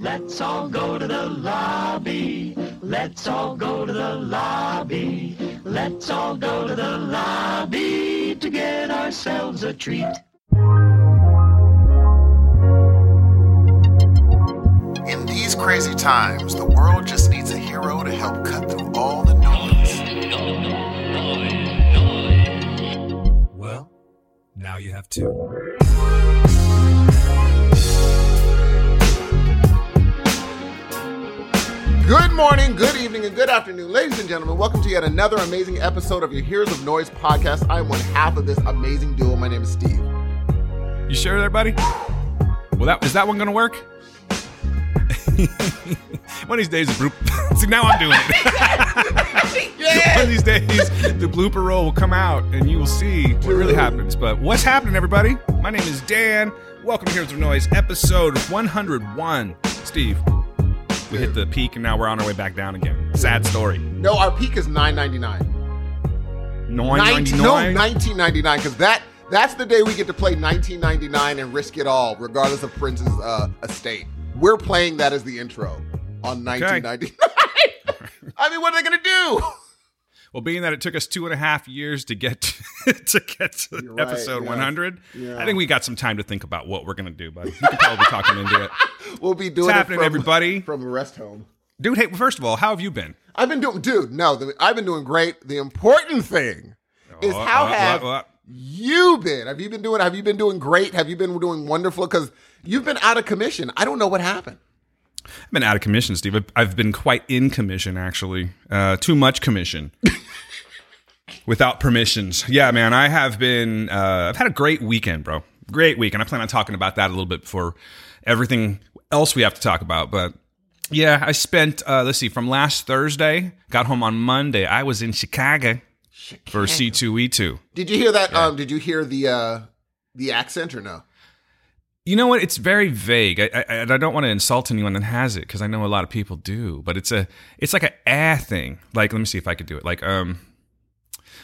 Let's all go to the lobby. Let's all go to the lobby. Let's all go to the lobby to get ourselves a treat. In these crazy times, the world just needs a hero to help cut through all the noise. Well, now you have two. Good morning, good evening, and good afternoon, ladies and gentlemen. Welcome to yet another amazing episode of your Heroes of Noise podcast. I am one half of this amazing duo. My name is Steve. You sure there, buddy? Well, that is that one gonna work? one of these days, the bloop. See, now I'm doing it. One of these days, the blooper roll will come out, and you will see what really happens. But what's happening, everybody? My name is Dan. Welcome to Heroes of Noise, episode 101. Steve, we hit the peak, and now we're on our way back down again. Sad story. No, our peak is nine ninety nine. Nine ninety No, nine. nineteen ninety nine, because that that's the day we get to play nineteen ninety nine and risk it all, regardless of Prince's uh, estate. We're playing that as the intro on nineteen ninety nine. I mean, what are they gonna do? Well, being that it took us two and a half years to get to, get to You're right, episode yeah. 100, Yeah. I think we got some time to think about what we're gonna do, buddy. We can probably talk them into it, We'll be doing it happening, from, everybody? from a rest home. dude. Hey, first of all, how have you been? I've been doing, dude. No, the, I've been doing great. The important thing is Uh, how uh, have uh, uh, you been? Have you been doing? Have you been doing great? Have you been doing wonderful? Because you've been out of commission. I don't know what happened. I've been out of commission, Steve. I've- I've been quite in commission, actually. Uh, too much commission. Without permissions. Yeah, man, I have been, uh, I've had a great weekend, bro. Great weekend. I plan on talking about that a little bit before everything else we have to talk about. But yeah, I spent, uh, let's see, from last Thursday, got home on Monday. I was in Chicago for C2E2. Did you hear that? Um, did you hear the uh, the accent or no? You know what? It's very vague, I, I, I don't want to insult anyone that has it because I know a lot of people do. But it's a, it's like a ah thing. Like, let me see if I could do it. Like, um,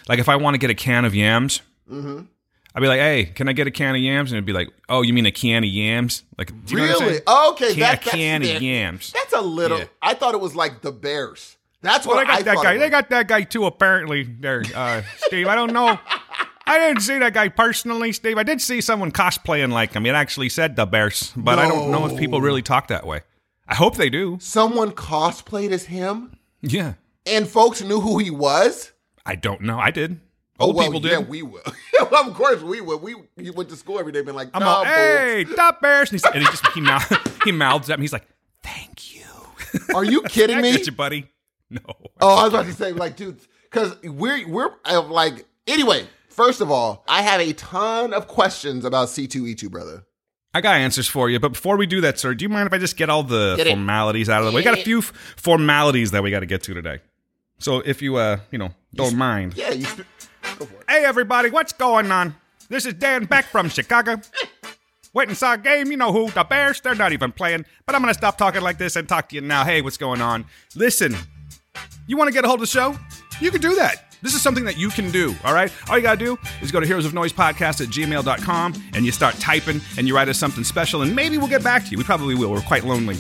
like if I want to get a can of yams, I'd be like, "Hey, can I get a can of yams?" And it'd be like, "Oh, you mean a can of yams?" Like, do you know what I'm Really? Okay, Can, that, a that's can of yams. That's a little. Yeah. I thought it was like the Bears. That's Well, what they got I that guy. They got that guy too. Apparently, there, uh, Steve. I don't know. I didn't see that guy personally, Steve. I did see someone cosplaying like him. It actually said the Bears, but I don't know if people really talk that way. I hope they do. Someone cosplayed as him, Yeah, and folks knew who he was. I don't know. I did. Oh, well, people did. Yeah, we will. of course, we will. We you went to school every day, been like, I'm nah, all, hey, stop Bears, and, and he just he mouth, he mouths at me. He's like, "Thank you." Are you kidding I me? get you, buddy. No. Oh, I was about to say, like, dude, because we're we're uh, like, anyway. First of all, I have a ton of questions about C two E two, brother. I got answers for you, but before we do that, sir, do you mind if I just get all the Get formalities out of the way? We got a few f- formalities that we got to get to today. So if you, uh, you know, don't mind. Yeah, you. Sp- go for it. Hey, everybody, what's going on? This is Dan Beck from Chicago. Went and saw a game. You know who? The Bears. They're not even playing. But I'm going to stop talking like this and talk to you now. Hey, what's going on? Listen, you want to get a hold of the show? You can do that. This is something that you can do, all right? All you got to do is go to heroes of noise podcast at gmail.com and you start typing and you write us something special and maybe we'll get back to you. We probably will. We're quite lonely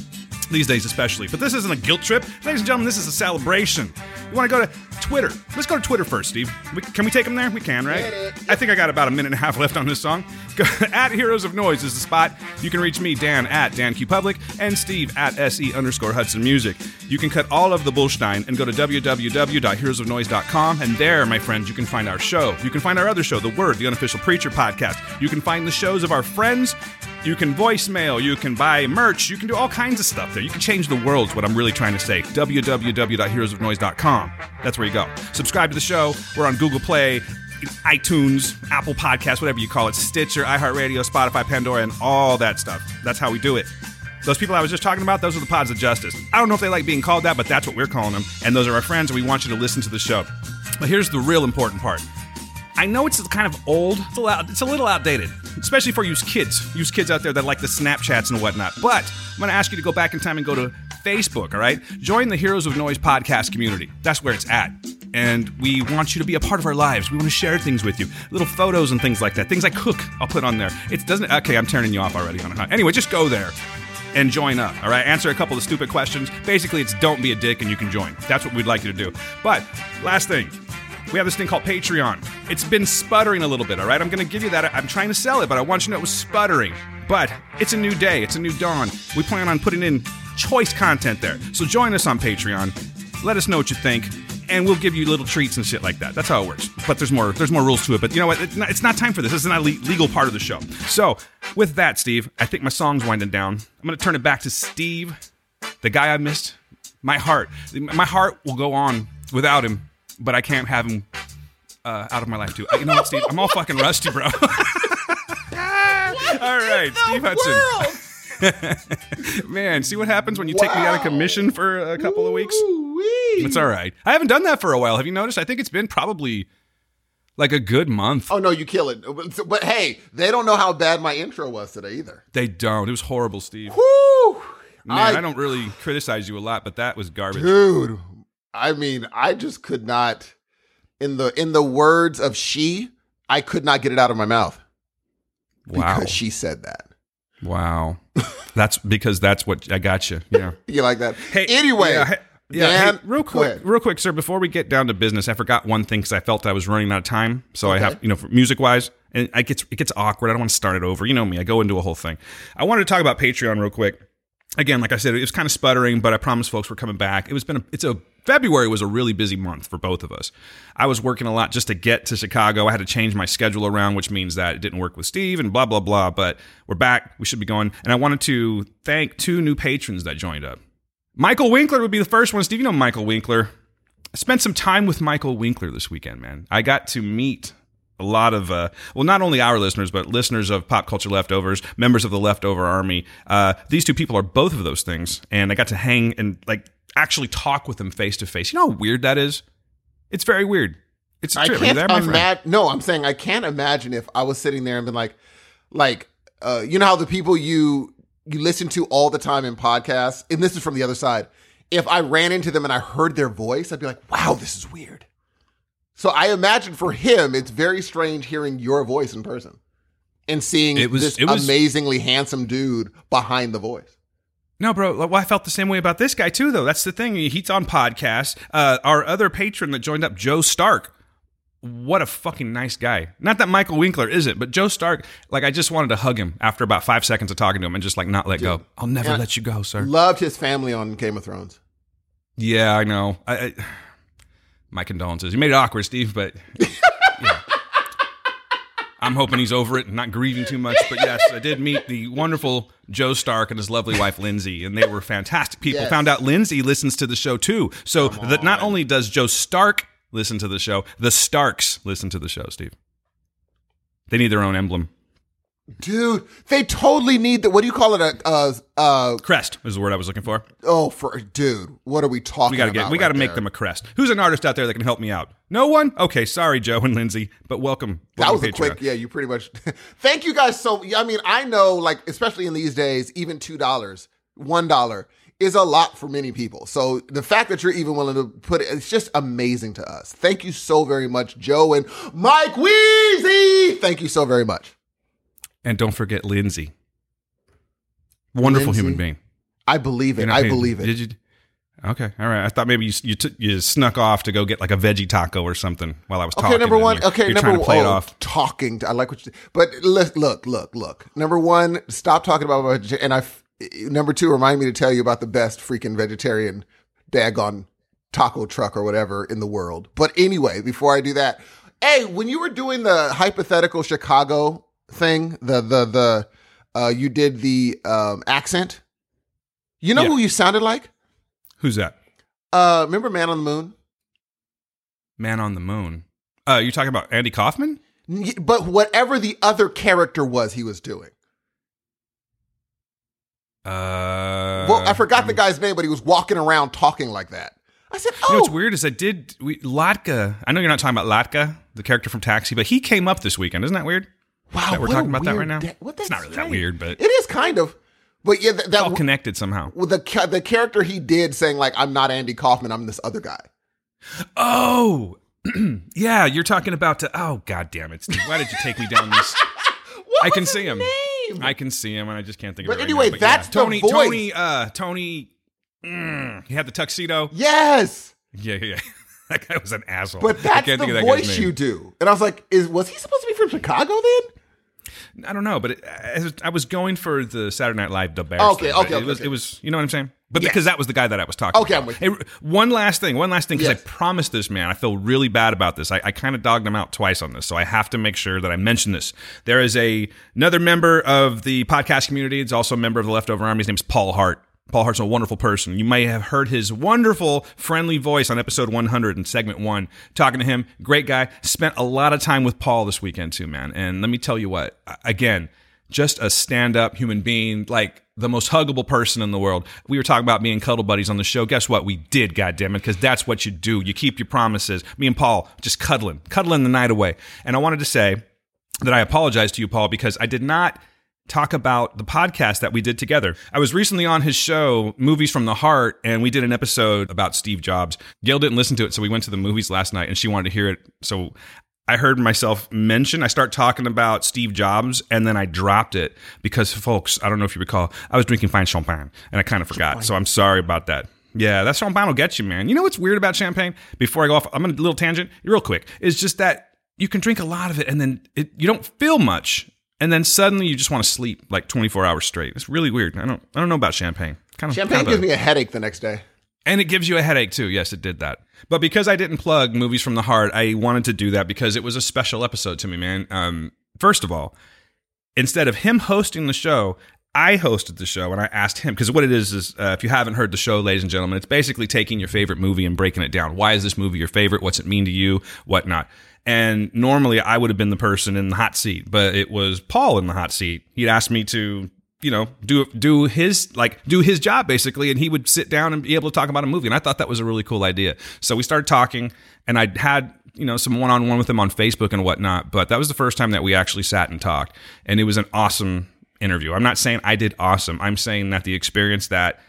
these days, especially. But this isn't a guilt trip. Ladies and gentlemen, this is a celebration. You want to go to Twitter? Let's go to Twitter first, Steve. We, can we take them there? We can, right? I think I got about a minute and a half left on this song. Go, at Heroes of Noise is the spot. You can reach me, Dan, at Dan Q Public, and Steve at SE underscore Hudson Music. You can cut all of the bullstein and go to www.heroesofnoise.com. And there, my friends, you can find our show. You can find our other show, The Word, the unofficial preacher podcast. You can find the shows of our friends. You can voicemail. You can buy merch. You can do all kinds of stuff there. You can change the world, is what I'm really trying to say. www.heroesofnoise.com. That's where you go. Subscribe to the show. We're on Google Play, iTunes, Apple Podcasts, whatever you call it, Stitcher, iHeartRadio, Spotify, Pandora, and all that stuff. That's how we do it. Those people I was just talking about, those are the pods of justice. I don't know if they like being called that, but that's what we're calling them. And those are our friends, and we want you to listen to the show. But here's the real important part. I know it's kind of old. It's a, little, it's a little outdated, especially for you kids, you kids out there that like the Snapchats and whatnot. But I'm going to ask you to go back in time and go to Facebook, all right? Join the Heroes of Noise podcast community. That's where it's at. And we want you to be a part of our lives. We want to share things with you, little photos and things like that. Things I cook, I'll put on there. It doesn't. Okay, I'm turning you off already on it. Anyway, just go there and join up. All right, answer a couple of stupid questions. Basically, it's don't be a dick and you can join. That's what we'd like you to do. But last thing, we have this thing called Patreon. It's been sputtering a little bit, all right? I'm going to give you that. I'm trying to sell it, but I want you to know it was sputtering. But it's a new day, it's a new dawn. We plan on putting in choice content there. So join us on Patreon. Let us know what you think. And we'll give you little treats and shit like that. That's how it works. But there's more. There's more rules to it. But you know what? It's not, it's not time for this. This is not a legal part of the show. So with that, Steve, I think my song's winding down. I'm gonna turn it back to Steve, the guy I missed. My heart, my heart will go on without him, but I can't have him uh, out of my life too. You know what, Steve? I'm all fucking rusty, bro. all right, Steve Hudson. Man, see what happens when you wow. take me out of commission for a couple of weeks? It's all right. I haven't done that for a while. Have you noticed? I think it's been probably like a good month. Oh no, you kill it. But hey, they don't know how bad my intro was today either. They don't. It was horrible, Steve. Woo! Man, I, I don't really criticize you a lot, but that was garbage. Dude, I mean, I just could not in the in the words of she, I could not get it out of my mouth. Wow. Because she said that. Wow. That's because that's what I got you. Yeah. you like that? Hey, anyway. Yeah, yeah hey, real quick, real quick, sir. Before we get down to business, I forgot one thing because I felt I was running out of time. So okay. I have, you know, music wise, and it gets it gets awkward. I don't want to start it over. You know me. I go into a whole thing. I wanted to talk about Patreon real quick. Again, like I said, it was kind of sputtering, but I promised folks we're coming back. It was been a, it's a February was a really busy month for both of us. I was working a lot just to get to Chicago. I had to change my schedule around, which means that it didn't work with Steve and blah, blah, blah. But we're back. We should be going. And I wanted to thank two new patrons that joined up. Michael Winkler would be the first one. Steve, you know Michael Winkler. I spent some time with Michael Winkler this weekend, man. I got to meet a lot of uh, well not only our listeners but listeners of pop culture leftovers members of the leftover army uh, these two people are both of those things and i got to hang and like actually talk with them face to face. You know how weird that is? It's very weird. It's I can't imagine. No, I'm saying I can't imagine if I was sitting there and been like, like, uh, you know how the people you you listen to all the time in podcasts, and this is from the other side. If I ran into them and I heard their voice, I'd be like, wow, this is weird. So I imagine for him, it's very strange hearing your voice in person and seeing was, this was, amazingly handsome dude behind the voice. No, bro. Well, I felt the same way about this guy too, though. That's the thing. He's on podcasts. Uh, our other patron that joined up, Joe Stark. What a fucking nice guy. Not that Michael Winkler isn't, but Joe Stark. Like I just wanted to hug him after about five seconds of talking to him and just like not let Dude, go. I'll never yeah, let you go, sir. Loved his family on Game of Thrones. Yeah, I know. I, I my condolences. You made it awkward, Steve, but. I'm hoping he's over it and not grieving too much. But yes, I did meet the wonderful Joe Stark and his lovely wife Lindsay, and they were fantastic people. Yes. Found out Lindsay listens to the show too. So that not only does Joe Stark listen to the show, the Starks listen to the show. Steve, they need their own emblem. Dude, they totally need that. What do you call it? A uh, uh, crest is the word I was looking for. Oh, for dude, what are we talking? About? We gotta get. We got to make them a crest. Who's an artist out there that can help me out? No one. Okay, sorry, Joe and Lindsay, but welcome. That was a quick. Yeah, you pretty much. thank you guys so. I mean, I know, like, especially in these days, even two dollars, one dollar is a lot for many people. So the fact that you're even willing to put it, it's just amazing to us. Thank you so very much, Joe and Mike Weezy. Thank you so very much. And don't forget Lindsay. Wonderful Lindsay? human being. I believe it. I believe it. Did you? Okay, all right. I thought maybe you you, t- you snuck off to go get like a veggie taco or something while I was talking. Okay, number one. You're, okay, you're number one. Oh, talking. To, I like what you. But look, look, look, look. Number one, stop talking about veg- and I. Number two, remind me to tell you about the best freaking vegetarian daggone taco truck or whatever in the world. But anyway, before I do that, hey, when you were doing the hypothetical Chicago thing, the the the uh, you did the um, accent. You know yeah. who you sounded like? Who's that? Uh, remember Man on the Moon? Man on the Moon. Uh, you talking about Andy Kaufman? But whatever the other character was, he was doing. Uh, well, I forgot the guy's name, but he was walking around talking like that. I said, "Oh." You know what's oh. weird is I did we, Latka. I know you're not talking about Latka, the character from Taxi, but he came up this weekend. Isn't that weird? Wow, that we're talking about that right now. Da- what, it's not really strange. that weird, but it is kind of. But yeah, that, that all connected somehow. With the the character he did saying like, "I'm not Andy Kaufman, I'm this other guy." Oh, yeah, you're talking about. To, oh, god damn it! Steve, why did you take me down this? I can see him. Name? I can see him, and I just can't think But of it. right anyway, now. that's the Tony. voice. Tony. Uh, Tony. Mm, he had the tuxedo. yes, Yeah, yeah. yeah. that guy was an asshole. but I that's can't the think of that voice you do. And I was like, is was he supposed to be from Chicago then? I don't know, but it, I- I was going for the Saturday Night Live Dub. Okay, thing, okay, it was, okay. it was, you know what I'm saying? But Yes. because that was the guy that I was talking. Okay, about. I'm with Hey, one last thing, one last thing, because Yes. I promised this man. I feel really bad about this. I, I kind of dogged him out twice on this, so I have to make sure that I mention this. There is a another member of the podcast community. It's also a member of the Leftover Army. His name's Paul Hart. Paul Hart's a wonderful person. You may have heard his wonderful, friendly voice on episode 100 in segment one. Talking to him, great guy. Spent a lot of time with Paul this weekend too, man. And let me tell you what, again, just a stand-up human being, like the most huggable person in the world. We were talking about being cuddle buddies on the show. Guess what? We did, goddammit, because that's what you do. You keep your promises. Me and Paul just cuddling, cuddling the night away. And I wanted to say that I apologize to you, Paul, because I did not talk about the podcast that we did together. I was recently on his show, Movies from the Heart, and we did an episode about Steve Jobs. Gail didn't listen to it, so we went to the movies last night and she wanted to hear it. So I heard myself mention, I start talking about Steve Jobs, and then I dropped it because, folks, I don't know if you recall, I was drinking fine champagne and I kind of forgot. So I'm sorry about that. Yeah, that champagne will get you, man. You know what's weird about champagne? Before I go off, I'm on a little tangent, real quick. It's just that you can drink a lot of it and then it, you don't feel much and then suddenly you just want to sleep like 24 hours straight. It's really weird. I don't I don't know about champagne. Kind of Champagne kind of gives a- me a headache the next day. and it gives you a headache too. Yes, it did that. But because I didn't plug movies from the heart, I wanted to do that because it was a special episode to me, man. Um, first of all, instead of him hosting the show, I hosted the show and I asked him because what it is is uh, if you haven't heard the show, ladies and gentlemen, it's basically taking your favorite movie and breaking it down. Why is this movie your favorite? What's it mean to you? Whatnot. And normally I would have been the person in the hot seat, but it was Paul in the hot seat. He'd asked me to, you know, do do his like do his job basically, and he would sit down and be able to talk about a movie. And I thought that was a really cool idea. So we started talking, and I had you know some one on one with him on Facebook and whatnot. But that was the first time that we actually sat and talked, and it was an awesome interview. I'm not saying I did awesome. I'm saying that the experience that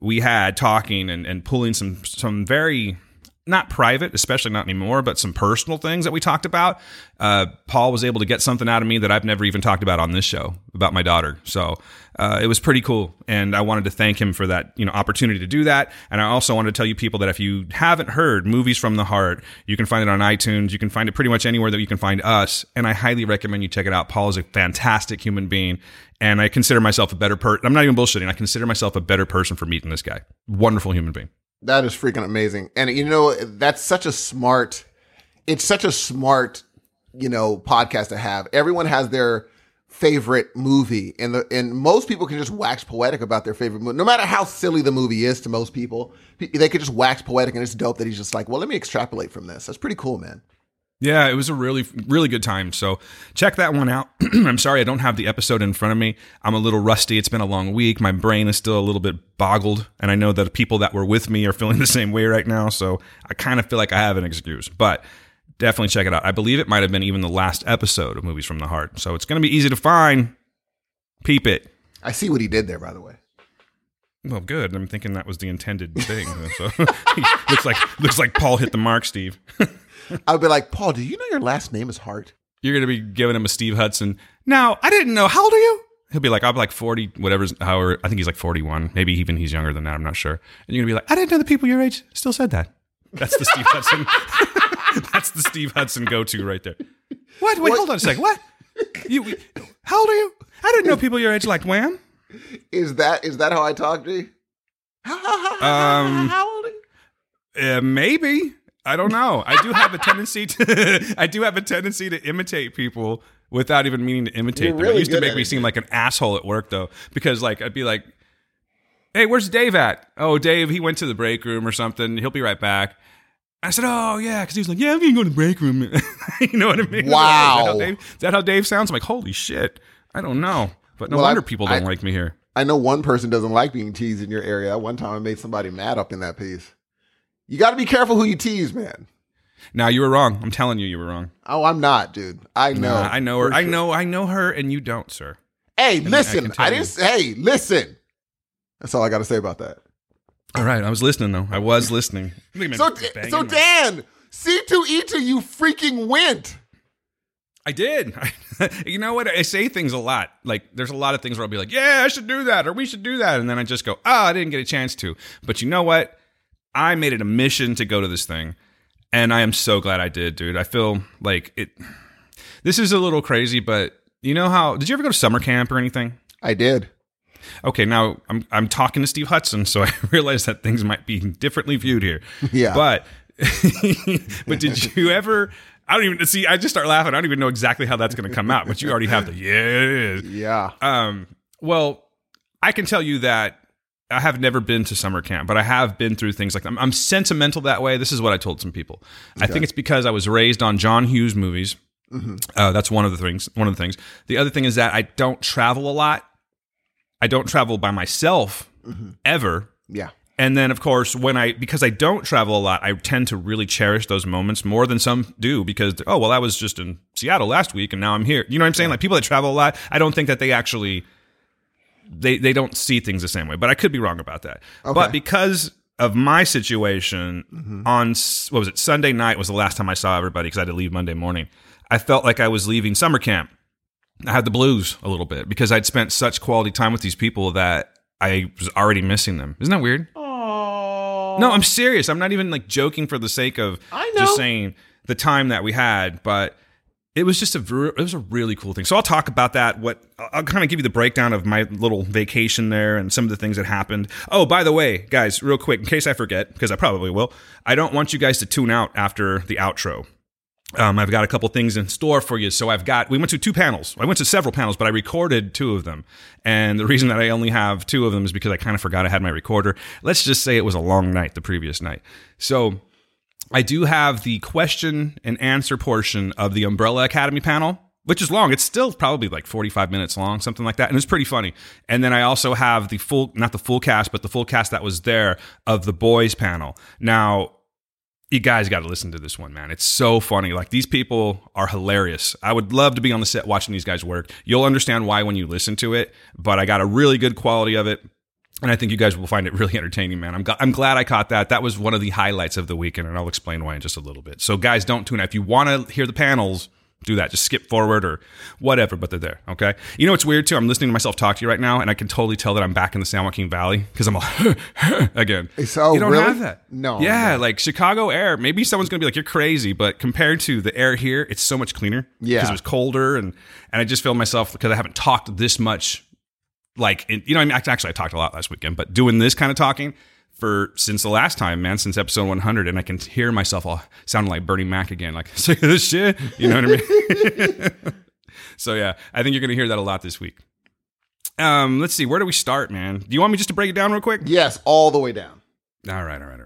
we had talking and, and pulling some some very not private, especially not anymore, but some personal things that we talked about. Uh, Paul was able to get something out of me that I've never even talked about on this show about my daughter. So uh, it was pretty cool, and I wanted to thank him for that you know opportunity to do that. And I also wanted to tell you people that if you haven't heard movies from the heart, you can find it on iTunes. You can find it pretty much anywhere that you can find us, and I highly recommend you check it out. Paul is a fantastic human being. And I consider myself a better person. I'm not even bullshitting. I consider myself a better person for meeting this guy. Wonderful human being. That is freaking amazing. And you know, that's such a smart it's such a smart, you know, podcast to have. Everyone has their favorite movie and the and most people can just wax poetic about their favorite movie. No matter how silly the movie is to most people, they could just wax poetic and it's dope that he's just like, "Well, let me extrapolate from this." That's pretty cool, man. Yeah, it was a really, really good time. So check that one out. I'm sorry I don't have the episode in front of me. I'm a little rusty. It's been a long week. My brain is still a little bit boggled. And I know that the people that were with me are feeling the same way right now. So I kind of feel like I have an excuse. But definitely check it out. I believe it might have been even the last episode of Movies from the Heart. So it's going to be easy to find. Peep it. I see what he did there, by the way. Well, good. I'm thinking that was the intended thing. So looks like looks like Paul hit the mark, Steve. I'd be like, Paul, do you know your last name is Hart? You're gonna be giving him a Steve Hudson. Now, I didn't know. How old are you? He'll be like, I'm like 40, whatever's, however, I think he's like 41. Maybe even he's younger than that. I'm not sure. And you're gonna be like, I didn't know the people your age still said that. That's the Steve Hudson. That's the Steve Hudson go to right there. What? Wait, What? hold on a second. What? You? How old are you? I didn't know people your age liked Wham. Is that is that how I talk to you? Um, how old are you? Uh, maybe. I don't know. I do have a tendency to. I do have a tendency to imitate people without even meaning to imitate You're them. really it used to make me it. seem like an asshole at work though, because like I'd be like, "Hey, where's Dave at? Oh, Dave, he went to the break room or something. He'll be right back." I said, "Oh yeah," because he was like, "Yeah, I'm gonna go to the break room." you know what I mean? Wow. Is that, how Dave, is that how Dave sounds? I'm like, "Holy shit!" I don't know, but no Well, I- wonder people don't I- like me here. I know one person doesn't like being teased in your area. One time I made somebody mad up in that piece. You got to be careful who you tease, man. Now you were wrong. I'm telling you, you were wrong. Oh, I'm not, dude. I know. Nah, I know her. I sure. know. I know her, and you don't, sir. Hey, I listen. I, tell didn't. you. Hey, listen. That's all I got to say about that. All right, I was listening though. I was listening. At me So, eh, so Dan, C2E2, you freaking went. I did. you know what? I say things a lot. Like there's a lot of things where I'll be like, "Yeah, I should do that," or "We should do that," and then I just go, "Oh, I didn't get a chance to." But you know what? I made it a mission to go to this thing, and I am so glad I did, dude. I feel like it. This is a little crazy, but you know how? Did you ever go to summer camp or anything? I did. Okay, now I'm I'm talking to Steve Hudson, so I realize that things might be differently viewed here. Yeah. But but did you ever I don't even see I just start laughing. I don't even know exactly how that's going to come out, but you already have the yeah. Yeah. Um well, I can tell you that I have never been to summer camp, but I have been through things like that. I'm, I'm sentimental that way. This is what I told some people. I think it's because I was raised on John Hughes movies. Uh, that's one of the things. One of the things. The other thing is that I don't travel a lot. I don't travel by myself ever. Yeah. And then, of course, when I because I don't travel a lot, I tend to really cherish those moments more than some do because oh well, I was just in Seattle last week and now I'm here. You know what I'm saying? Like people that travel a lot, I don't think that they actually they they don't see things the same way. But I could be wrong about that. But because of my situation mm-hmm. on what was it Sunday night was the last time I saw everybody because I had to leave Monday morning. I felt like I was leaving summer camp. I had the blues a little bit because I'd spent such quality time with these people that I was already missing them. Isn't that weird? No, I'm serious. I'm not even like joking for the sake of I know. just saying the time that we had, but it was just a it was a really cool thing. So I'll talk about that. What I'll- kind of give you the breakdown of my little vacation there and some of the things that happened. Oh, by the way, guys, real quick, in case I forget, because I probably will, I don't want you guys to tune out after the outro. Um, I've got a couple things in store for you. So I've got, we went to two panels. I went to several panels, but I recorded two of them. And the reason that I only have two of them is because I kind of forgot I had my recorder. Let's just say it was a long night the previous night. So I do have the question and answer portion of the Umbrella Academy panel, which is long. It's still probably like 45 minutes long, something like that. And it's pretty funny. And then I also have the full, not the full cast, but the full cast that was there of the boys panel. Now, you guys got to listen to this one, man. It's so funny. Like these people are hilarious. I would love to be on the set watching these guys work. You'll understand why when you listen to it, but I got a really good quality of it. And I think you guys will find it really entertaining, man. I'm, gl- I'm glad I caught that. That was one of the highlights of the weekend, and I'll explain why in just a little bit. So, guys, don't tune out. If you want to hear the panels, do that. Just skip forward or whatever, but they're there. Okay. You know what's weird too? I'm listening to myself talk to you right now, and I can totally tell that I'm back in the San Joaquin Valley because I'm all again. So, you don't really? have that. No, Yeah, no. like Chicago air. Maybe someone's gonna be like, "You're crazy," but compared to the air here, it's so much cleaner. Yeah. because it was colder, and and I just feel myself because I haven't talked this much. Like, in, you know, I mean, actually, I talked a lot last weekend, but doing this kind of talking for since the last time, man, since episode 100, and I can hear myself all sounding like Bernie Mac again, like sick of this shit. You know what I mean? so yeah, I think you're gonna hear that a lot this week. Um, let's see, where do we start, man? Do you want me just to break it down real quick? Yes, all the way down. All right, all right, all right.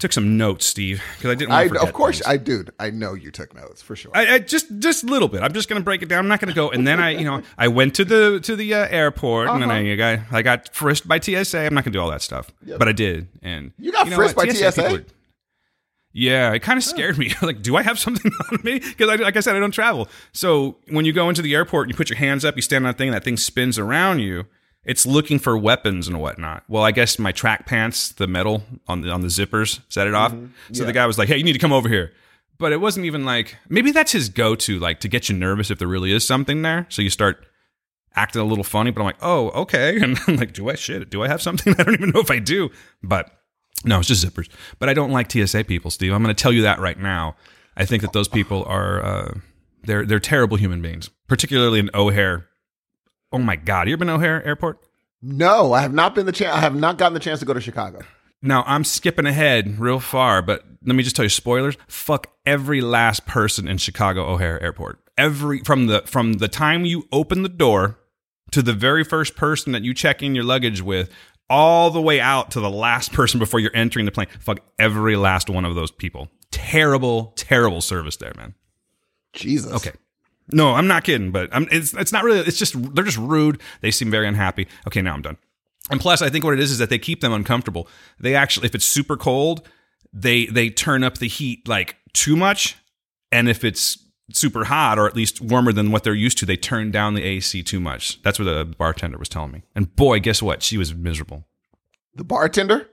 I took some notes, Steve, because I didn't. Want I to of course things. I dude. I know you took notes for sure. I, I just just a little bit. I'm just gonna break it down. I'm not gonna go. And then I, you know, I went to the to the uh, airport, and then I got I got frisked by TSA. I'm not gonna do all that stuff, but I did. And You got know frisked what? by TSA? people are- yeah, it kind of scared me. like, do I have something on me? Because, I, like I said, I don't travel. So when you go into the airport, and you put your hands up, you stand on that thing, and that thing spins around you. It's looking for weapons and whatnot. Well, I guess my track pants, the metal on the on the zippers, set it off. So the guy was like, "Hey, you need to come over here." But it wasn't even like maybe that's his go-to, like to get you nervous if there really is something there. So you start acting a little funny. But I'm like, "Oh, okay." And I'm like, "Do I shit? Do I have something? I don't even know if I do." But no, it's just zippers. But I don't like TSA people, Steve. I'm going to tell you that right now. I think that those people are uh, they're they're terrible human beings, particularly in O'Hare. Oh my God, you ever been to O'Hare Airport? no, I have not been the chance. I have not gotten the chance to go to Chicago. Now I'm skipping ahead real far, but let me just tell you spoilers. Fuck every last person in Chicago O'Hare Airport. Every from the from the time you open the door to the very first person that you check in your luggage with, all the way out to the last person before you're entering the plane. Fuck every last one of those people. Terrible, terrible service there, man. Jesus. Okay. No, I'm not kidding, but I'm, it's it's not really. It's just they're just rude. They seem very unhappy. Okay, now I'm done. And plus, I think what it is is that they keep them uncomfortable. They actually, if it's super cold, they they turn up the heat like too much, and if it's super hot or at least warmer than what they're used to, they turn down the AC too much. That's what the bartender was telling me. And boy, guess what? She was miserable. The bartender.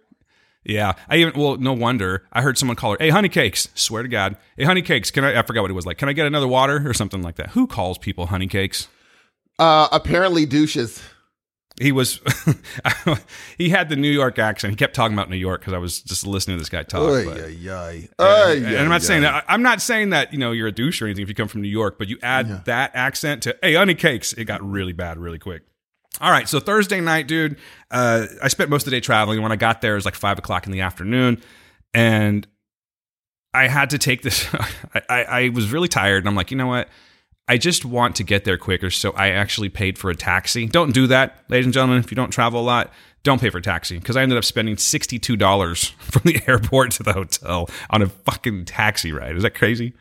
Yeah, I even well, no wonder. I heard someone call her, "Hey, honey cakes." Swear to God, "Hey, honey cakes." Can I? I forgot what it was like. Can I get another water or something like that? Who calls people honey cakes? Uh, apparently douches. He was, he had the New York accent. He kept talking about New York because I was just listening to this guy talk. Oy, but- oy, oy. and, and I'm not saying that. I'm not saying that you know you're a douche or anything if you come from New York, but you add that accent to "Hey, honey cakes," it got really bad really quick. All right, so Thursday night, dude, uh, I spent most of the day traveling. When I got there, it was like five o'clock in the afternoon, and I had to take this. I, I, I was really tired, and I'm like, you know what? I just want to get there quicker, so I actually paid for a taxi. Don't do that, ladies and gentlemen. If you don't travel a lot, don't pay for a taxi because I ended up spending sixty-two dollars from the airport to the hotel on a fucking taxi ride. Is that crazy?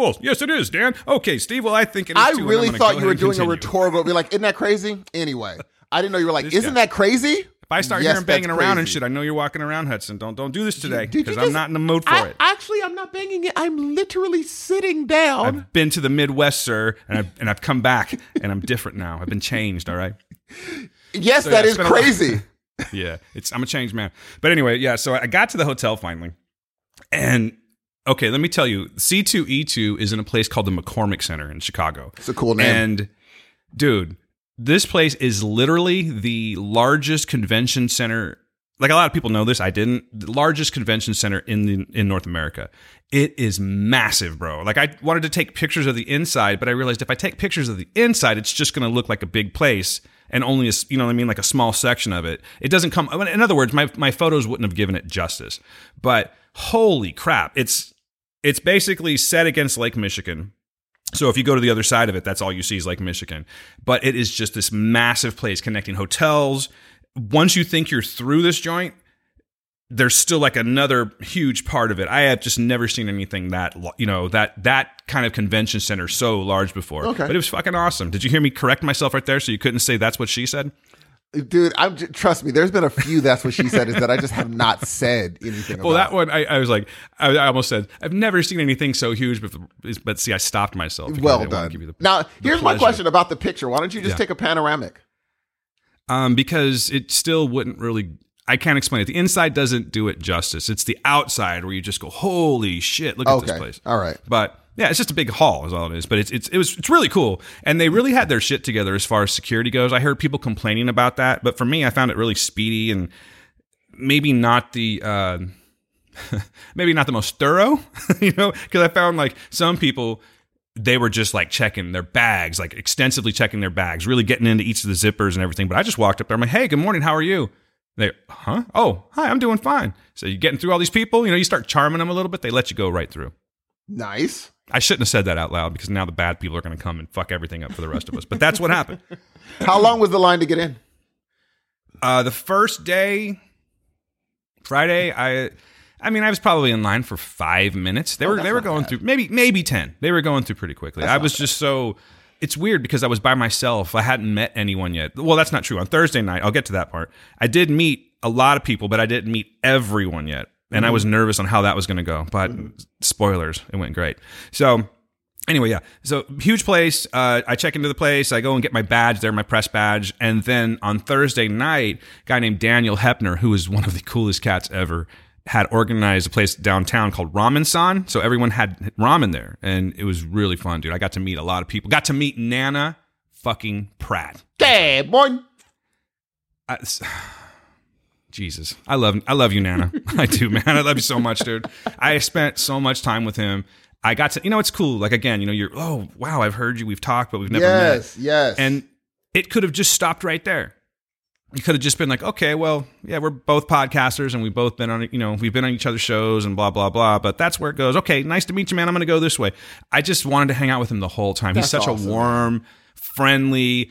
Oh, yes, it is, Dan. Okay, Steve. Well, I think it is I too, really thought you were doing a rhetorical. Be like, isn't that crazy? Anyway, I didn't know you were like, This isn't guy. that crazy? If I start Yes, hearing banging around and shit, I know you're walking around, Hudson. Don't don't do this today because I'm not in the mood for I, it. actually, I'm not banging it. I'm literally sitting down. I've been to the Midwest, sir, and I've and I've come back, and I'm different now. I've been changed. All right. yes, So, that yeah, is it's been a lot- crazy. Yeah, it's I'm a changed man. But anyway, yeah. So I got to the hotel finally, and okay, let me tell you, C2E2 is in a place called the McCormick Center in Chicago. It's a cool name. And dude, this place is literally the largest convention center. Like a lot of people know this, I didn't. The largest convention center in the, in North America. It is massive, bro. Like I wanted to take pictures of the inside, but I realized if I take pictures of the inside, it's just going to look like a big place and only a you know what I mean, like a small section of it. It doesn't come. In other words, my my photos wouldn't have given it justice. But holy crap, it's it's basically set against Lake Michigan. So if you go to the other side of it, that's all you see is Lake Michigan. But it is just this massive place connecting hotels. Once you think you're through this joint, there's still like another huge part of it. I have just never seen anything that you know that that kind of convention center so large before. Okay. but it was fucking awesome. Did you hear me correct myself right there? So you couldn't say that's what she said. Dude, I'm j- trust me. There's been a few. That's what she said. Is that I just have not said anything. Well, about. that one I, I was like, I, I almost said I've never seen anything so huge, but but see, I stopped myself. well done. the- now, here's my question about the picture. Why don't you just Yeah. take a panoramic? um, because it still wouldn't really. I can't explain it. The inside doesn't do it justice. It's the outside where you just go, "Holy shit! Look at this place." all right. But yeah, it's just a big hall, is all it is. But it's it's it was it's really cool, and they really had their shit together as far as security goes. I heard people complaining about that, but for me, I found it really speedy and maybe not the. Uh, maybe not the most thorough, you know, because I found like some people they were just like checking their bags, like extensively checking their bags, really getting into each of the zippers and everything. But I just walked up there. I'm like, hey, good morning. How are you? They, huh? Oh, hi, I'm doing fine. So you're getting through all these people. You know, you start charming them a little bit. They let you go right through. Nice. I shouldn't have said that out loud because now the bad people are going to come and fuck everything up for the rest of us. But that's what happened. How long was the line to get in? Uh, the first day, Friday, I, I mean, I was probably in line for five minutes. They were they were going bad. through maybe maybe ten. They were going through pretty quickly. I was just so. It's weird because I was by myself. I hadn't met anyone yet. Well, that's not true. On Thursday night, I'll get to that part. I did meet a lot of people, but I didn't meet everyone yet, and I was nervous on how that was going to go. But spoilers, it went great. So anyway, yeah. So huge place. Uh, I check into the place. I go and get my badge there, my press badge, and then on Thursday night, a guy named Daniel Hepner, who is one of the coolest cats ever, had organized a place downtown called Ramen San. So everyone had ramen there, and it was really fun, dude. I got to meet a lot of people. Got to meet Nana fucking Pratt. Good boy. I, Jesus, I love I love you, Nana. I do, man. I love you so much, dude. I spent so much time with him. I got to, you know, it's cool. Like again, you know, you're, oh wow, I've heard you, we've talked, but we've never met. Yes, yes. And it could have just stopped right there. You could have just been like, okay, well, yeah, we're both podcasters and we've both been on, you know, we've been on each other's shows and blah blah blah. But that's where it goes. Okay, nice to meet you, man. I'm going to go this way. I just wanted to hang out with him the whole time. He's such awesome, a warm, friendly,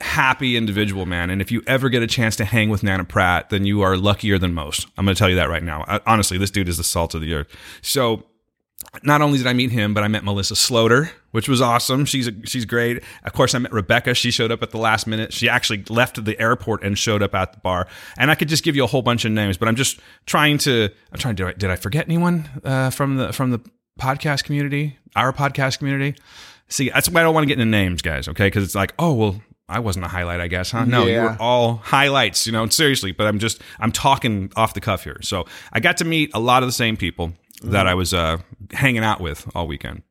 happy individual, man. And if you ever get a chance to hang with Nana Pratt, then you are luckier than most. I'm going to tell you that right now. I, honestly, this dude is the salt of the earth. So not only did I meet him, but I met Melissa Sloter, which was awesome. She's a, she's great. Of course, I met Rebecca. She showed up at the last minute. She actually left the airport and showed up at the bar. And I could just give you a whole bunch of names, but I'm just trying to. I'm trying to. Did I forget anyone uh, from the from the podcast community, our podcast community? See, that's why I don't want to get into names, guys. Okay, because it's like, oh well, I wasn't a highlight, I guess, huh? No, you Yeah. were all highlights, you know, seriously, but I'm just, I'm talking off the cuff here. So I got to meet a lot of the same people that I was uh, hanging out with all weekend.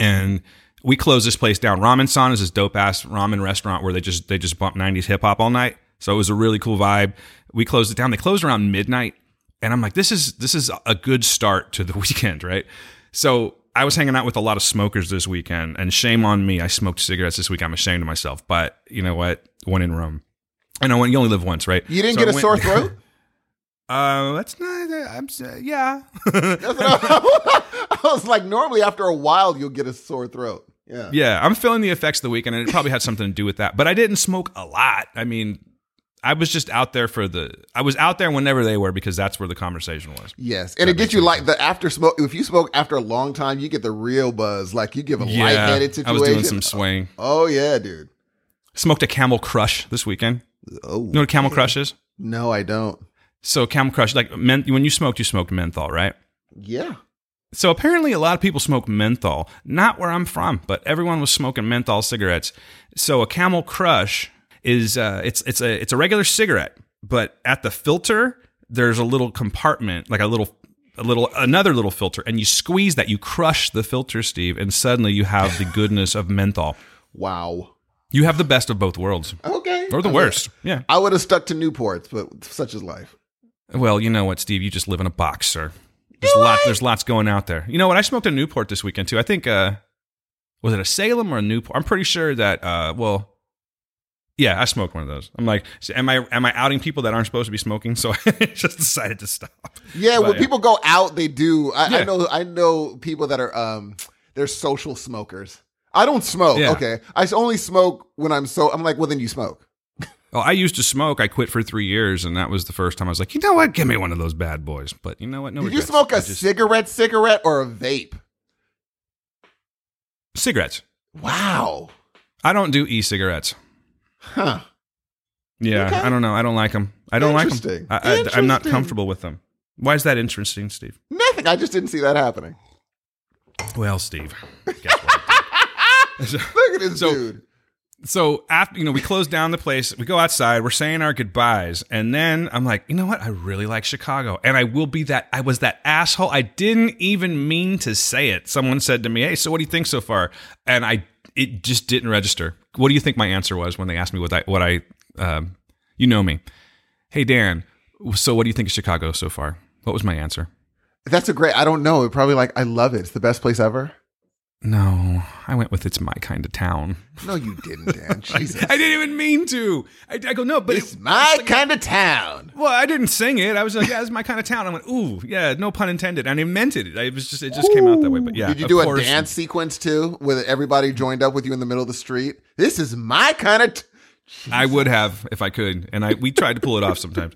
And we closed this place down. Ramen San is this dope ass ramen restaurant where they just, they just bump 90s hip hop all night. So it was a really cool vibe. We closed it down. They closed around midnight. And I'm like, this is, this is a good start to the weekend, right? So I was hanging out with a lot of smokers this weekend, and shame on me. I smoked cigarettes this week. I'm ashamed of myself. But you know what? When in Rome, and I know you only live once, right? You didn't So get I a went- sore throat? Uh, that's not. I'm. s- Yeah. I was like, normally after a while, you'll get a sore throat. Yeah. yeah, I'm feeling the effects of the weekend, and it probably had something to do with that. But I didn't smoke a lot. I mean, I was just out there for the. I was out there whenever they were because that's where the conversation was. Yes, and it gets you like the after smoke. If you smoke after a long time, you get the real buzz. Like you give a lightheaded I situation. was doing some swing. Oh, oh yeah, dude. Smoked a Camel Crush this weekend. Oh You know what a Camel Crush is? no, I don't. So Camel Crush, like men, when you smoked, you smoked menthol, right? Yeah. So apparently, a lot of people smoke menthol. Not where I'm from, but everyone was smoking menthol cigarettes. So a Camel Crush is uh, it's it's a it's a regular cigarette, but at the filter there's a little compartment, like a little a little another little filter, and you squeeze that, you crush the filter, Steve, and suddenly you have the goodness of menthol. Wow. You have the best of both worlds, Okay. or the I worst. Yeah. I would have stuck to Newports, but such is life. Well, you know what, Steve? You just live in a box, sir. There's lots. There's lots going out there. You know what? I smoked a Newport this weekend too. I think uh, was it a Salem or a Newport? I'm pretty sure that. Uh, well, yeah, I smoked one of those. I'm like, am I am I outing people that aren't supposed to be smoking? So I just decided to stop. Yeah, But, when people go out, they do. I, I know. I know people that are um, they're social smokers. I don't smoke. Yeah. Okay, I only smoke when I'm so. I'm like, well, then you smoke. Well, I used to smoke. I quit for three years, and that was the first time I was like, you know what? Give me one of those bad boys. But you know what? No Did you smoke a just- cigarette, cigarette, or a vape? cigarettes? Wow. I don't do e-cigarettes. Huh. Yeah, Okay. I don't know. I don't like them. I don't like them. I, I, I'm not comfortable with them. Why is that interesting, Steve? Nothing. I just didn't see that happening. Well, Steve, guess what? Look at this So- dude. so after you know we close down the place, we go outside, we're saying our goodbyes, and then I'm like, you know what? I really like Chicago, and I will be that. I was that asshole. I didn't even mean to say it. Someone said to me, "Hey, so what do you think so far?" And I it just didn't register. What do you think my answer was when they asked me what I what I um, you know me? Hey Dan, so what do you think of Chicago so far? What was my answer? That's a great. I don't know. Probably like I love it. It's the best place ever. No, I went with it's my kind of town. No, you didn't, Dan. Jesus. I didn't even mean to. I, I go no, but It's it- my kind of town. Well, I didn't sing it. I was like, "Yeah, it's my kind of town." I went, "Ooh, yeah, no pun intended," and I meant it. It was just, it just came out that way. But yeah, Did you do a dance sequence too, with everybody joined up with you in the middle of the street? This is my kind of. T- I would have if I could, and I we tried to pull it off sometimes.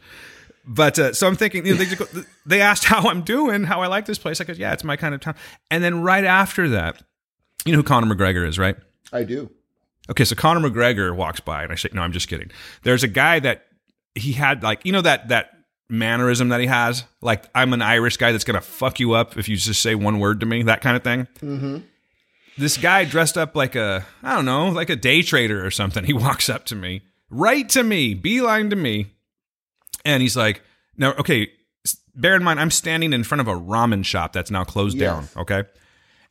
But uh, so I'm thinking, you know, they, they asked how I'm doing, how I like this place. I go, "Yeah, it's my kind of town." And then right after that, you know who Conor McGregor is, right? I do. Okay, so Conor McGregor walks by, and I say, "No, I'm just kidding." There's a guy that he had like you know that that mannerism that he has, like I'm an Irish guy that's gonna fuck you up if you just say one word to me, that kind of thing. Mm-hmm. This guy dressed up like a I don't know, like a day trader or something. He walks up to me, right to me, beeline to me, and he's like, "Now, okay." Bear in mind, I'm standing in front of a ramen shop that's now closed down. Okay.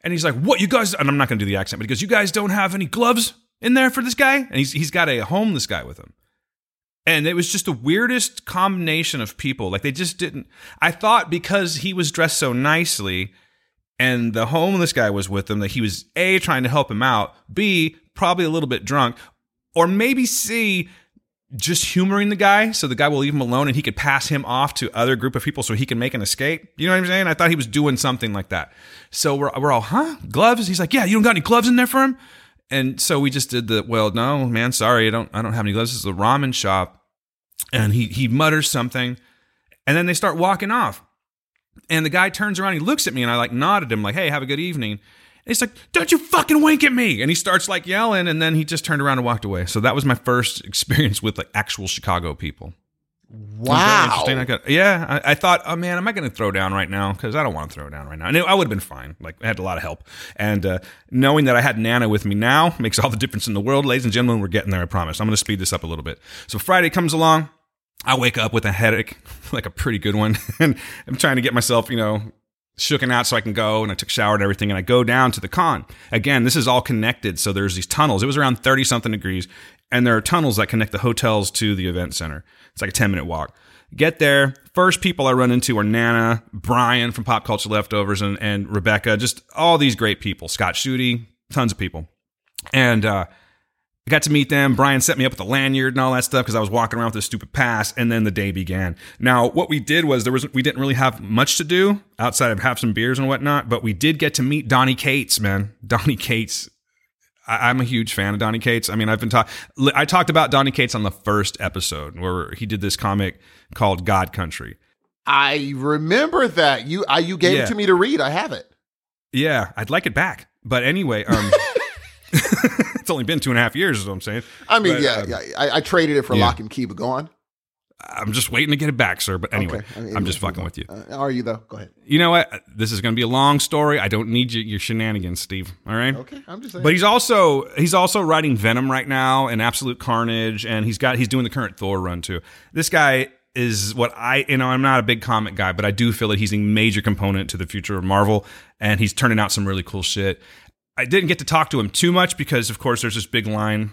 And he's like, "What you guys?" And I'm not going to do the accent, but he goes, "You guys don't have any gloves in there for this guy?" And he's he's got a homeless guy with him. And it was just the weirdest combination of people. Like they just didn't. I thought because he was dressed so nicely, and the homeless guy was with him, that he was a trying to help him out. B probably a little bit drunk, or maybe C just humoring the guy so the guy will leave him alone and he could pass him off to other group of people so he can make an escape. You know what I'm saying? I thought he was doing something like that. So we're, we're all, huh? Gloves? He's like, yeah, you don't got any gloves in there for him? And so we just did the, well, no, man, sorry, I don't, I don't have any gloves. This is a ramen shop. And he, he mutters something and then they start walking off. And the guy turns around, he looks at me, and I like nodded him, like, hey, have a good evening. And he's like, don't you fucking wink at me. And he starts like yelling, and then he just turned around and walked away. So that was my first experience with like actual Chicago people. Wow. interesting. I got, yeah, I, I thought, oh man, am I going to throw down right now? Because I don't want to throw down right now. And it- I would have been fine. Like I had a lot of help, and uh, knowing that I had Nana with me now makes all the difference in the world, ladies and gentlemen. We're getting there. I promise. I'm going to speed this up a little bit. So Friday comes along. I wake up with a headache, like a pretty good one, and I'm trying to get myself, you know, shooken out so I can go. And I took shower and everything, and I go down to the con. Again, this is all connected. So there's these tunnels. It was around 30 something degrees, and there are tunnels that connect the hotels to the event center. It's like a 10 minute walk. Get there. First people I run into are Nana, Brian from Pop Culture Leftovers, and, and Rebecca. Just all these great people. Scott Schutte, tons of people. And uh, I got to meet them. Brian set me up with a lanyard and all that stuff because I was walking around with this stupid pass. And then the day began. Now, what we did was there was we didn't really have much to do outside of have some beers and whatnot, but we did get to meet Donny Cates, man. Donny Cates. I, I'm a huge fan of Donny Cates. I mean, I've been talking. I talked about Donny Cates on the first episode where he did this comic called God Country. I remember that you I, you gave Yeah. it to me to read. I have it. Yeah, I'd like it back. But anyway, um, only been two and a half years, is what I'm saying. I mean, But, yeah, um, yeah. I, I traded it for yeah. lock and key, but go on. I'm just waiting to get it back, sir. But anyway, Okay. I mean, I'm just fucking with you. Uh, are you though? Go ahead. You know what? This is going to be a long story. I don't need you, your shenanigans, Steve. All right. Okay, I'm just saying. But he's also he's also writing Venom right now and Absolute Carnage, and he's got he's doing the current Thor run too. This guy is what I you know I'm not a big comic guy, but I do feel that he's a major component to the future of Marvel, and he's turning out some really cool shit. I didn't get to talk to him too much because, of course, there's this big line.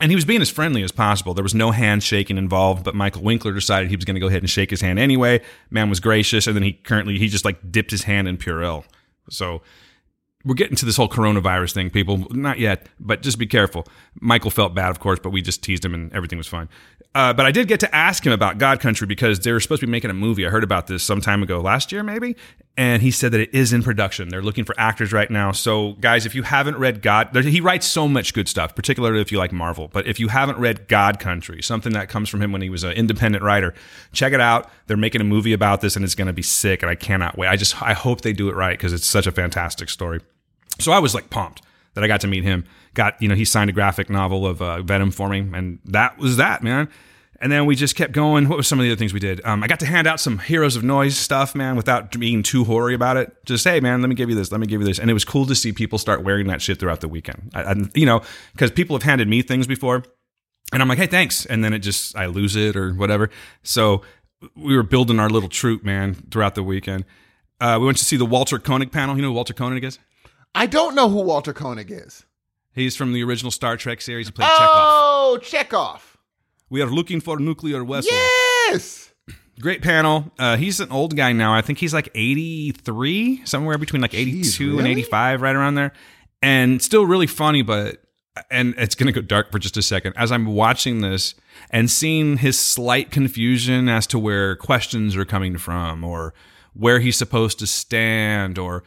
And he was being as friendly as possible. There was no handshaking involved, but Michael Winkler decided he was going to go ahead and shake his hand anyway. Man was gracious, and then he currently he just like dipped his hand in Purell. So we're getting to this whole coronavirus thing, people. Not yet, but just be careful. Michael felt bad, of course, but we just teased him and everything was fine. Uh, but I did get to ask him about God Country because they were supposed to be making a movie. I heard about this some time ago, last year maybe, and he said that it is in production. They're looking for actors right now. So, guys, if you haven't read God, he writes so much good stuff, particularly if you like Marvel. But if you haven't read God Country, something that comes from him when he was an independent writer, check it out. They're making a movie about this, and it's going to be sick. And I cannot wait. I just I hope they do it right because it's such a fantastic story. So I was like pumped that I got to meet him. Got you know he signed a graphic novel of uh, Venom for me, and that was that man. And then we just kept going. What was some of the other things we did? Um, I got to hand out some Heroes of Noise stuff, man, without being too hoary about it. Just hey, man, let me give you this. Let me give you this. And it was cool to see people start wearing that shit throughout the weekend. I, I, you know, because people have handed me things before, and I'm like, hey, thanks. And then it just I lose it or whatever. So we were building our little troop, man, throughout the weekend. Uh, we went to see the Walter Koenig panel. You know who Walter Koenig is? I don't know who Walter Koenig is. He's from the original Star Trek series. He played Chekov. Oh, Chekov. We are looking for nuclear vessel. Yes. Great panel. Uh, he's an old guy now. I think he's like 83, somewhere between like 82 and really? 85, right around there. And still really funny, but, and it's going to go dark for just a second. As I'm watching this and seeing his slight confusion as to where questions are coming from or where he's supposed to stand or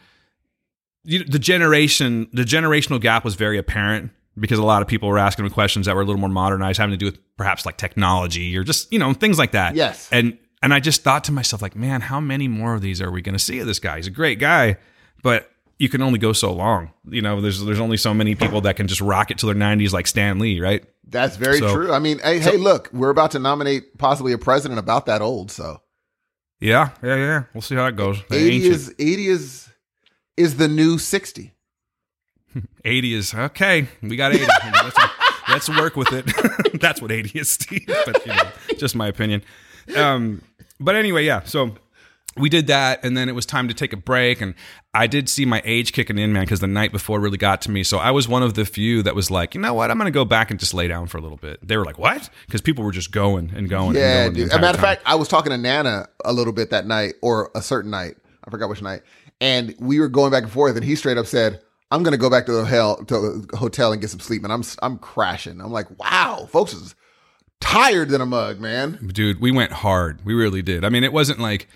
you the generation, the generational gap was very apparent because a lot of people were asking him questions that were a little more modernized, having to do with perhaps like technology or just, you know, things like that. Yes. And and I just thought to myself, like, man, how many more of these are we going to see of this guy? He's a great guy, but you can only go so long. You know, there's there's only so many people that can just rock it till their 90s, like Stan Lee, right? That's very So- true. I mean, hey, hey, look, we're about to nominate possibly a president about that old. So Yeah, yeah, yeah. We'll see how it goes. The eighty ancient- is eighty is is the new sixty. 80 is okay. We got 80. let's, let's work with it. That's what 80 is, Steve. But you know, just my opinion. Um, but anyway, yeah. So we did that, and then it was time to take a break. And I did see my age kicking in, man, because the night before really got to me. So I was one of the few that was like, you know what? I'm going to go back and just lay down for a little bit. They were like, what? Because people were just going and going. Yeah, and going dude. As a matter of fact, I was talking to Nana a little bit that night, or a certain night. I forgot which night, and we were going back and forth, and he straight up said. I'm gonna go back to the hotel to the hotel and get some sleep, and I'm I'm crashing. I'm like, wow, folks is tired than a mug, man. dude we went hard we really did i mean it wasn't like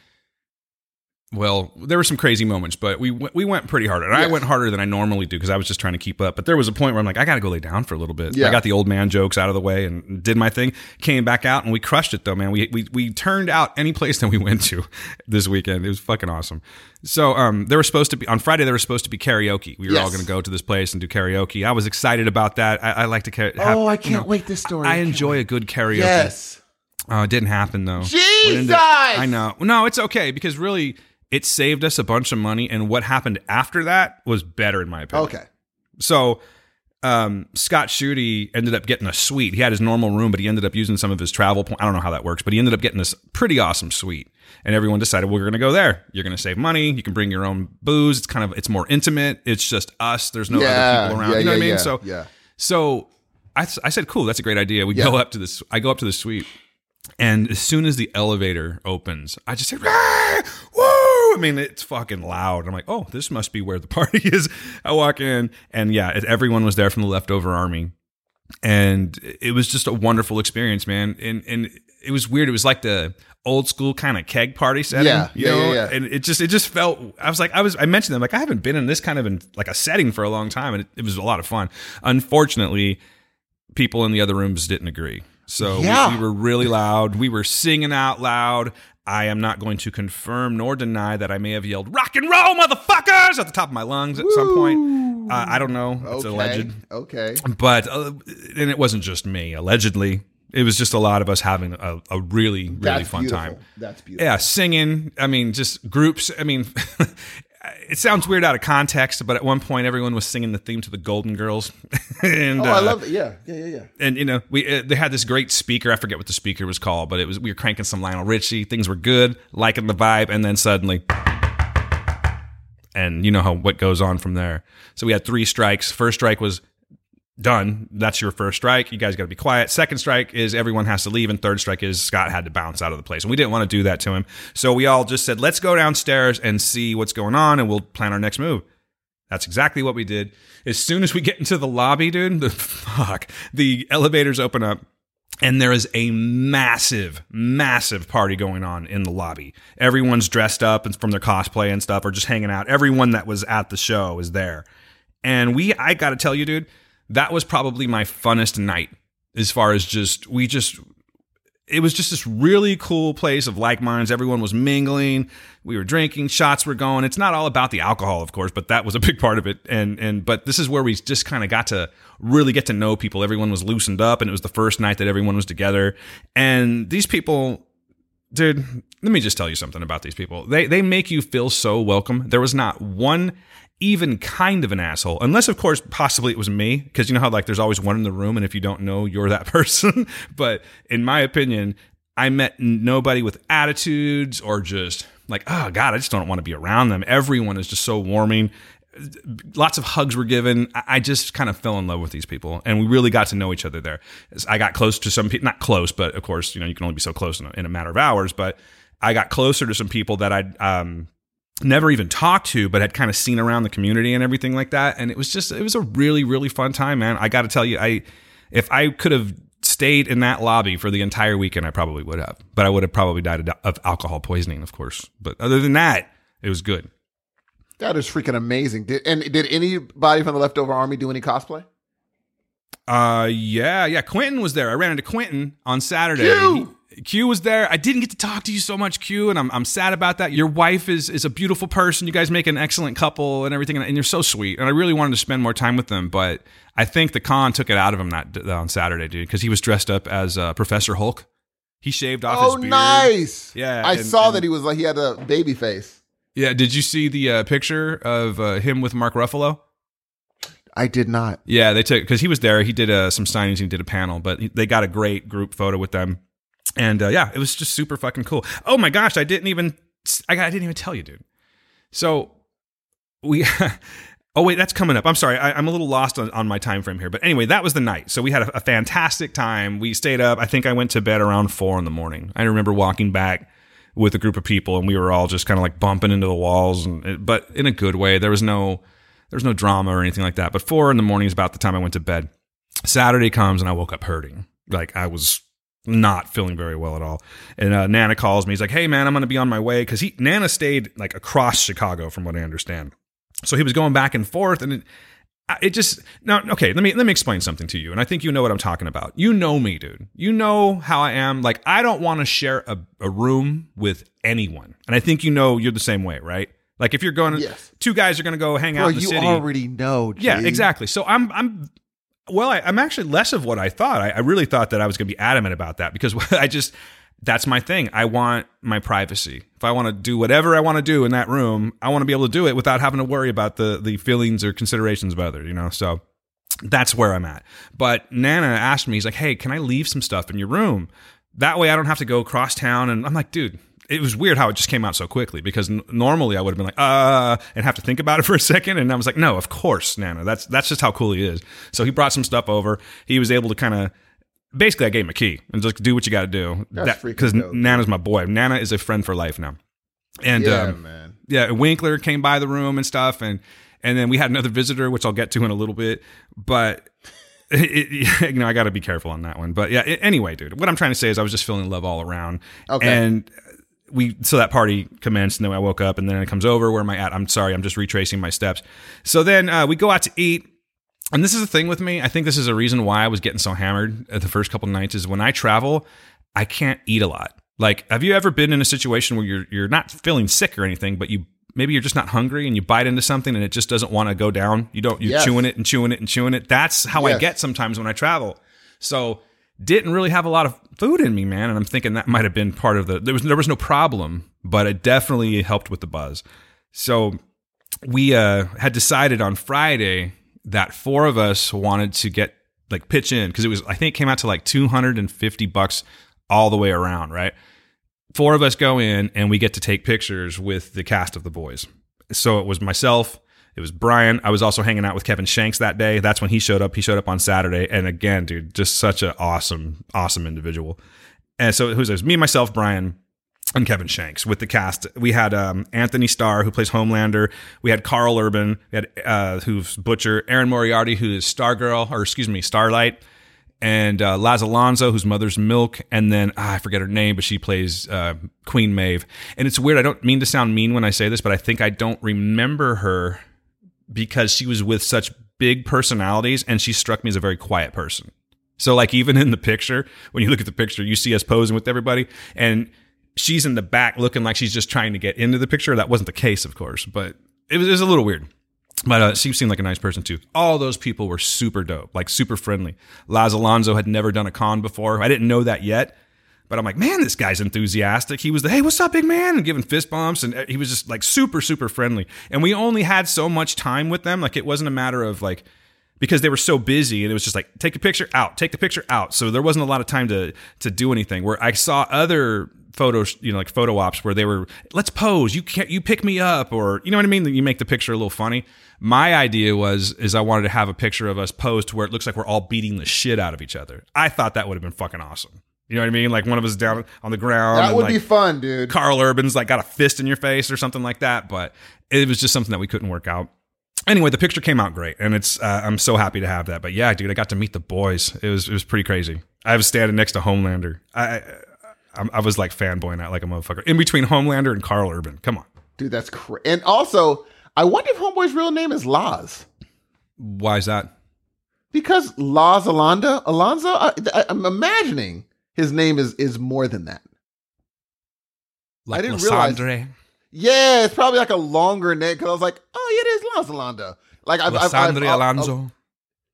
well there were some crazy moments but we w- we went pretty hard. And i went harder than i normally do because i was just trying to keep up. But there was a point where i'm like i gotta go lay down for a little bit. Yeah. i got the old man jokes out of the way and did my thing came back out and we crushed it though man. We we, we turned out any place that we went to this weekend. It was fucking awesome. So um there was supposed to be on friday there was supposed to be karaoke. We were all gonna go to this place and do karaoke. I was excited about that. I, I like to have, Oh, I can't know, wait this story. i I enjoy a good karaoke. Yes. Oh, it didn't happen though. Jesus! I know. No, it's okay because really it saved us a bunch of money and what happened after that was better in my opinion. Okay. So um, Scott Schutte ended up getting a suite. He had his normal room, but he ended up using some of his travel. Po- I don't know how that works, but he ended up getting this pretty awesome suite. And everyone decided well, we're going to go there. You're going to save money. You can bring your own booze. It's kind of it's more intimate. It's just us. There's no yeah. other people around. Yeah, you know yeah, what I mean? So yeah. so I, I said, cool, that's a great idea. We go up to this. I go up to the suite, and as soon as the elevator opens, I just say, "Rah! "Woo!" I mean, it's fucking loud. I'm like, oh, this must be where the party is. I walk in, and yeah, everyone was there from the leftover army, and it was just a wonderful experience, man. And and it was weird. It was like the old school kind of keg party setting. Yeah, you yeah, know? yeah, yeah. And it just it just felt. I was like, I was. I mentioned them like I haven't been in this kind of in like a setting for a long time, and it, it was a lot of fun. Unfortunately people in the other rooms didn't agree. So we- we, were really loud. We were singing out loud. I am not going to confirm nor deny that I may have yelled "rock and roll, motherfuckers" at the top of my lungs at some point. Uh, I don't know. It's Okay. alleged, Okay. but uh, and it wasn't just me. Allegedly, it was just a lot of us having a, a really really That's fun beautiful. time. That's beautiful. Yeah, singing. I mean, just groups. I mean, it sounds weird out of context, but at one point, everyone was singing the theme to the Golden Girls. and Oh, I uh, love it. Yeah. Yeah. Yeah. Yeah. and you know we uh, they had this great speaker. I forget what the speaker was called, but it was we were cranking some Lionel Richie. Things were good, liking the vibe, and then suddenly, and you know how what goes on from there. So we had three strikes. First strike was done. That's your first strike. You guys got to be quiet. Second strike is everyone has to leave, and third strike is Scott had to bounce out of the place, and we didn't want to do that to him. So we all just said, let's go downstairs and see what's going on, and we'll plan our next move. That's exactly what we did. As soon as we get into the lobby, dude, the fuck, the elevators open up and there is a massive, massive party going on in the lobby. Everyone's dressed up and from their cosplay and stuff, or just hanging out. Everyone that was at the show is there. And we, I got to tell you, dude, that was probably my funnest night as far as just, we just, it was just this really cool place of like minds. Everyone was mingling. We were drinking, shots were going. It's not all about the alcohol, of course, but that was a big part of it. And and but this is where we just kind of got to really get to know people. Everyone was loosened up, and it was the first night that everyone was together. And these people, dude, let me just tell you something about these people. They they make you feel so welcome. There was not one even kind of an asshole unless of course possibly it was me because you know how like there's always one in the room and if you don't know you're that person but in my opinion i met nobody with attitudes or just like oh god i just don't want to be around them everyone is just so warming lots of hugs were given. I I just kind of fell in love with these people, and we really got to know each other there. I got close to some people, not close, but of course, you know, you can only be so close in a, in a matter of hours. But I got closer to some people that I'd um, never even talked to, but had kind of seen around the community and everything like that. And it was just, it was a really, really fun time, man. I got to tell you, I if I could have stayed in that lobby for the entire weekend, I probably would have, but I would have probably died of- alcohol poisoning, of course. But other than that, it was good. That is freaking amazing. Did and did anybody from the leftover army do any cosplay? Uh, yeah, yeah. Quentin was there. I ran into Quentin on Saturday. Q! Q was there. I didn't get to talk to you so much, Q, and I'm, I'm sad about that. Your wife is is a beautiful person. You guys make an excellent couple and everything, and you're so sweet. And I really wanted to spend more time with them, but I think the con took it out of him that on Saturday, dude, because he was dressed up as uh, Professor Hulk. He shaved off Oh, his beard. Oh, nice. Yeah, I and- saw and- that he was like he had a baby face. Yeah, did you see the uh, picture of uh, him with Mark Ruffalo? I did not. Yeah, they took because he was there. He did uh, some signings. He did a panel, but they got a great group photo with them. And uh, yeah, it was just super fucking cool. Oh my gosh, I didn't even I, I didn't even tell you, dude. So we. oh wait, that's coming up. I'm sorry, I, I'm a little lost on, on my time frame here. But anyway, that was the night. So we had a, a fantastic time. We stayed up. I think I went to bed around four in the morning. I remember walking back with a group of people, and we were all just kind of like bumping into the walls, and but in a good way. There was no there was no drama or anything like that. But four in the morning is about the time I went to bed. Saturday comes and I woke up hurting. Like I was not feeling very well at all. And uh, Nana calls me. He's like, "Hey man, I'm going to be on my way because he Nana stayed like across Chicago from what I understand. So he was going back and forth, and it, it just now okay. Let me let me explain something to you, and I think you know what I'm talking about. You know me, dude. You know how I am. Like I don't want to share a, a room with anyone, and I think you know you're the same way, right? Like if you're going, Yes. two guys are going to go hang out Bro, in the you city. already know. G. Yeah, exactly. So I'm I'm Well, I, I'm actually less of what I thought. I, I really thought that I was going to be adamant about that because I just that's my thing. I want my privacy. If I want to do whatever I want to do in that room, I want to be able to do it without having to worry about the the feelings or considerations of others. You know, so that's where I'm at. But Nana asked me, he's like, "Hey, can I leave some stuff in your room? That way, I don't have to go across town." And I'm like, "Dude." It was weird how it just came out so quickly because n- normally I would have been like, uh, and have to think about it for a second. And I was like, no, of course, Nana. That's that's just how cool he is. So he brought some stuff over. He was able to kind of basically I gave him a key and just do what you got to do. That's Because Nana's my boy. Nana is a friend for life now. And yeah, um, man. yeah, Winkler came by the room and stuff, and and then we had another visitor, which I'll get to in a little bit. But it, it- you know, I got to be careful on that one. But yeah, a- anyway, dude, what I'm trying to say is I was just feeling love all around. Okay. And we so that party commenced, and then I woke up, and then it comes over. Where am I at? I'm sorry, I'm just retracing my steps. So then uh, we go out to eat. And this is the thing with me. I think this is a reason why I was getting so hammered at the first couple of nights is when I travel, I can't eat a lot. Like, have you ever been in a situation where you're you're not feeling sick or anything, but you maybe you're just not hungry and you bite into something and it just doesn't want to go down? You don't you're Yes. chewing it and chewing it and chewing it. That's how I get sometimes when I travel. So didn't really have a lot of food in me, man. And I'm thinking that might have been part of the there was there was no problem, but it definitely helped with the buzz. So we uh, had decided on Friday that four of us wanted to get like pitch in because it was I think it came out to like 250 bucks all the way around, right? Four of us go in and we get to take pictures with the cast of the boys. So it was myself, it was Brian. I was also hanging out with Kevin Shanks that day. That's when he showed up. He showed up on Saturday, and again, dude, just such an awesome, awesome individual. And so it was, it was me, myself, Brian, and Kevin Shanks with the cast. We had um, Antony Starr, who plays Homelander. We had Karl Urban, we had uh, who's Butcher, Erin Moriarty, who is Stargirl, or excuse me, Starlight, and uh, Laz Alonso, whose mother's Milk, and then ah, I forget her name, but she plays uh, Queen Maeve. And it's weird. I don't mean to sound mean when I say this, but I think I don't remember her because she was with such big personalities, and she struck me as a very quiet person. So like even in the picture, when you look at the picture, you see us posing with everybody, and she's in the back looking like she's just trying to get into the picture. That wasn't the case, of course, but it was, it was a little weird. But uh, she seemed like a nice person too. All those people were super dope, like super friendly. Laz Alonso had never done a con before. I didn't know that yet, but I'm like, man, this guy's enthusiastic. He was the, hey, what's up, big man? And giving fist bumps. And uh, he was just like super, super friendly. And we only had so much time with them. Like it wasn't a matter of like, because they were so busy and it was just like take a picture out take the picture out so there wasn't a lot of time to to do anything where i saw other photos you know like photo ops where they were let's pose you can't you pick me up or you know what i mean you make the picture a little funny my idea was is i wanted to have a picture of us posed to where it looks like we're all beating the shit out of each other i thought that would have been fucking awesome you know what i mean like one of us down on the ground That would like, be fun, dude. Karl Urban's like got a fist in your face or something like that, but it was just something that we couldn't work out. Anyway, the picture came out great, and it's uh, I'm so happy to have that. But yeah, dude, I got to meet the boys. It was it was pretty crazy. I was standing next to Homelander. I I, I was like fanboying out like a motherfucker in between Homelander and Karl Urban. Come on, Dude, that's cra And also, I wonder if Homeboy's real name is Laz. why is that? Because Laz Alonda, Alonzo, I, I, I'm imagining his name is is more than that. Like I didn't realize- Yeah, it's probably like a longer name because I was like, oh, yeah, it is Laz Alonda. Like I've, I've, I've, I've- Alonso.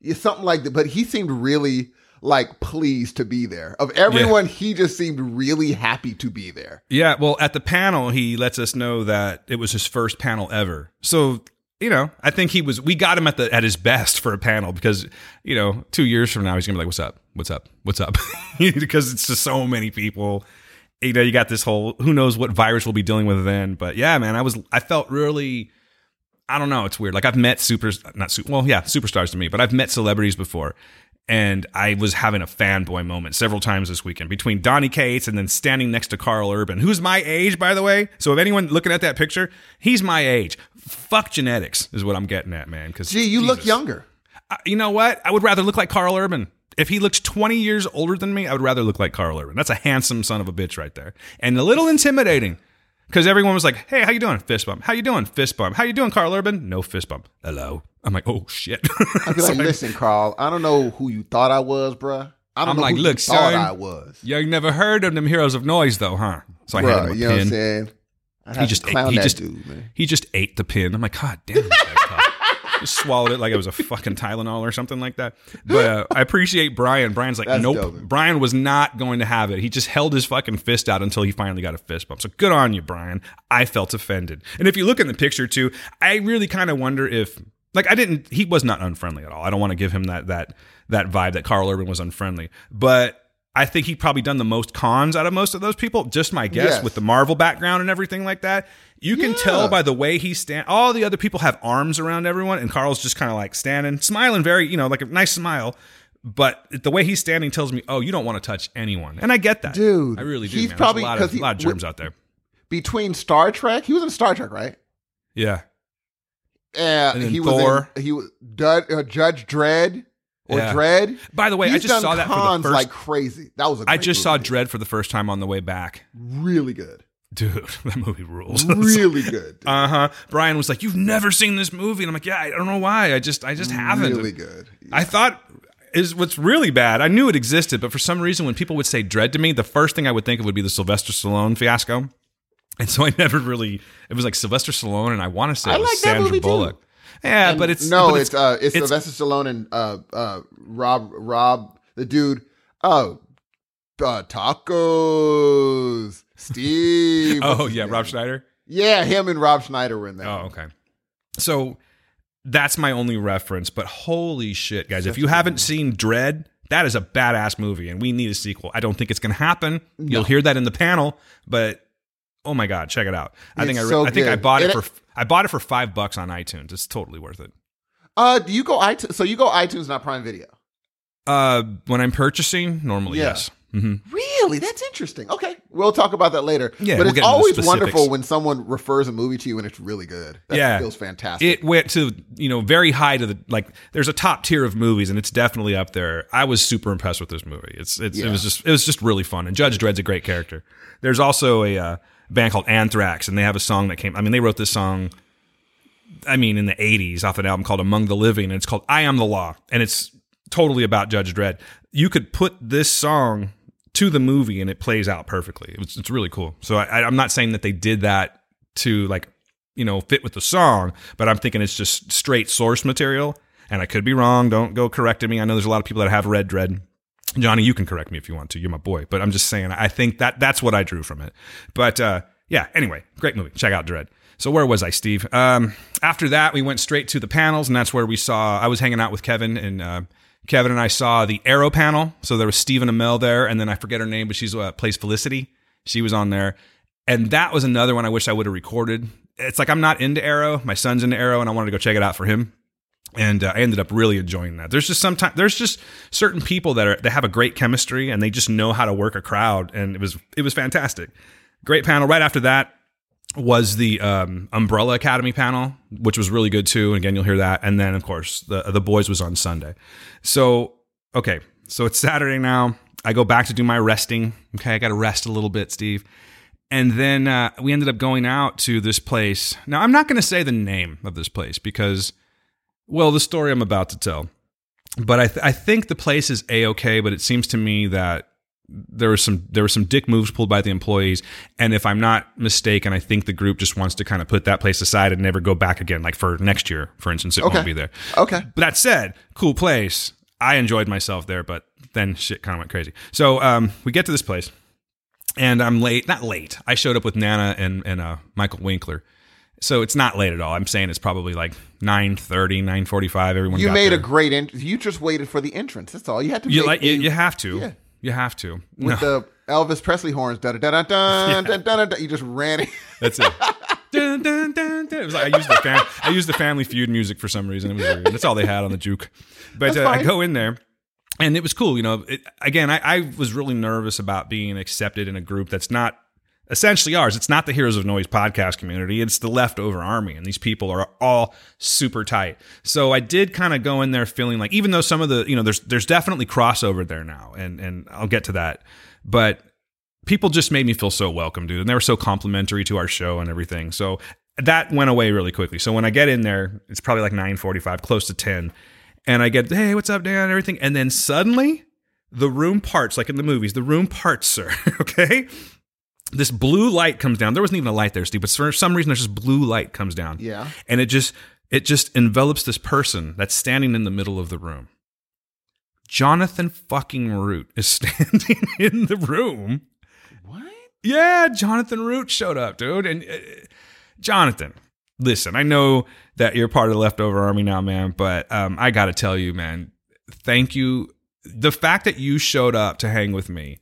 yeah, something like that. But he seemed really like pleased to be there. Of everyone, he just seemed really happy to be there. Yeah, well, at the panel, he lets us know that it was his first panel ever. So, you know, I think he was. We got him at the at his best for a panel because, you know, two years from now he's gonna be like, "What's up? What's up? What's up?" because it's just so many people. You know, you got this whole. Who knows what virus we'll be dealing with then? But yeah, man, I was. I felt really. I don't know. It's weird. Like I've met super, not super. Well, yeah, superstars to me, but I've met celebrities before, and I was having a fanboy moment several times this weekend between Donny Cates and then standing next to Karl Urban, who's my age, by the way. So if anyone looking at that picture, he's my age. Fuck genetics is what I'm getting at, man. Because Gee, you look younger. You know what? I would rather look like Karl Urban. If he looks 20 years older than me, I would rather look like Karl Urban. That's a handsome son of a bitch right there, and a little intimidating. Because everyone was like, "Hey, how you doing?" Fist bump. How you doing? Fist bump. How you doing, Karl Urban? No fist bump. Hello. I'm like, oh shit. I'd be like, listen, Karl, I don't know who you thought I was, bruh. I know like, look, son, I was. You never heard of them heroes of noise, though, huh? So I Bruh, him a you know what I'm pin. saying? I'd He just ate, he just dude, man. he just ate the pin. I'm like, God damn. this guy's tough." Just swallowed it like it was a fucking Tylenol or something like that. But uh, I appreciate Brian. Brian's like, That's nope. dope. Brian was not going to have it. He just held his fucking fist out until he finally got a fist bump. So good on you, Brian. I felt offended. And if you look in the picture too, I really kind of wonder if, like, I didn't. He was not unfriendly at all. I don't want to give him that that that vibe that Karl Urban was unfriendly, but. I think he probably done the most cons out of most of those people. Just my guess Yes. with the Marvel background and everything like that. You can tell by the way he stand. All the other people have arms around everyone, and Karl's just kind of like standing, smiling, very you know, like a nice smile. But the way he's standing tells me, oh, you don't want to touch anyone, and I get that, Dude, I really do. he's man. probably- There's a lot, of, he- lot of germs out there. Between Star Trek, he was in Star Trek, right? Yeah, Uh, And he Thor. was in, he was uh, Judge Dredd or Yeah. Dredd. By the way, I just saw that for the first. like crazy. That was a I just saw movie. Dredd for the first time on the way back. Really good. Dude, that movie rules. Really good. uh huh. Brian was like, "You've never seen this movie," and I'm like, "Yeah, I don't know why. I just, I just haven't." Really good. I thought is what's really bad. I knew it existed, but for some reason, when people would say Dredd to me, the first thing I would think of would be the Sylvester Stallone fiasco. And so I never really. It was like Sylvester Stallone, and I want to say I it was like that Sandra movie, too. Bullock. Yeah, but it's no, but it's, uh, it's, it's- Sylvester Stallone and uh, uh, Rob, Rob, the dude. Oh, uh, tacos, Steve. oh yeah, name? Rob Schneider. Yeah, him and Rob Schneider were in there. Oh okay. So that's my only reference. But holy shit, guys! if you haven't seen Dredd, that is a badass movie, and we need a sequel. I don't think it's going to happen. You'll hear that in the panel, but. Oh my god, check it out! I think I, re- so I think I bought it And for I bought it for five bucks on iTunes. It's totally worth it. Uh, do you go iTunes? So you go iTunes, not Prime Video. Uh, when I'm purchasing, normally Yeah. yes. hmm Really? That's interesting. Okay. We'll talk about that later. Yeah, but we'll it's get into the always wonderful when someone refers a movie to you and it's really good. That Yeah. feels fantastic. It went to you know very high to the like. There's a top tier of movies, and it's definitely up there. I was super impressed with this movie. It's, it's it was just it was just really fun, and Judge Dredd's a great character. There's also a uh, band called Anthrax, and they have a song that came. I mean, they wrote this song. I mean, in the '80s, off an album called "Among the Living," and it's called "I Am the Law," and it's totally about Judge Dredd. You could put this song to the movie, and it plays out perfectly. It's, it's really cool. So I, I'm not saying that they did that to like you know fit with the song, but I'm thinking it's just straight source material. And I could be wrong. Don't go correcting me. I know there's a lot of people that have read Dredd. Johnny, you can correct me if you want to. You're my boy. But I'm just saying, I think that that's what I drew from it. But uh, yeah, anyway, great movie. Check out Dredd. So where was I, Steve? Um, after that, we went straight to the panels, and that's where we saw. I was hanging out with Kevin, and uh, Kevin and I saw the Arrow panel. So there was Stephen Amell there, and then I forget her name, but she's uh, plays Felicity. She was on there, and that was another one I wish I would have recorded. It's like I'm not into Arrow. My son's into Arrow, and I wanted to go check it out for him and uh, I ended up really enjoying that. There's just sometimes there's just certain people that are they have a great chemistry and they just know how to work a crowd, and it was it was fantastic. Great panel. Right after that was the um, Umbrella Academy panel, which was really good too. And again, you'll hear that. And then of course the the boys was on Sunday. So okay, so it's Saturday now. I go back to do my resting. Okay, I got to rest a little bit, Steve. And then uh, we ended up going out to this place. Now, I'm not going to say the name of this place because well, the story I'm about to tell. But I, th- I think the place is a okay. But it seems to me that there was some there were some dick moves pulled by the employees, and if I'm not mistaken, I think the group just wants to kind of put that place aside and never go back again. Like for next year, for instance, it Okay. won't be there. okay. But that said, cool place. I enjoyed myself there, but then shit kind of went crazy. So um, we get to this place, and I'm late. Not late. I showed up with Nana and and uh, Michael Winkler. So it's not late at all. I'm saying it's probably like 9.30, 9.45. Everyone You made there. a great ent- You just waited for the entrance. That's all. You had to You like you, a- you have to. Yeah. You have to. No, with the Elvis Presley horns. Da da da da da da da da. You just ran it. that's it. Dun, dun, dun, dun. It was like I used the fam- I used the Family Feud music for some reason. It was weird. That's all they had on the juke. But uh, I go in there, and it was cool. You know, it, again, I, I was really nervous about being accepted in a group that's not essentially ours. It's not the Heroes of Noise podcast community. It's the leftover army, and these people are all super tight. So I did kind of go in there feeling like, even though some of the, you know, there's there's definitely crossover there now, and and I'll get to that, but people just made me feel so welcome, dude, and they were so complimentary to our show and everything. So that went away really quickly. So when I get in there, it's probably like nine forty-five, close to ten, and I get, hey, what's up, Dan, everything, and then suddenly the room parts, like in the movies, the room parts, sir. okay. This blue light comes down. There wasn't even a light there, Steve, but for some reason, there's just blue light comes down Yeah. and it just it just envelops this person that's standing in the middle of the room. Jonathan fucking Root is standing in the room. What? Yeah, Jonathan Root showed up, dude. And uh, Jonathan, listen, I know that you're part of the leftover army now, man, but um, I got to tell you, man, thank you. The fact that you showed up to hang with me,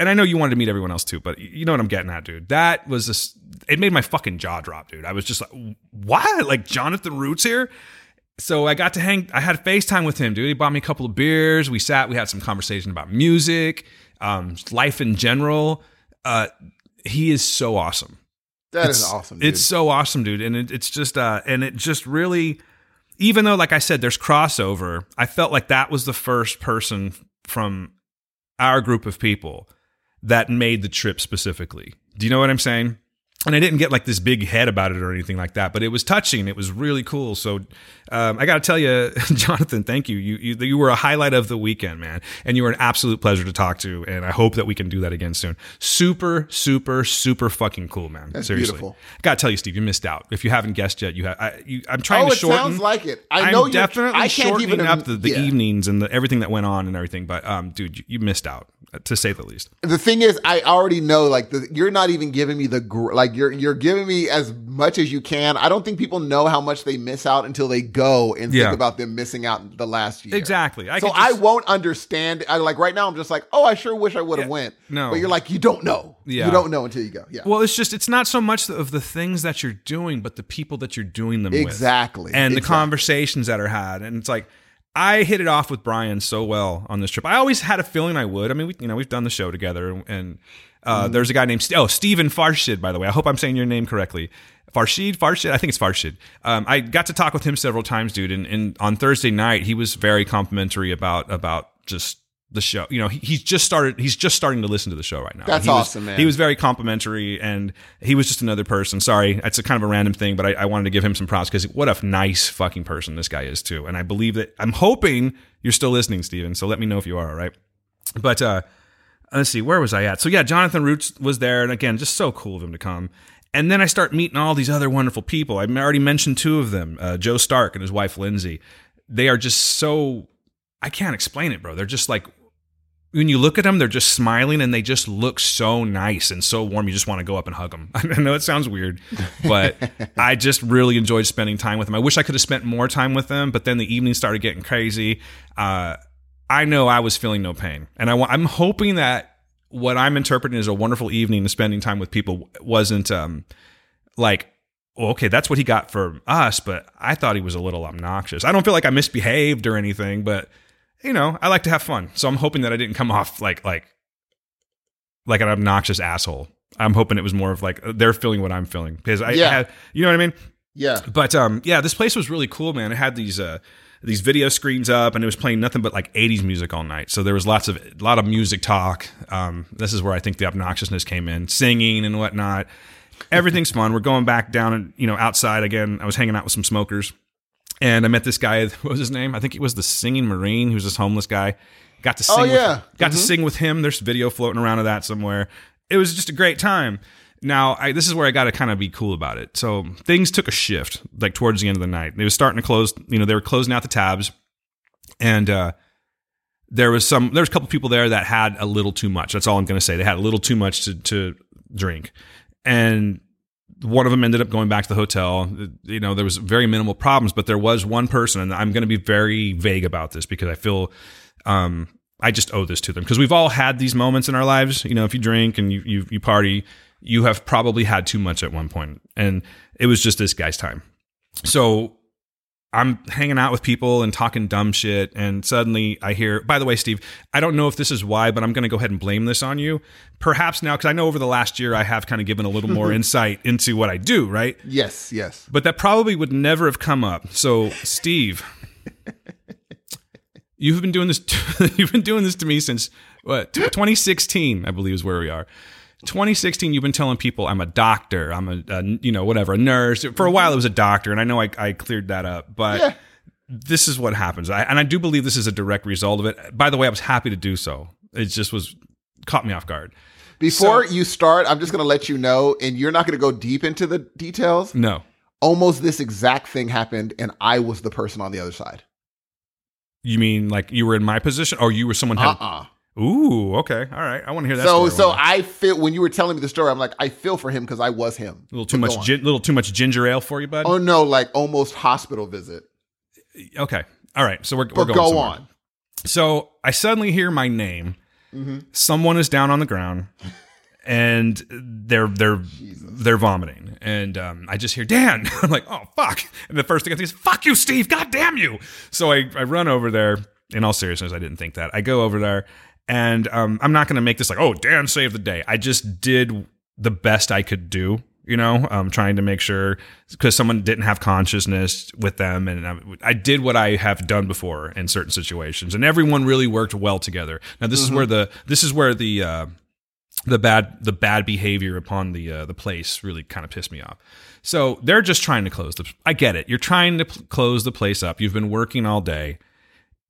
and I know you wanted to meet everyone else too, but you know what I'm getting at, dude. That was just, it made my fucking jaw drop, dude. I was just like, what? Like Jonathan Root's here? So I got to hang, I had FaceTime with him, dude. He bought me a couple of beers. We sat, we had some conversation about music, um, life in general. Uh, he is so awesome. That it's, is awesome. Dude. It's so awesome, dude. And it, it's just, uh, and it just really, even though, like I said, there's crossover, I felt like that was the first person from our group of people that made the trip specifically. Do you know what I'm saying? And I didn't get like this big head about it or anything like that, but it was touching. It was really cool. So um, I got to tell you, Jonathan, thank you. You, you. You were a highlight of the weekend, man, and you were an absolute pleasure to talk to. And I hope that we can do that again soon. Super, super, super fucking cool, man. That's Seriously, beautiful. got to tell you, Steve, you missed out. If you haven't guessed yet, you have. I, you, I'm trying to. Oh, to it shorten. sounds like it. I know definitely I can't shortening even- up the, the yeah. evenings and the, everything that went on and everything. But um, dude, you, you missed out uh, to say the least. the thing is, I already know like the, you're not even giving me the gr- like you're you're giving me as much as you can. I don't think people know how much they miss out until they go and Yeah. think about them missing out the last year. Exactly. I so just- I won't understand. I like right now. I'm just like, oh, I sure wish I would have Yeah. went. No. but you're like, you don't know. Yeah. you don't know until you go. Yeah, Well, it's just it's not so much of the things that you're doing, but the people that you're doing them with. Exactly. And the conversations that are had. And it's like I hit it off with Brian so well on this trip. I always had a feeling I would. I mean, we, you know, we've done the show together, and uh, Mm-hmm. there's a guy named oh Stephen Farshid, by the way. I hope I'm saying your name correctly. Farshid, Farshid. I think it's Farshid. Um, I got to talk with him several times, dude. And, and on Thursday night, he was very complimentary about about just the show. You know, he, he's just started. He's just starting to listen to the show right now. That's He was- awesome, man. He was very complimentary, and he was just another person. Sorry, it's a kind of a random thing, but I, I wanted to give him some props because what a nice fucking person this guy is too. And I believe that I'm hoping you're still listening, Steven. So let me know if you are. All right, but uh, let's see, where was I at? So yeah, Jonathan Roots was there, and again, just so cool of him to come. And then I start meeting all these other wonderful people. I already mentioned two of them, uh, Joe Stark and his wife Lindsay. They are just so I can't explain it, bro. They're just like when you look at them, they're just smiling and they just look so nice and so warm. You just want to go up and hug them. I know it sounds weird, but I just really enjoyed spending time with them. I wish I could have spent more time with them, but then the evening started getting crazy. Uh, I know I was feeling no pain, and I, I'm hoping that what I'm interpreting as a wonderful evening and spending time with people wasn't um, like well, okay, that's what he got for us, but I thought he was a little obnoxious. I don't feel like I misbehaved or anything, but you know, I like to have fun. So I'm hoping that I didn't come off like like like an obnoxious asshole. I'm hoping it was more of like they're feeling what I'm feeling because I, I had, you know what I mean? yeah. But um, yeah, this place was really cool, man. It had these uh, these video screens up, and it was playing nothing but like '80s music all night. So there was lots of a lot of music talk. Um, this is where I think the obnoxiousness came in, singing and whatnot. Everything's fun. We're going back down and you know outside again. I was hanging out with some smokers, and I met this guy. What was his name? I think he was the singing marine. He was this homeless guy. Got to sing. Oh, with- yeah. got to sing with him. There's video floating around of that somewhere. It was just a great time. Now, I, this is where I got to kind of be cool about it. So things took a shift, like towards the end of the night. They was starting to close. You know, they were closing out the tabs, and uh, there was some. There was a couple people there that had a little too much. That's all I'm going to say. They had a little too much to, to drink, and one of them ended up going back to the hotel. You know, there was very minimal problems, but there was one person, and I'm going to be very vague about this because I feel um, I just owe this to them because we've all had these moments in our lives. You know, if you drink and you, you you party, you have probably had too much at one point, and it was just this guy's time. So I'm hanging out with people and talking dumb shit, and suddenly I hear. By the way, Steve, I don't know if this is why, but I'm going to go ahead and blame this on you. Perhaps now, because I know over the last year I have kind of given a little more insight into what I do, right? Yes. Yes. but that probably would never have come up. So, Steve, you've been doing this. you've been doing this to me since what? 2016, I believe, is where we are. 2016, you've been telling people I'm a doctor. I'm a, a you know whatever a nurse. For a while, it was a doctor, and I know I, I cleared that up, but. Yeah. This is what happens, I, and I do believe this is a direct result of it. By the way, I was happy to do so. It just was caught me off guard. Before you start, I'm just going to let you know, and you're not going to go deep into the details. No, almost this exact thing happened and I was the person on the other side. You mean like you were in my position, or you were someone? Had, Uh-uh. Ooh, okay, all right. I want to hear that. So story so. I feel when you were telling me the story, I'm like, I feel for him because I was him. a little too much, gin, little too much ginger ale for you, bud. Oh no, like almost hospital visit. Okay, all right. So we're, we're But going go somewhere. on. So I suddenly hear my name. Mm-hmm. Someone is down on the ground, and they're they're they're vomiting, and um, I just hear Dan. I'm like, oh fuck! And the first thing I think is, fuck you, Steve! God damn you! So I I run over there. In all seriousness, I didn't think that. I go over there, and um, I'm not going to make this like, oh, Dan saved the day. I just did the best I could do. You know, um, trying to make sure because someone didn't have consciousness with them, and I, I did what I have done before in certain situations, and everyone really worked well together. Now, this is where the this is where the uh, the bad the bad behavior upon the uh, the place really kind of pissed me off. So they're just trying to close the. I get it. You're trying to pl- close the place up. You've been working all day.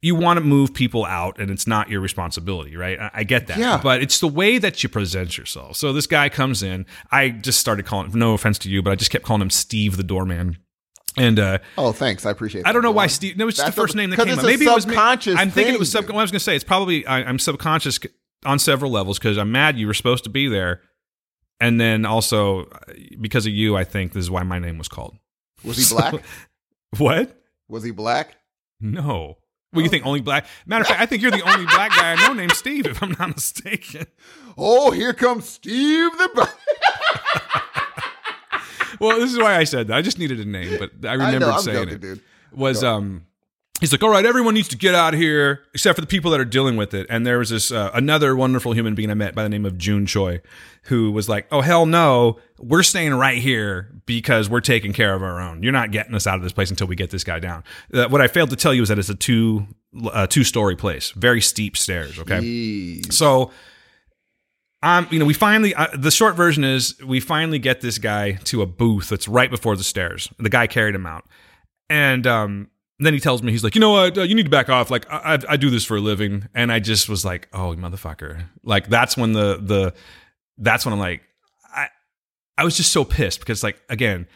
You want to move people out, and it's not your responsibility, right? I, get that. Yeah. But it's the way that you present yourself. So this guy comes in. I just started calling. No offense to you, but I just kept calling him Steve the doorman. And uh, Oh, thanks. I appreciate. It. I don't know why. Steve. No, it's just That's the first a- name that came up. Maybe it was me. subconscious I'm thinking it was sub. What I was going to say, it's probably I, I'm subconscious on several levels because I'm mad you were supposed to be there, and then also uh, because of you, I think this is why my name was called. Was he black? What? Was he black? No. Well, you think only black? Matter of fact, I think you're the only black guy I know named Steve, if I'm not mistaken. Oh, here comes Steve the. Well, this is why I said that. I just needed a name, but I I remembered know, I'm saying it. dude. was um he's like all right everyone needs to get out of here except for the people that are dealing with it. And there was this uh, another wonderful human being i met by the name of june choi who was like oh hell no. We're staying right here because we're taking care of our own. You're not getting us out of this place until we get this guy down. Uh, what i failed to tell you is that it's a two uh, two story place very steep stairs okay? Jeez. so um, you know, we finally uh, the short version is we finally get this guy to a booth that's right before the stairs. The guy carried him out, and um, then he tells me he's like, you know what, uh, you need to back off. Like I, I, I do this for a living, and I just was like, oh motherfucker. Like that's when the the that's when I'm like, I I was just so pissed because like again.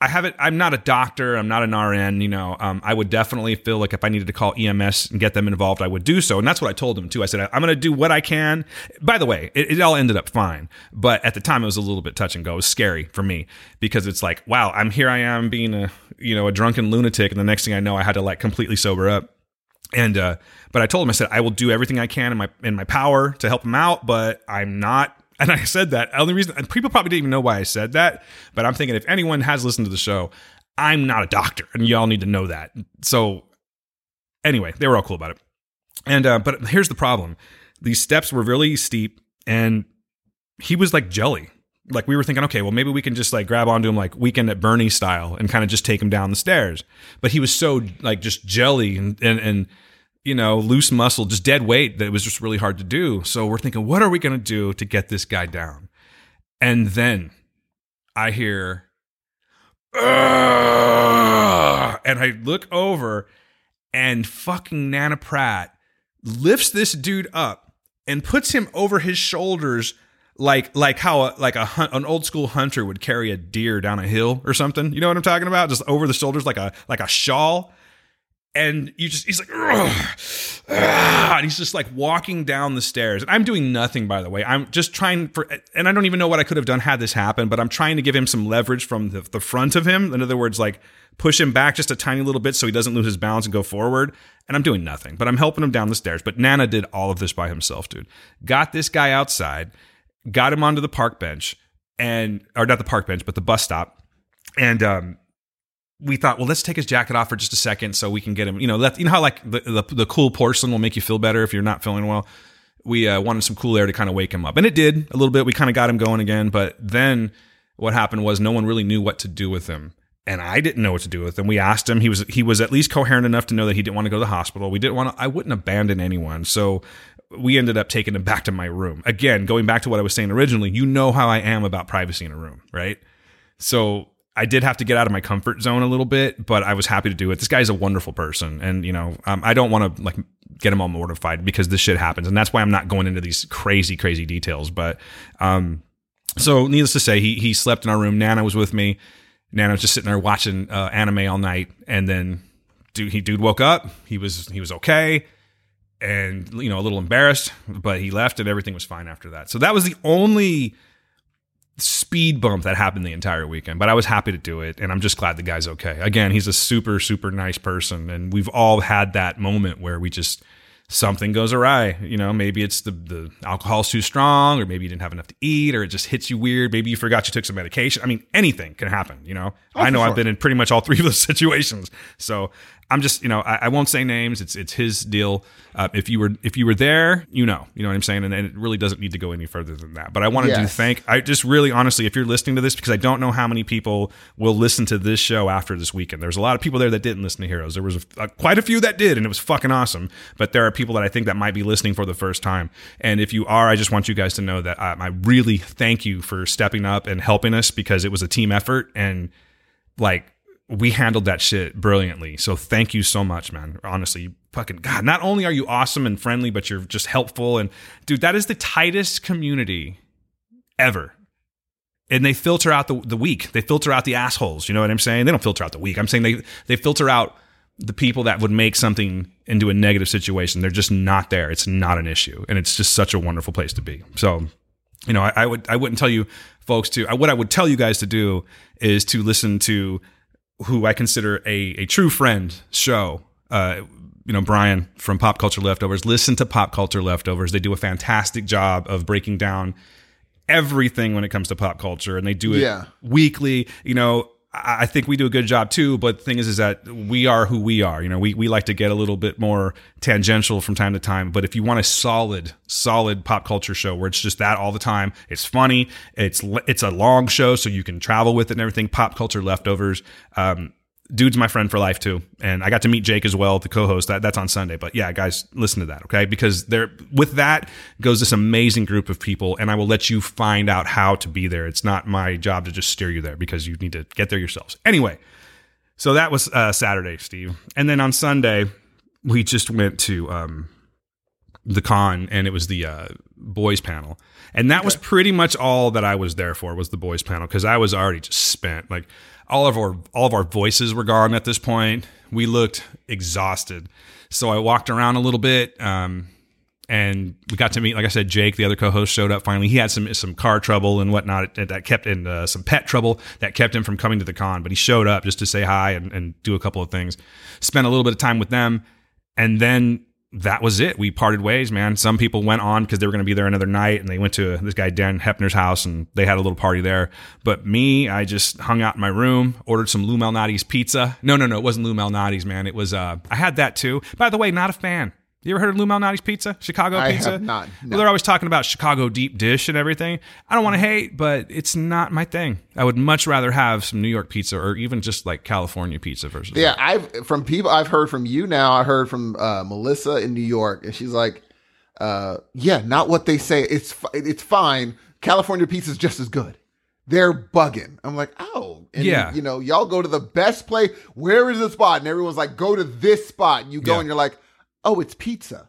I haven't. I'm not a doctor. I'm not an RN. You know, um, I would definitely feel like if I needed to call EMS and get them involved, I would do so. And that's what I told them too. I said I'm going to do what I can. By the way, it, it all ended up fine, but at the time it was a little bit touch and go. It was scary for me because it's like, wow, I'm here. I am being a you know a drunken lunatic, and the next thing I know, I had to like completely sober up. And uh, but I told him I said I will do everything I can in my in my power to help him out, but I'm not. And I said that. The only reason and people probably didn't even know why I said that, but I'm thinking if anyone has listened to the show, I'm not a doctor, and y'all need to know that. So anyway, they were all cool about it. And uh, but here's the problem: these steps were really steep, and he was like jelly. Like we were thinking, okay, well maybe we can just like grab onto him like weekend at Bernie style and kind of just take him down the stairs. But he was so like just jelly and and and you know loose muscle, just dead weight that it was just really hard to do. So we're thinking, what are we gonna do to get this guy down? And then I hear, and I look over, and fucking Nana Pratt lifts this dude up and puts him over his shoulders like like how a, like a hunt, an old school hunter would carry a deer down a hill or something. You know what I'm talking about? Just over the shoulders like a like a shawl. And you just he's like and he's just like walking down the stairs. And I'm doing nothing by the way. I'm just trying for and I don't even know what I could have done had this happen, but I'm trying to give him some leverage from the, the front of him. In other words, like push him back just a tiny little bit so he doesn't lose his balance and go forward. And I'm doing nothing, but I'm helping him down the stairs. But Nana did all of this by himself, dude. Got this guy outside, got him onto the park bench, and or not the park bench, but the bus stop. And um, we thought, well, let's take his jacket off for just a second so we can get him. You know, let, you know how like the, the the cool porcelain will make you feel better if you're not feeling well. We uh, wanted some cool air to kind of wake him up, and it did a little bit. We kind of got him going again, but then what happened was no one really knew what to do with him and I didn't know what to do with him. We asked him. He was he was at least coherent enough to know that he didn't want to go to the hospital. We didn't want to. I wouldn't abandon anyone. So we ended up taking him back to my room. Again, going back to what I was saying originally. You know how I am about privacy in a room, right? So I did have to get out of my comfort zone a little bit, but I was happy to do it. This guy's a wonderful person, and you know um, I don't want to like get him all mortified because this shit happens, and that's why I'm not going into these crazy crazy details. But um, so needless to say, he he slept in our room. Nana was with me Nana was just sitting there watching uh, anime all night, and then dude, he dude woke up. He was he was okay, and you know a little embarrassed, but he left, and everything was fine after that. So that was the only speed bump that happened the entire weekend. But I was happy to do it, and I'm just glad the guy's okay. Again, he's a super super nice person, and we've all had that moment where we just something goes awry. You know, maybe it's the the alcohol's too strong, or maybe you didn't have enough to eat, or it just hits you weird. Maybe you forgot you took some medication. I mean, anything can happen. You know, I oh, know for I've been in pretty much all three of those situations. So I'm just, you know, I, I won't say names. It's it's his deal. Uh, if you were if you were there, you know, you know what I'm saying, and, and it really doesn't need to go any further than that. But I wanted to Yes. thank. I just really honestly, if you're listening to this, because I don't know how many people will listen to this show after this weekend. There's a lot of people there that didn't listen to Heroes. There was a, uh, quite a few that did, and it was fucking awesome. But there are people that I think that might be listening for the first time. And if you are, I just want you guys to know that um, I really thank you for stepping up and helping us because it was a team effort and like we handled that shit brilliantly. So thank you so much, man. Honestly, fucking God, not only are you awesome and friendly, but you're just helpful. And dude, that is the tightest community ever. And they filter out the, the weak. They filter out the assholes. You know what I'm saying? They don't filter out the weak. I'm saying they, they filter out the people that would make something into a negative situation. They're just not there. It's not an issue. And it's just such a wonderful place to be. So you know, I, I would I wouldn't tell you folks to I, what I would tell you guys to do is to listen to who I consider a a true friend show. Uh, you know, Brian from Pop Culture Leftovers. Listen to Pop Culture Leftovers. They do a fantastic job of breaking down everything when it comes to pop culture, and they do it Yeah. weekly. You know, I think we do a good job too. But the thing is, is that we are who we are. You know, we, we like to get a little bit more tangential from time to time. But if you want a solid, solid pop culture show where it's just that all the time, it's funny, it's it's a long show, so you can travel with it and everything. Pop culture leftovers. Um, dude's my friend for life too, and I got to meet Jake as well, the co-host. That that's on Sunday. But yeah, guys, listen to that, okay? Because there, with that goes this amazing group of people, and I will let you find out how to be there. It's not my job to just steer you there because you need to get there yourselves. Anyway, so that was uh, Saturday, Steve, and then on Sunday we just went to um, the con, and it was the uh, boys panel, and that was pretty much all that I was there for was the boys panel because I was already just spent. Like all of our all of our voices were gone at this point. We looked exhausted, so I walked around a little bit. Um, and we got to meet, like I said, Jake, the other co-host, showed up finally. He had some some car trouble and whatnot that kept in uh, some pet trouble that kept him from coming to the con. But he showed up just to say hi and, and do a couple of things. Spent a little bit of time with them, and then that was it. We parted ways, man. Some people went on because they were going to be there another night, and they went to this guy Dan Hepner's house, and they had a little party there. But me, I just hung out in my room, ordered some Lou Malnati's pizza. No, no, no, it wasn't Lou Malnati's, man. It was. uh I had that too. By the way, not a fan. You ever heard of Lou Malnati's pizza? Chicago I pizza? have not, no. Well, they're always talking about Chicago deep dish and everything. I don't want to hate, but it's not my thing. I would much rather have some New York pizza or even just like California pizza versus. Yeah, I've from people I've heard from you now. I heard from uh, Melissa in New York, and she's like, uh, "Yeah, not what they say. It's it's fine. California pizza is just as good. They're bugging." I'm like, "Oh, and, Yeah. You know, y'all go to the best place. Where is the spot?" And everyone's like, "Go to this spot." And you go, Yeah. and you're like, "Oh, it's pizza."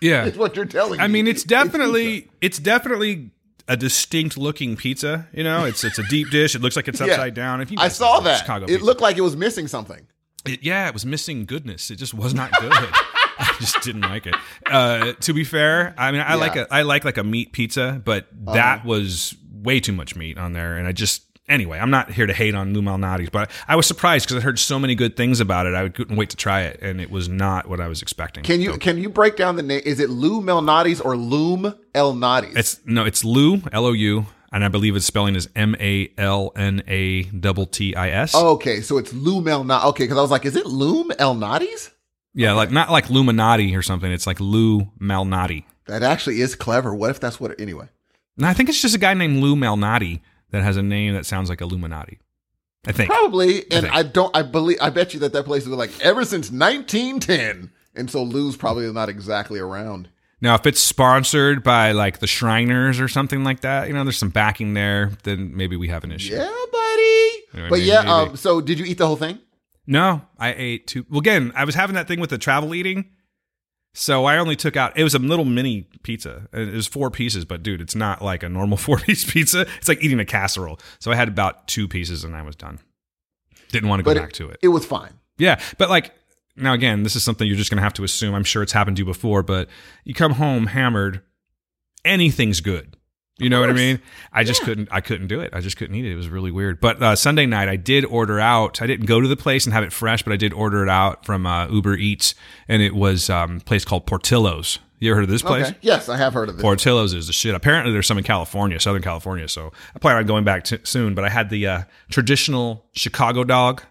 yeah. That's what you're telling me. I me. mean, it's definitely it's definitely a distinct looking pizza. You know, it's it's a deep dish. It looks like it's Yeah. upside down. If you I saw that. Chicago it pizza. looked like it was missing something. It- yeah, it was missing goodness. It just was not good. I just didn't like it. Uh, to be fair, I mean, I like Yeah. Uh-huh. a I like like a meat pizza, but that was way too much meat on there, and I just. Anyway, I'm not here to hate on Lou Malnati's, but I was surprised because I heard so many good things about it. I couldn't wait to try it, and it was not what I was expecting. Can you can you break down the name? Is it Lou Melnati's or Loom El Nati's? It's no, it's Lou L O U, and I believe its spelling is M A L N A double T I S. okay, so it's Lou Melnati. Okay, because I was like, is it Loom El Nati's? yeah, like not like Luminati or something. It's like Lou Malnati. That actually is clever. What if that's what? Anyway, No, I think it's just a guy named Lou Malnati that has a name that sounds like Illuminati. I think. probably. And think. I, don't. I believe. I bet you that that place was like ever since 1910, and so Lou's probably not exactly around. Now, if it's sponsored by like the Shriners or something like that, you know, there's some backing there, then maybe we have an issue. Yeah, buddy. But maybe, yeah. maybe. Um. So did you eat the whole thing? No, I ate two. Well, again, I was having that thing with the travel eating. So I only took out. It was a little mini pizza. It was four pieces, but dude, it's not like a normal four piece pizza. It's like eating a casserole. So I had about two pieces and I was done. Didn't want to go But back to it. It was fine. Yeah, but like now again, this is something you're just going to have to assume. I'm sure it's happened to you before, but you come home hammered, anything's good. You know what I mean? I just couldn't. I couldn't do it. I just couldn't eat it. It was really weird. But uh, Sunday night, I did order out. I didn't go to the place and have it fresh, but I did order it out from uh, Uber Eats, and it was um, a place called Portillo's. You ever heard of this place? Okay. Yes, I have heard of it. Portillo's is the shit. Apparently, there's some in California, Southern California. So I plan on going back t- soon. But I had the uh, traditional Chicago dog,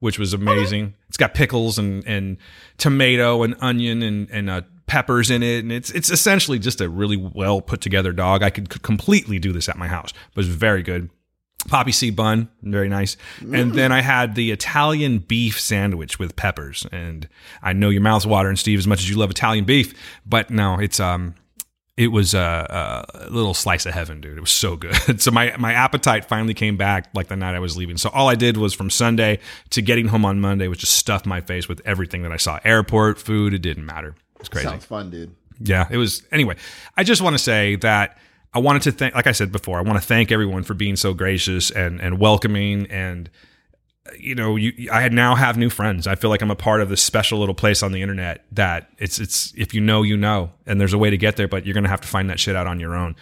which was amazing. It's got pickles and, and tomato and onion and and uh, peppers in it, and it's it's essentially just a really well put together dog. I could, completely do this at my house. It was very good. Poppy seed bun, very nice. And then I had the Italian beef sandwich with peppers. And I know your mouth's watering, Steve, as much as you love Italian beef, but no, it's um, it was a, a little slice of heaven, dude. It was so good. so my my appetite finally came back like the night I was leaving. So all I did was from Sunday to getting home on Monday was just stuff my face with everything that I saw. Airport food, it didn't matter. It was crazy. Sounds fun, dude. Yeah, it was. Anyway, I just want to say that I wanted to thank, like I said before, I want to thank everyone for being so gracious and and welcoming and you know, you I now have new friends. I feel like I'm a part of this special little place on the internet that it's it's if you know you know, and there's a way to get there, but you're gonna have to find that shit out on your own.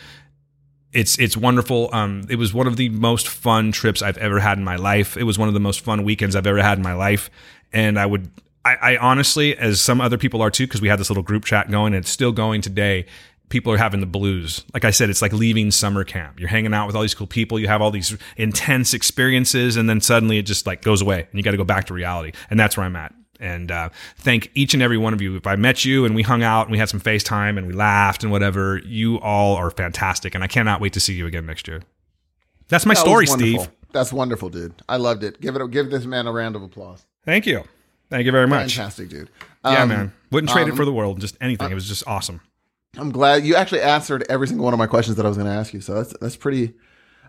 It's it's wonderful. Um, it was one of the most fun trips I've ever had in my life. It was one of the most fun weekends I've ever had in my life, and I would. I, I honestly, as some other people are too, because we had this little group chat going, and it's still going today people are having the blues. Like I said, it's like leaving summer camp. You're hanging out with all these cool people. You have all these intense experiences, and then suddenly it just like goes away, and you got to go back to reality. And that's where I'm at. And uh, thank each and every one of you. If I met you and we hung out and we had some FaceTime and we laughed and whatever, you all are fantastic, and I cannot wait to see you again next year. That's my That story. Steve. That's wonderful, dude. I loved it. Give it. Give this man a round of applause. Thank you. Thank you very much. Fantastic, dude. Yeah, Um, man. Wouldn't trade it um, for the world. Just anything. it was just awesome. I'm glad you actually answered every single one of my questions that I was going to ask you. So that's that's pretty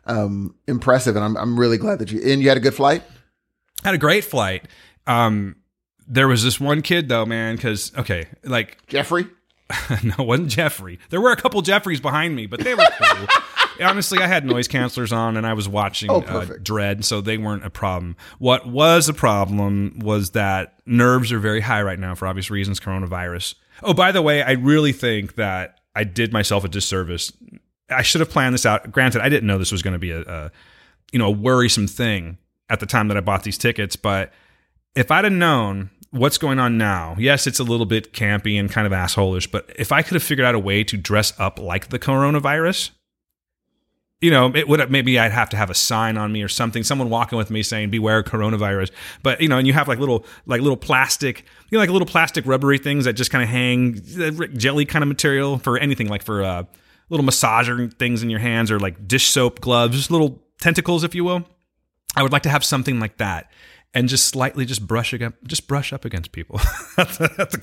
um, impressive, and I'm I'm really glad that you and you had a good flight. Had a great flight. Um, there was this one kid though, man. Because okay, like Jeffrey, no, it wasn't Jeffrey. There were a couple Jeffreys behind me, but they were cool. Honestly, I had noise cancelers on and I was watching Oh, uh. Dredd, so they weren't a problem. What was a problem was that nerves are very high right now for obvious reasons, coronavirus. Oh, by the way, I really think that I did myself a disservice. I should have planned this out. Granted, I didn't know this was going to be a, a you know a worrisome thing at the time that I bought these tickets, but if I'd have known what's going on now, yes, it's a little bit campy and kind of assholish, but if I could have figured out a way to dress up like the coronavirus, you know, it would maybe I'd have to have a sign on me or something, someone walking with me saying "Beware coronavirus." But you know, and you have like little like little plastic, you know, like little plastic rubbery things that just kind of hang, uh, jelly kind of material for anything, like for uh, little massager things in your hands or like dish soap gloves, just little tentacles, if you will. I would like to have something like that, and just slightly just brush against, just brush up against people at the, at the.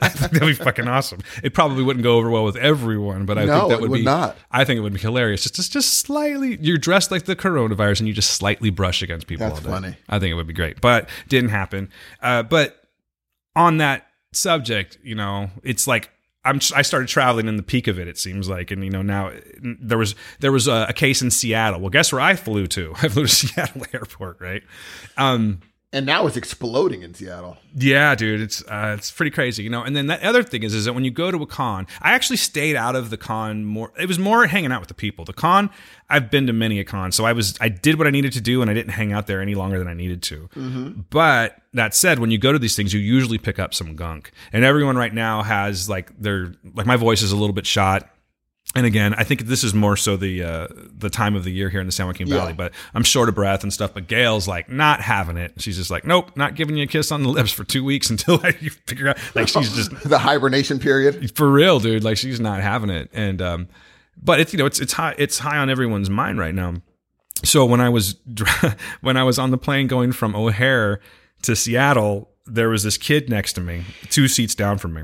I think that'd be fucking awesome. It probably wouldn't go over well with everyone, but I No, think that it would, would be. not. I think it would be hilarious. Just, just, just slightly. You're dressed like the coronavirus, and you just slightly brush against people. That's funny. I think it would be great, but didn't happen. Uh, but on that subject, you know, it's like I'm I started traveling in the peak of it. It seems like, and you know, now there was there was a, a case in Seattle. Well, guess where I flew to? I flew to Seattle Airport, right? Um, and now it's exploding in Seattle. yeah, dude, it's uh, it's pretty crazy, you know. And then that other thing is, is that when you go to a con, I actually stayed out of the con more. It was more hanging out with the people. The con, I've been to many a con, so I was I did what I needed to do, and I didn't hang out there any longer than I needed to. But that said, when you go to these things, you usually pick up some gunk, and everyone right now has like their like my voice is a little bit shot. And again, I think this is more so the uh, the time of the year here in the San Joaquin Valley. But I'm short of breath and stuff. But Gail's like not having it. She's just like, nope, not giving you a kiss on the lips for two weeks until I you figure out. Like she's just The hibernation period. for real, dude. Like she's not having it. And um, but it's you know it's it's high it's high on everyone's mind right now. So when I was dr- when I was on the plane going from O'Hare to Seattle, there was this kid next to me, two seats down from me,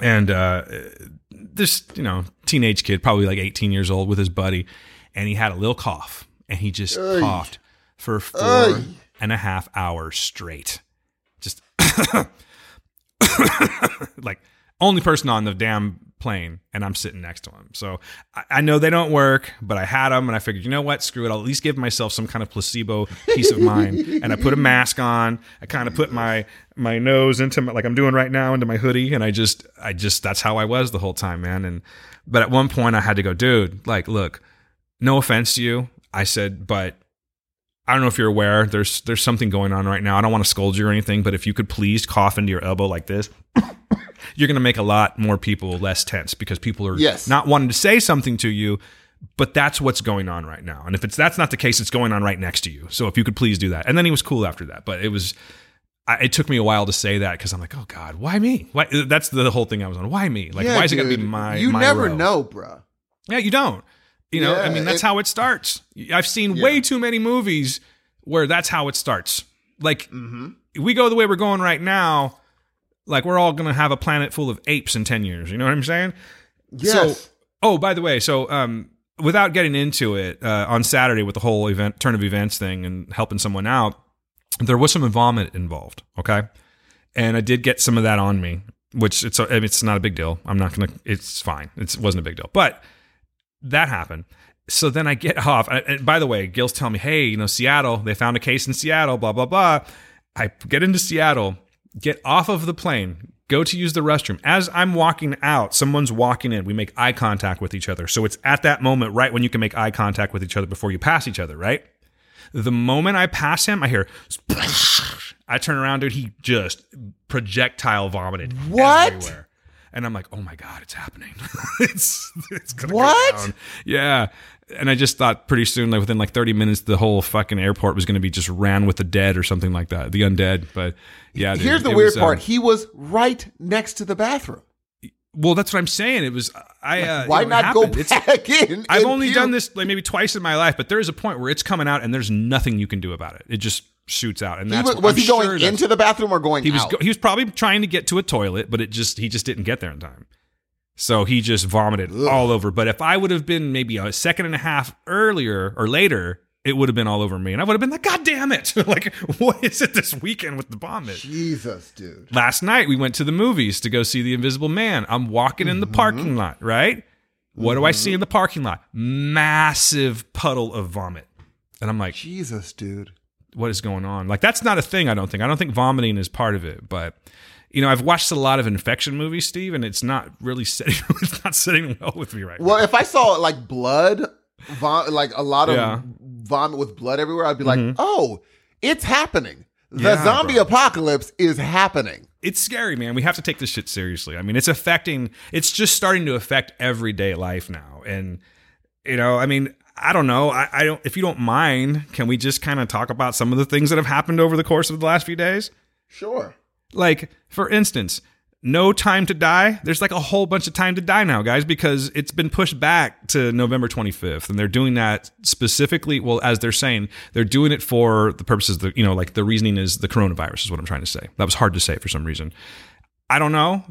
and uh, this you know teenage kid, probably like 18 years old, with his buddy, and he had a little cough, and he just coughed for four Ay. and a half hours straight. Just like only person on the damn plane, and I'm sitting next to him. So I, I know they don't work, but I had them, and I figured, you know what, screw it. I'll at least give myself some kind of placebo peace of mind. and I put a mask on. I kind of put my my nose into my, like I'm doing right now into my hoodie, and I just I just that's how I was the whole time, man. And but at one point I had to go, dude, like, look, no offense to you. I said, but I don't know if you're aware. There's there's something going on right now. I don't want to scold you or anything, but if you could please cough into your elbow like this, you're going to make a lot more people less tense because people are Yes. not wanting to say something to you. But that's what's going on right now. And if it's that's not the case, it's going on right next to you. So if you could please do that. And then he was cool after that. But it was I, it took me a while to say that because I'm like, oh God, why me? Why? That's the whole thing I was on. Why me? Like, Yeah, why is it going to be dude. my? You my never row? know, bruh. Yeah, you don't. You know, I mean, that's it- how it starts. I've seen Yeah. way too many movies where that's how it starts. Like, Mm-hmm. if we go the way we're going right now, like we're all going to have a planet full of apes in 10 years. You know what I'm saying? Yes. So, oh, by the way, so um, without getting into it, uh, on Saturday with the whole event, turn of events thing and helping someone out, there was some vomit involved. Okay. And I did get some of that on me, which it's, it's not a big deal. I'm not going to, it's fine. It wasn't a big deal. But that happened. So then I get off. And by the way, Gil's telling me, hey, you know, Seattle, they found a case in Seattle, blah, blah, blah. I get into Seattle, get off of the plane, go to use the restroom. As I'm walking out, someone's walking in. We make eye contact with each other. So it's at that moment, right when you can make eye contact with each other before you pass each other, right? The moment I pass him, I hear, I turn around, dude, he just projectile vomited What? everywhere. And I'm like, oh my God, it's happening. it's it's gonna What? go down. Yeah. And I just thought pretty soon, like within like 30 minutes, the whole fucking airport was going to be just ran with the dead or something like that, the undead. But yeah, dude, Here's the weird was, um, part. he was right next to the bathroom. well, that's what I'm saying. It was I. Uh, Why you know, not go happened. It's- back in? I've only done this like maybe twice in my life, but there is a point where it's coming out and there's nothing you can do about it. It just shoots out, and He that's was, what- was he going sure that's- into the bathroom or going He was out? go- he was probably trying to get to a toilet, but it just he just didn't get there in time. So he just vomited all over. But if I would have been maybe a second and a half earlier or later, it would have been all over me, and I would have been like, "God damn it! like, what is it this weekend with the vomit?" Jesus, dude. Last night we went to the movies to go see The Invisible Man. I'm walking in the Mm-hmm. parking lot, right? What do I see in the parking lot? Massive puddle of vomit. And I'm like, Jesus, dude. What is going on? Like that's not a thing, I don't think. I don't think vomiting is part of it, but you know, I've watched a lot of infection movies, Steve, and it's not really sitting it's not sitting well with me right now. Well, if I saw like blood, vom- like a lot of Yeah. Mm-hmm. vomit with blood everywhere, I'd be like, oh, it's happening. The Yeah, zombie bro. apocalypse is happening. It's scary, man. We have to take this shit seriously. I mean, it's affecting it's just starting to affect everyday life now. And you know, I mean, I don't know. I, I don't if you don't mind, can we just kind of talk about some of the things that have happened over the course of the last few days? Sure. Like, for instance, no time to die. There's like a whole bunch of time to die now, guys, because it's been pushed back to November 25th. And they're doing that specifically, well, as they're saying, they're doing it for the purposes of the, you know, like the reasoning is the coronavirus, is what I'm trying to say. That was hard to say for some reason. I don't know.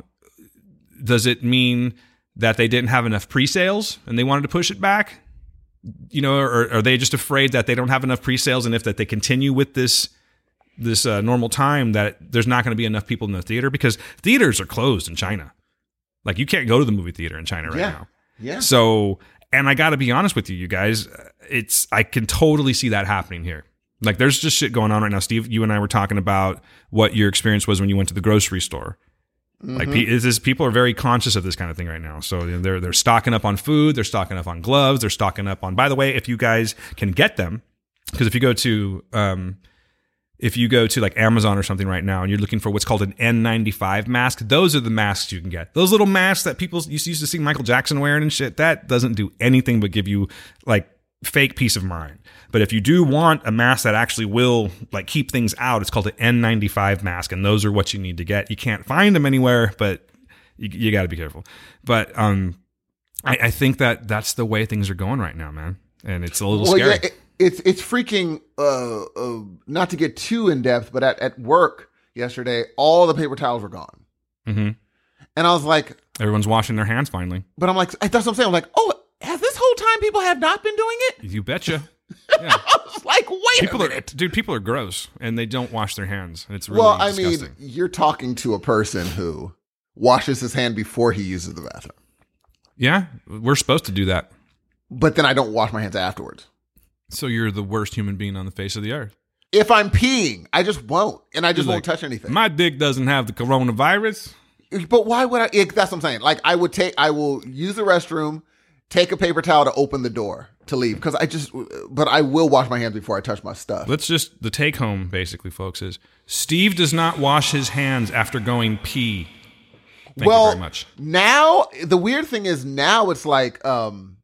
Does it mean that they didn't have enough pre sales and they wanted to push it back? You know, or are they just afraid that they don't have enough pre sales and if that they continue with this this uh, normal time that there's not going to be enough people in the theater because theaters are closed in China. Like you can't go to the movie theater in China right Yeah. now. Yeah. So, and I got to be honest with you, you guys, it's I can totally see that happening here. Like there's just shit going on right now. Steve, you and I were talking about what your experience was when you went to the grocery store. Like pe- is this, people are very conscious of this kind of thing right now. So they're they're stocking up on food, they're stocking up on gloves, they're stocking up on. By the way, if you guys can get them, because if you go to um, if you go to like Amazon or something right now and you're looking for what's called an N95 mask, those are the masks you can get. Those little masks that people used to see Michael Jackson wearing and shit, that doesn't do anything but give you like fake peace of mind. But if you do want a mask that actually will like keep things out, it's called an N95 mask, and those are what you need to get. You can't find them anywhere, but you, you got to be careful. But um, I, I think that that's the way things are going right now, man, and it's a little Well, scary. yeah, it, it's it's freaking. Uh, uh, not to get too in depth, but at, at work yesterday, all the paper towels were gone, hmm and I was like, Everyone's washing their hands finally. but I'm like, that's what I'm saying. I'm like, oh, has this whole time people have not been doing it? You betcha. Yeah. I was Like, wait People a are, minute. dude. People are gross, and they don't wash their hands. And it's really well, I disgusting. mean, you're talking to a person who washes his hand before he uses the bathroom. yeah, we're supposed to do that. But then I don't wash my hands afterwards. So you're the worst human being on the face of the earth. If I'm peeing, I just won't, and I just You're won't touch anything. My dick doesn't have the coronavirus. but why would I? it- That's what I'm saying. Like I would take, I will use the restroom, take a paper towel to open the door to leave because I just. But I will wash my hands before I touch my stuff. Let's just the take home, basically, folks, is Steve does not wash his hands after going pee. Thank well, you very much. now the weird thing is now it's like, um,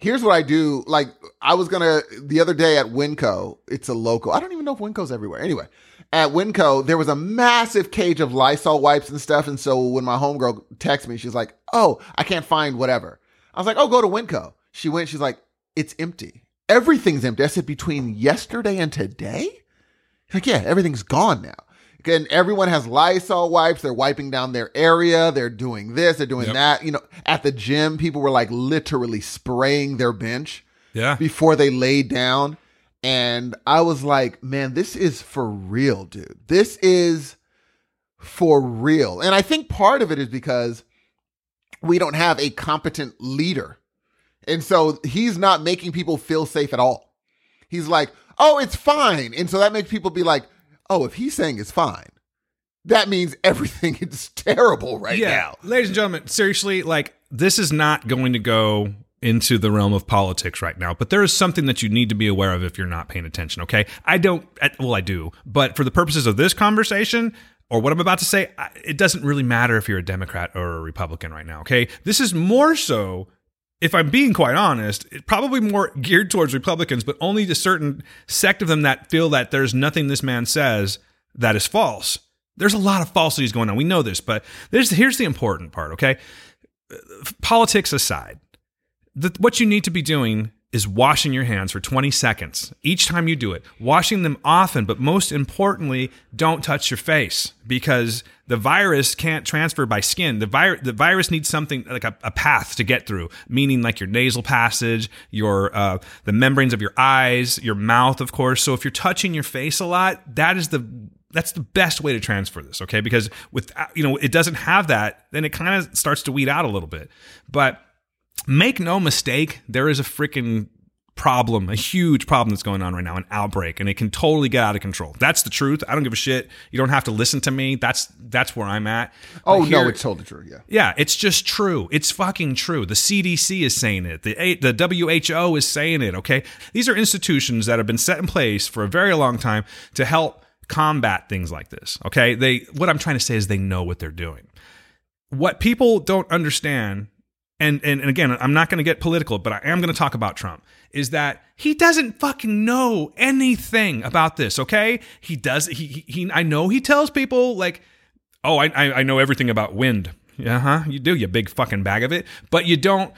here's what I do. Like I was gonna the other day at Winco. It's a local. I don't even know if Winco's everywhere. Anyway, at Winco there was a massive cage of Lysol wipes and stuff. And so when my homegirl texted me, she's like, "Oh, I can't find whatever." I was like, "Oh, go to Winco." She went. She's like, "It's empty. Everything's empty." I said, "Between yesterday and today." She's like, "Yeah, everything's gone now." And everyone has Lysol wipes. They're wiping down their area. They're doing this. They're doing Yep. that. You know, at the gym, people were like literally spraying their bench Yeah. before they laid down. And I was like, man, this is for real, dude. This is for real. And I think part of it is because we don't have a competent leader. And so he's not making people feel safe at all. He's like, oh, it's fine. And so that makes people be like, oh, if he's saying it's fine, that means everything is terrible right now. Ladies and gentlemen, seriously, like this is not going to go into the realm of politics right now, but there is something that you need to be aware of if you're not paying attention, okay? I don't well I do, but for the purposes of this conversation or what I'm about to say, it doesn't really matter if you're a Democrat or a Republican right now, okay? This is more so if I'm being quite honest, probably more geared towards Republicans, but only a certain sect of them that feel that there's nothing this man says that is false. There's a lot of falsities going on. We know this, but here's the important part, okay? Politics aside, the, what you need to be doing is washing your hands for 20 seconds each time you do it, washing them often, but most importantly, don't touch your face because the virus can't transfer by skin. The, vir- the virus needs something like a, a path to get through, meaning like your nasal passage, your uh, the membranes of your eyes, your mouth, of course. So if you're touching your face a lot, that is the that's the best way to transfer this, okay? Because with you know it doesn't have that, then it kind of starts to weed out a little bit. But make no mistake, there is a freaking problem, a huge problem that's going on right now, an outbreak, and it can totally get out of control. That's the truth. I don't give a shit. You don't have to listen to me. That's that's where I'm at. Oh, But no, it's totally true. Yeah. yeah, it's just true. It's fucking true. The CDC is saying it. The the WHO is saying it, okay? These are institutions that have been set in place for a very long time to help combat things like this, okay? They what I'm trying to say is they know what they're doing. What people don't understand and, and, and again, I'm not going to get political, but I am going to talk about Trump, is that he doesn't fucking know anything about this, okay? He does, he, he, he I know he tells people, like, oh, I, I, I know everything about wind. Yeah, huh? You do, you big fucking bag of it. But you don't,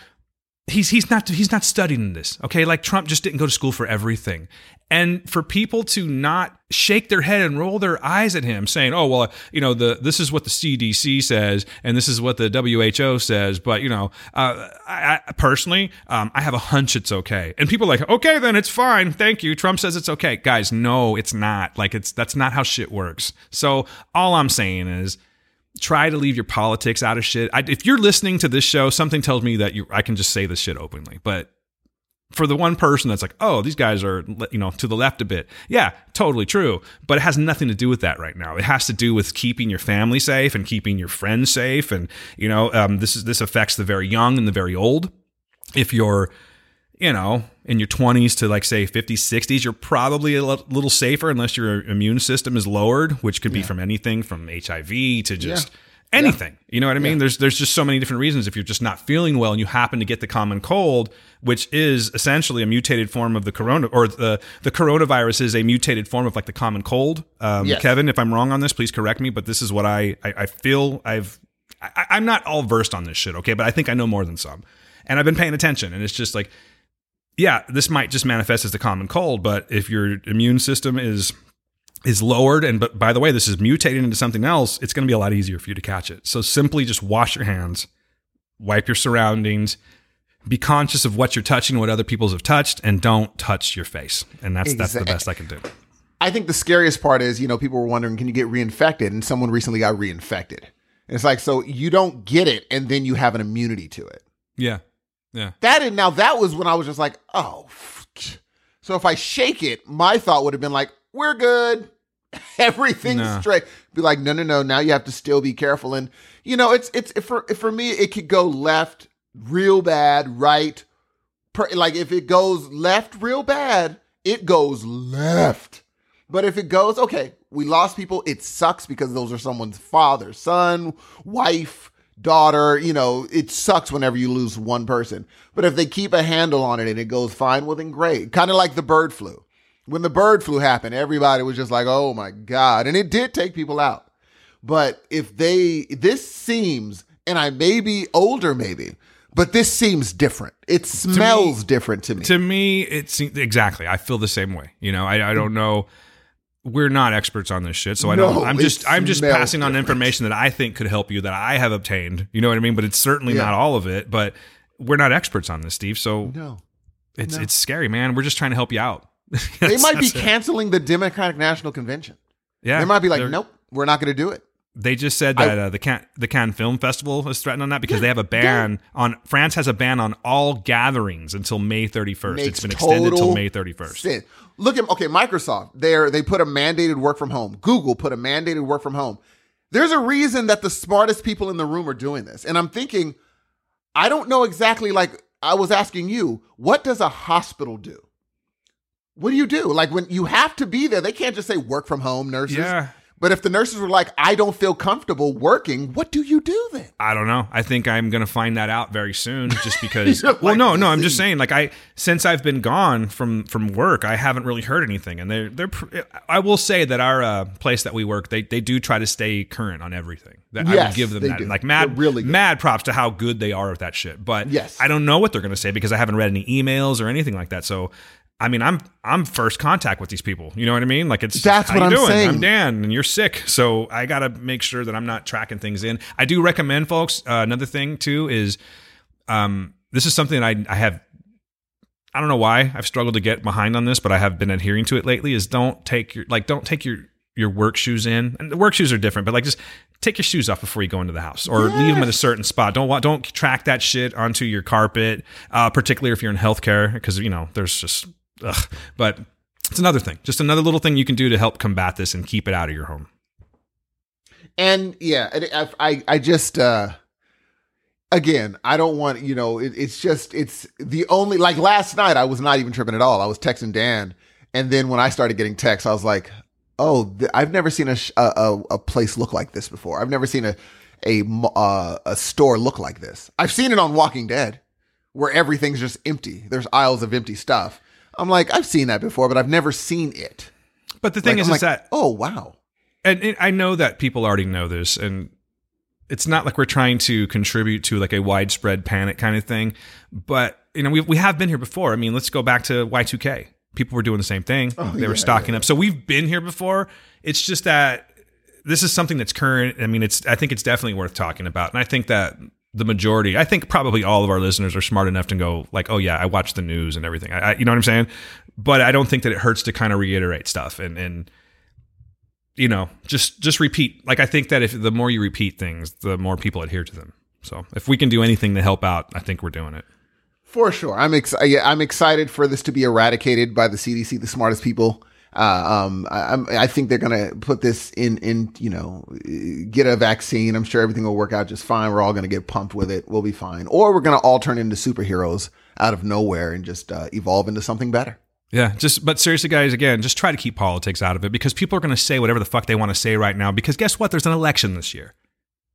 he's he's not he's not studying this okay like trump just didn't go to school for everything and for people to not shake their head and roll their eyes at him saying oh well you know the this is what the cdc says and this is what the who says but you know uh, I, I personally um, i have a hunch it's okay. And people are like okay then it's fine. Thank you. Trump says it's okay. Guys no it's not. Like it's that's not how shit works. So all i'm saying is try to leave your politics out of shit. I, if you're listening to this show, something tells me that you I can just say this shit openly. But for the one person that's like, oh, these guys are you know to the left a bit, yeah, totally true. But it has nothing to do with that right now. It has to do with keeping your family safe and keeping your friends safe, and you know um, this is this affects the very young and the very old. If you're you know, in your 20s to like say 50s, 60s, you're probably a little safer unless your immune system is lowered, which could be from anything from HIV to just anything. You know what I mean? There's there's just so many different reasons if you're just not feeling well and you happen to get the common cold, which is essentially a mutated form of the corona or the the coronavirus is a mutated form of like the common cold. Um, Yes. Kevin, if I'm wrong on this, please correct me, but this is what I I, I feel I've I, I'm not all versed on this shit, okay, but I think I know more than some. And I've been paying attention and it's just like yeah, this might just manifest as the common cold, but if your immune system is is lowered and but by the way, this is mutating into something else, it's going to be a lot easier for you to catch it. So simply just wash your hands, wipe your surroundings, be conscious of what you're touching, what other people's have touched, and don't touch your face. And that's that's the best I can do. I think the scariest part is, you know, people were wondering, can you get reinfected? And someone recently got reinfected. And it's like, so you don't get it, and then you have an immunity to it. Yeah, yeah. That is now that was when I was just like, oh. So if I shake it, my thought would have been like, we're good. Everything's straight. Be like, no, no, no. Now you have to still be careful. And you know, it's it's for for me, it could go left real bad, right. Per, like if it goes left real bad, it goes left. But if it goes, okay, we lost people, it sucks because those are someone's father, son, wife, daughter. You know, it sucks whenever you lose one person. But if they keep a handle on it and it goes fine, well, then great. Kind of like the bird flu. When the bird flu happened, everybody was just like, oh my God. And it did take people out. But if they, this seems, and I may be older, maybe, but this seems different. It smells different to me. To me, it's exactly. I feel the same way. You know, I, I don't know. We're not experts on this shit, so I don't. I'm just I'm just passing on information that I think could help you that I have obtained. You know what I mean? But it's certainly Yeah. not all of it. But we're not experts on this, Steve. So no. it's no. it's scary, man. We're just trying to help you out. They might be it. canceling the Democratic National Convention. Yeah, they might be like, nope, we're not going to do it. They just said I- that uh, the Cannes, the Cannes Film Festival is threatened on that because they have a ban on France has a ban on all gatherings until May 31st. Makes it's been extended till May 31st. sense. Look at okay, Microsoft. They they put a mandated work from home. Google put a mandated work from home. There's a reason that the smartest people in the room are doing this, and I'm thinking, I don't know exactly. Like I was asking you, what does a hospital do? What do you do? Like when you have to be there, they can't just say work from home, nurses. Yeah. But if the nurses were like, I don't feel comfortable working, what do you do then? I don't know. I think I'm going to find that out very soon just because Well, like, no, no, I'm just saying like I since I've been gone from from work, I haven't really heard anything and they're they're I will say that our uh, place that we work, they they do try to stay current on everything. That I would give them that. Like mad They're really good. mad props to how good they are with that shit. But Yes. I don't know what they're going to say because I haven't read any emails or anything like that. So I mean, I'm I'm first contact with these people. You know what I mean? Like it's That's what I'm doing? saying. I'm Dan, and you're sick, so I got to make sure that I'm not tracking things in. I do recommend, folks. Uh, another thing too is, um, this is something I I have. I don't know why I've struggled to get behind on this, but I have been adhering to it lately. Is don't take your like don't take your your work shoes in, and the work shoes are different, but like just take your shoes off before you go into the house, or leave them at a certain spot. Don't want don't track that shit onto your carpet, uh, particularly if you're in healthcare, because you know there's just ugh. But it's another thing, just another little thing you can do to help combat this and keep it out of your home. And yeah, I, I, just, uh, again, I don't want, you know, it, it's just, it's the only, like last night, I was not even tripping at all. I was texting Dan. And then when I started getting texts, I was like, oh, th- I've never seen a, sh- a, a, a place look like this before. I've never seen a, a, uh, a store look like this. I've seen it on Walking Dead where everything's just empty. There's aisles of empty stuff. I'm like, I've seen that before, but I've never seen it. But the thing Like, is, is like, that oh, wow. and, and I know that people already know this, and it's not like we're trying to contribute to like a widespread panic kind of thing. But you know, we we have been here before. I mean, let's go back to Y two K. People were doing the same thing. Oh, they Oh, yeah, were stocking up. So we've been here before. It's just that this is something that's current. I mean, it's I think it's definitely worth talking about, and I think that the majority, I think probably all of our listeners are smart enough to go like, oh yeah, I watch the news and everything. I, I, you know what I'm saying? But I don't think that it hurts to kind of reiterate stuff and and you know just just repeat. Like I think that if the more you repeat things, the more people adhere to them. So if we can do anything to help out, I think we're doing it. For sure, I'm ex- I'm excited for this to be eradicated by the CDC, the smartest people. Uh, um, I, I'm, think they're gonna put this in, in you know, get a vaccine. I'm sure everything will work out just fine. We're all gonna get pumped with it. We'll be fine. Or we're gonna all turn into superheroes out of nowhere and just uh, evolve into something better. Yeah, just but seriously, guys, again, just try to keep politics out of it because people are going to say whatever the fuck they want to say right now. Because guess what? There's an election this year.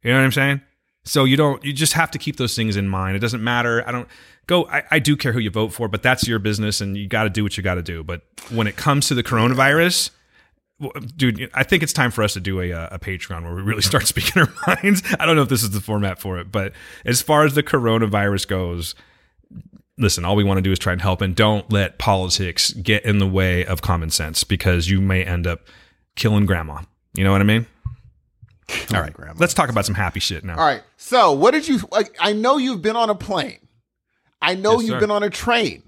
You know what I'm saying? So you don't. You just have to keep those things in mind. It doesn't matter. I don't go. I, I do care who you vote for, but that's your business, and you got to do what you got to do. But when it comes to the coronavirus. Dude, I think it's time for us to do a, a Patreon where we really start speaking our minds. I don't know if this is the format for it, but as far as the coronavirus goes, listen, all we want to do is try and help and don't let politics get in the way of common sense because you may end up killing grandma. You know what I mean? All right. grandma. Let's talk about some happy shit now. All right. So, what did you? Like, I know you've been on a plane. I know Yes, you've sir. been on a train.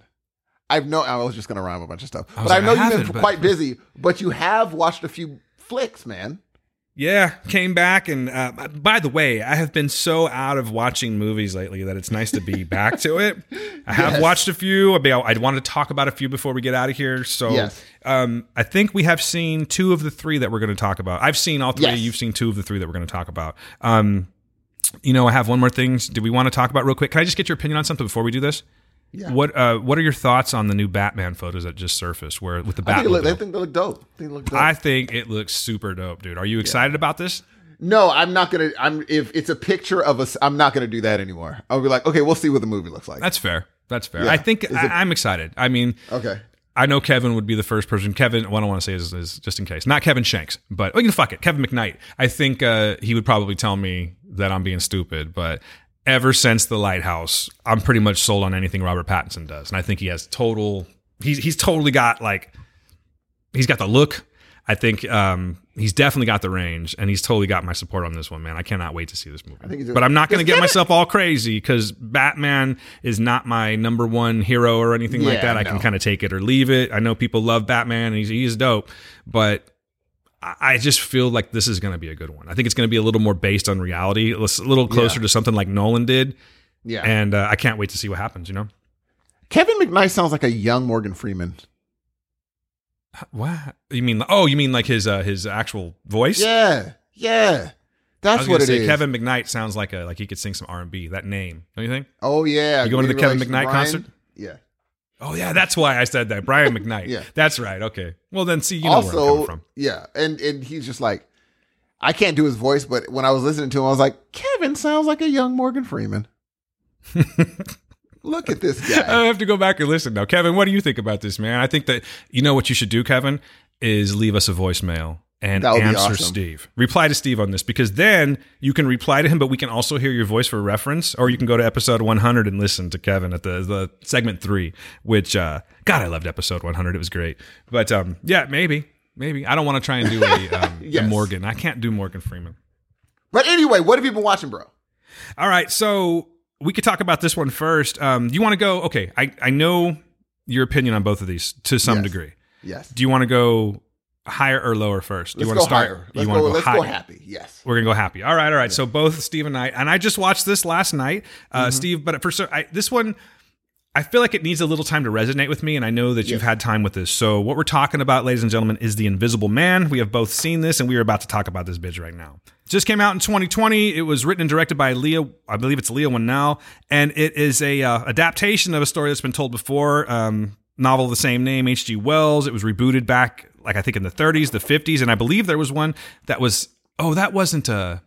I've no. I was just gonna rhyme a bunch of stuff, I but was I know I you've been but- quite busy. But you have watched a few flicks, man. Yeah, came back and uh, by the way, I have been so out of watching movies lately that it's nice to be back to it. I have Yes. watched a few. I mean, I want to talk about a few before we get out of here. So, Yes. um, I think we have seen two of the three that we're going to talk about. I've seen all three. Yes. You've seen two of the three that we're going to talk about. Um, you know, I have one more thing. Do we want to talk about real quick? Can I just get your opinion on something before we do this? Yeah. What uh, What are your thoughts on the new Batman photos that just surfaced? Where with the I think, look, Batman? I think they look dope. I think they look dope. I think it looks super dope, dude. Are you excited about this? no, I'm not gonna. I'm if it's a picture of us. I'm not gonna do that anymore. I'll be like, okay, we'll see what the movie looks like. That's fair. That's fair. Yeah. I think it- I, I'm excited. I mean, okay. I know Kevin would be the first person. Kevin, what I want to say is, is just in case, not Kevin Shanks, but oh, you can fuck it, Kevin McKnight. I think uh, he would probably tell me that I'm being stupid, but ever since the Lighthouse, I'm pretty much sold on anything Robert Pattinson does, and I think he has total. He's he's totally got like, he's got the look. I think um, he's definitely got the range, and he's totally got my support on this one, man. I cannot wait to see this movie. but I'm not going to get myself all crazy because Batman is not my number one hero or anything like that. I can kind of take it or leave it. I know people love Batman, and he's he's dope, but I just feel like this is going to be a good one. I think it's going to be a little more based on reality, a little closer Yeah. to something like Nolan did, Yeah. and uh, I can't wait to see what happens. You know, Kevin McKnight sounds like a young Morgan Freeman. what you mean? Oh, you mean like his uh, his actual voice? Yeah. Yeah. That's what it say is. Kevin McKnight sounds like a like he could sing some R and B. That name, don't you think? Oh yeah. You going to the Kevin McKnight concert? Yeah. Oh yeah, that's why I said that. Brian McKnight. Yeah. that's right. Okay. Well then, see, you know where I'm coming from. yeah, and and he's just like, I can't do his voice, but when I was listening to him, I was like, Kevin sounds like a young Morgan Freeman. Look at this guy. I have to go back and listen now. Kevin, what do you think about this, man? I think that you know what you should do, Kevin, is leave us a voicemail and answer awesome. Steve. Reply to Steve on this because then you can reply to him, but we can also hear your voice for reference, or you can go to episode 100 and listen to Kevin at the the segment three. Which, uh, God, I loved episode 100. It was great. But um, yeah, maybe, maybe I don't want to try and do a, um, a Morgan. I can't do Morgan Freeman. But anyway, what have you been watching, bro? All right, so we could talk about this one first. Um, you want to go? Okay, I I know your opinion on both of these to some Yes. degree. Yes. Do you want to go higher or lower first? Let's you want to start? higher. you Let's wanna go. let's go happy. Yes. We're gonna go happy. All right, all right. So both Steve and I, and I just watched this last night, Mm-hmm. uh, Steve. But for I, this one, I feel like it needs a little time to resonate with me, and I know that you've had time with this. So what we're talking about, ladies and gentlemen, is the Invisible Man. We have both seen this, and we are about to talk about this bitch right now. Just came out in 2020. It was written and directed by Leah, I believe it's Leah Whannell, and it is a uh, adaptation of a story that's been told before. Um, novel of the same name, H.G. Wells. It was rebooted back, like I think in the 30s, the 50s, and I believe there was one that was. Oh, that wasn't a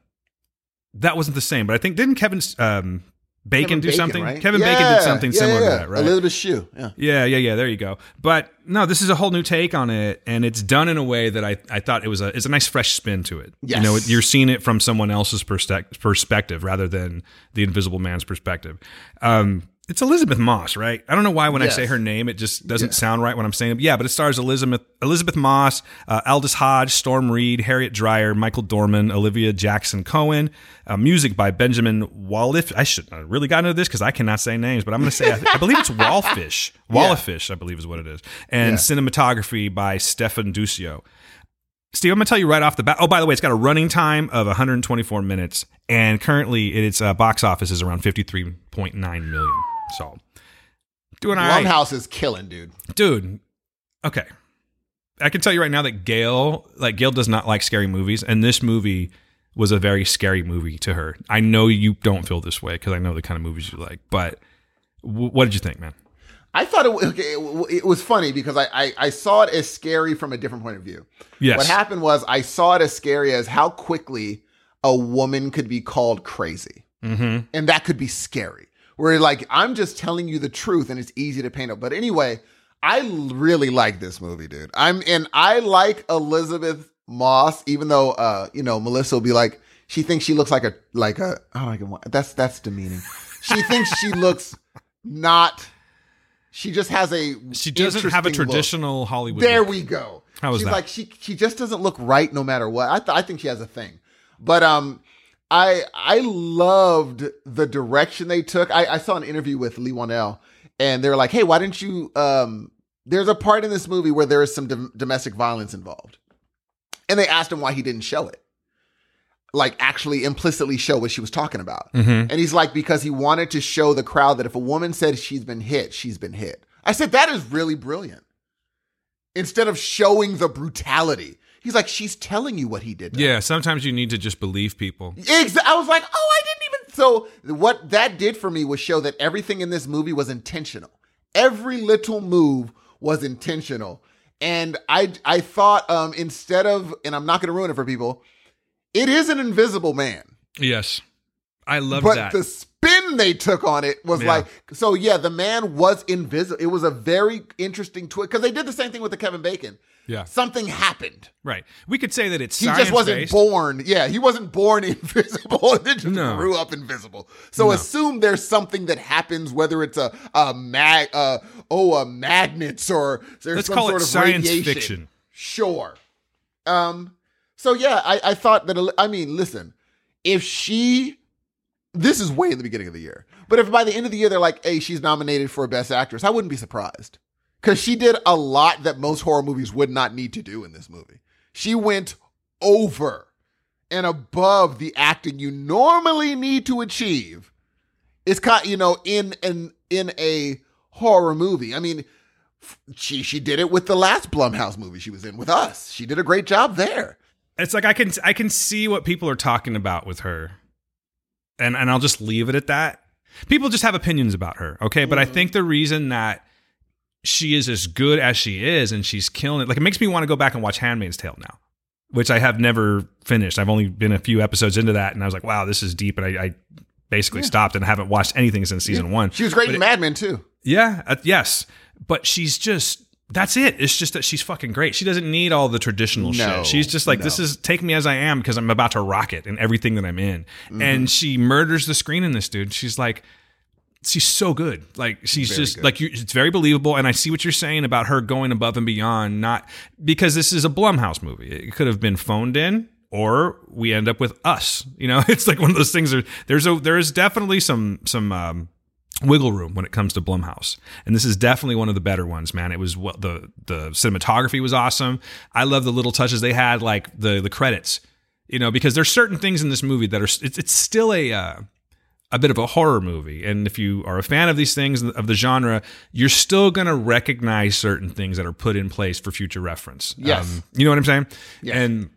that wasn't the same, but I think didn't Kevin um, Bacon Kevin do Bacon, something? right? Kevin Yeah, Bacon did something yeah, similar yeah. to that, right? Elisabeth Shue. Yeah. Yeah, yeah, yeah. There you go. But no, this is a whole new take on it, and it's done in a way that I, I thought it was a it's a nice fresh spin to it. Yes. You know, you're seeing it from someone else's perspec- perspective rather than the Invisible Man's perspective. Um, it's Elisabeth Moss, right? I don't know why when I say her name, it just doesn't sound right when I'm saying it. But Yeah, but it stars Elizabeth Elisabeth Moss, uh, Aldis Hodge, Storm Reid, Harriet Dreyer, Michael Dorman, Olivia Jackson Cohen. Uh, music by Benjamin Wallif. I should have really gotten into this because I cannot say names, but I'm going to say I, I believe it's Wallfisch. Wallafish, I believe is what it is, and Yeah. cinematography by Stefan Duscio. Steve, I'm gonna tell you right off the bat. Oh, by the way, it's got a running time of 124 minutes, and currently its uh, box office is around 53.9 million. So, doing all right, Blumhouse is killing, dude. dude. Okay, I can tell you right now that Gail, like Gail, does not like scary movies, and this movie was a very scary movie to her. I know you don't feel this way because I know the kind of movies you like, but w- what did you think, man? I thought it, okay, it, it was funny because I, I I saw it as scary from a different point of view. Yes, What happened was I saw it as scary as how quickly a woman could be called crazy. Mm-hmm. And that could be scary. Where like I'm just telling you the truth and it's easy to paint up. But anyway, I really like this movie, dude. I'm and I like Elisabeth Moss, even though uh, you know, Melissa will be like, she thinks she looks like a like a I don't like it. That's that's demeaning. She thinks she looks not she just has a She doesn't have a interesting look. traditional Hollywood. There look. we go. How was She's that? like she she just doesn't look right no matter what. I th- I think she has a thing, but um, I I loved the direction they took. I, I saw an interview with Leigh Whannell, and they were like, "Hey, why didn't you?" Um, there's a part in this movie where there is some dom- domestic violence involved, and they asked him why he didn't show it, like actually implicitly show what she was talking about. Mm-hmm. And he's like, because he wanted to show the crowd that if a woman said she's been hit, she's been hit. I said that is really brilliant. Instead of showing the brutality, he's like, she's telling you what he did. Yeah, sometimes you need to just believe people. Exa- I was like, oh, I didn't even. So what that did for me was show that everything in this movie was intentional. Every little move was intentional, and I I thought um instead of and I'm not going to ruin it for people, it is an invisible man, Yes. I love but that. the spin they took on it was Yeah. like so. Yeah, the man was invisible. It was a very interesting twist because they did the same thing with the Kevin Bacon. Yeah. Something happened. Right. We could say that it's He just wasn't science-based. born. Yeah, he wasn't born invisible. He just No. grew up invisible. So No. assume there's something that happens, whether it's a a mag, uh, oh, a magnets or there's Let's some call it sort of science radiation. fiction. Sure. Um. So yeah, I I thought that. I mean, listen, if she. This is way in the beginning of the year. But if by the end of the year they're like, hey, she's nominated for Best Actress, I wouldn't be surprised. Because she did a lot that most horror movies would not need to do in this movie. She went over and above the acting you normally need to achieve. It's kind, you know, in in in a horror movie. I mean, she she did it with the last Blumhouse movie she was in with us. She did a great job there. It's like I can I can see what people are talking about with her. And and I'll just leave it at that. People just have opinions about her, okay? But I mm-hmm. think the reason that she is as good as she is and she's killing it, like it makes me want to go back and watch Handmaid's Tale now, which I have never finished. I've only been a few episodes into that, and I was like, wow, this is deep. And I, I basically stopped and haven't watched anything since season one. She was great But in it- Mad Men too. Yeah, uh, yes. But she's just that's it. It's just that she's fucking great. She doesn't need all the traditional No, shit. She's just like, this is take me as I am because I'm about to rock it in everything that I'm in. Mm-hmm. And she murders the screen in this dude. She's like, she's so good. Like she's Very just good. like you, it's very believable. And I see what you're saying about her going above and beyond. Not because this is a Blumhouse movie. It could have been phoned in. Or we end up with us, you know. It's like one of those things. Are there's a there is definitely some some um, wiggle room when it comes to Blumhouse. And this is definitely one of the better ones, man. It was what the the cinematography was awesome. I love the little touches they had, like the the credits, you know, because there's certain things in this movie that are it's, it's still a uh, a bit of a horror movie. And if you are a fan of these things of the genre, you're still going to recognize certain things that are put in place for future reference. Um, Yes. you know what I'm saying? Yes. And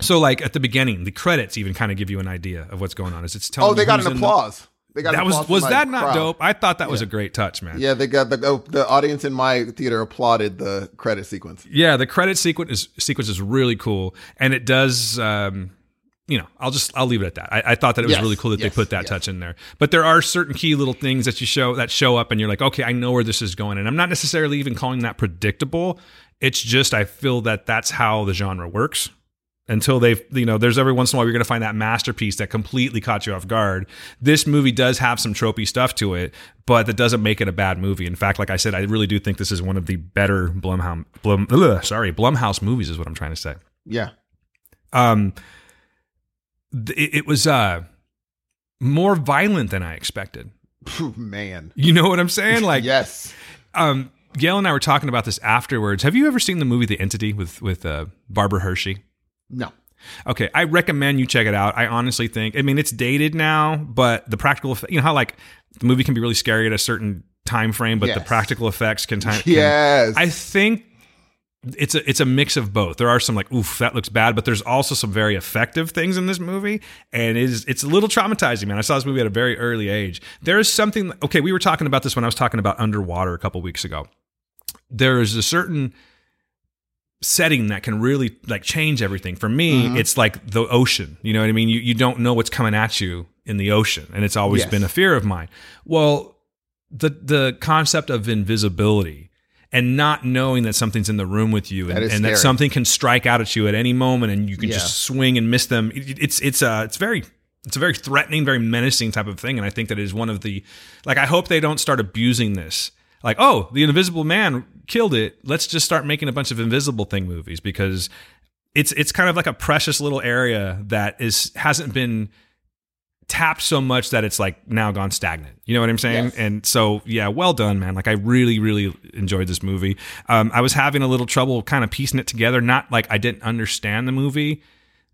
so like at the beginning, the credits even kind of give you an idea of what's going on. As it's telling Oh, they got an in the- applause. They got an that was applause was that not crowd. dope? I thought that was a great touch, man. Yeah, they got the oh, the audience in my theater applauded the credit sequence. Yeah, the credit sequence is sequence is really cool, and it does. Um, you know, I'll just I'll leave it at that. I, I thought that it was Yes, really cool that yes, they put that yes. touch in there. But there are certain key little things that you show that show up, and you're like, okay, I know where this is going, and I'm not necessarily even calling that predictable. It's just I feel that that's how the genre works. Until they've, you know, there's every once in a while you're going to find that masterpiece that completely caught you off guard. This movie does have some tropey stuff to it, but that doesn't make it a bad movie. In fact, like I said, I really do think this is one of the better Blumhouse, Blum, ugh, sorry, Blumhouse movies is what I'm trying to say. Yeah. Um, it, it was uh more violent than I expected. Man. You know what I'm saying? Like, yes. um, Gail and I were talking about this afterwards. Have you ever seen the movie The Entity with with uh, Barbara Hershey? No. Okay, I recommend you check it out. I honestly think, I mean, it's dated now, but the practical, effect, you know how like the movie can be really scary at a certain time frame, but the practical effects can time. can- Yes. I think it's a it's a mix of both. There are some like oof that looks bad, but there's also some very effective things in this movie, and it is it's a little traumatizing, man. I saw this movie at a very early age. There is something. Okay, we were talking about this when I was talking about Underwater a couple weeks ago. There is a certain setting that can really like change everything. For me, Mm-hmm. it's like the ocean. You know what I mean? You you don't know what's coming at you in the ocean, and it's always Yes. been a fear of mine. Well, the the concept of invisibility and not knowing that something's in the room with you and, That and that something can strike out at you at any moment and you can Yeah. just swing and miss them. It- it's it's uh it's very it's a very threatening, very menacing type of thing, and I think that is one of the like I hope they don't start abusing this. Like, oh, the Invisible Man killed it. Let's just start making a bunch of Invisible Thing movies because it's it's kind of like a precious little area that is hasn't been tapped so much that it's like now gone stagnant. You know what I'm saying? Yes. And so, yeah, well done, man. Like I really, really enjoyed this movie. Um, I was having a little trouble kind of piecing it together. Not like I didn't understand the movie,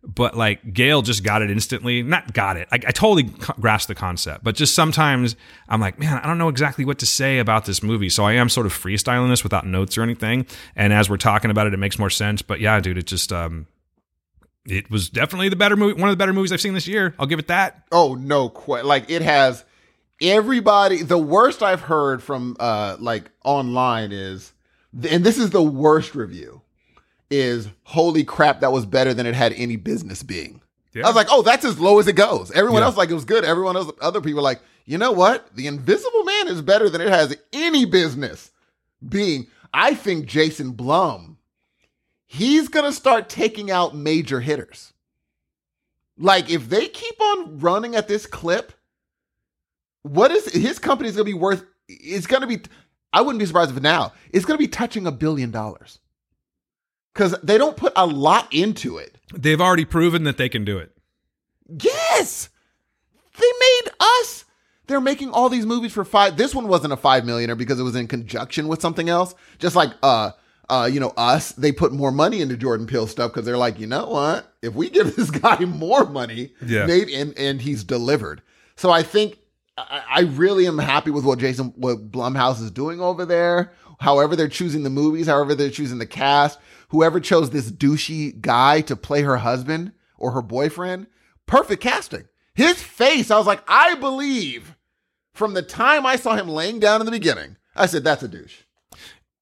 but like Gail just got it instantly. Not got it. I, I totally grasped the concept, but just sometimes I'm like, man, I don't know exactly what to say about this movie. So I am sort of freestyling this without notes or anything. And as we're talking about it, it makes more sense. But yeah, dude, it just um, it was definitely the better movie, one of the better movies I've seen this year. I'll give it that. Oh no, quite like it has everybody. The worst I've heard from uh like online is, and this is the worst review, is holy crap that was better than it had any business being. Yeah. I was like, oh, that's as low as it goes. Everyone Yeah. else like it was good. Everyone else, other people like, you know what? The Invisible Man is better than it has any business being. I think Jason Blum, he's gonna start taking out major hitters. Like if they keep on running at this clip, what is his company's gonna be worth? It's gonna be. I wouldn't be surprised if now it's gonna be touching a billion dollars because they don't put a lot into it. They've already proven that they can do it. Yes, they made us. They're making all these movies for five. This one wasn't a five millionaire because it was in conjunction with something else. Just like uh uh you know us, they put more money into Jordan Peele stuff because they're like, you know what? If we give this guy more money, Yeah. maybe and and he's delivered. So I think I, I really am happy with what Jason what Blumhouse is doing over there. However they're choosing the movies, however they're choosing the cast, whoever chose this douchey guy to play her husband or her boyfriend, perfect casting. His face, I was like, I believe from the time I saw him laying down in the beginning, I said, that's a douche.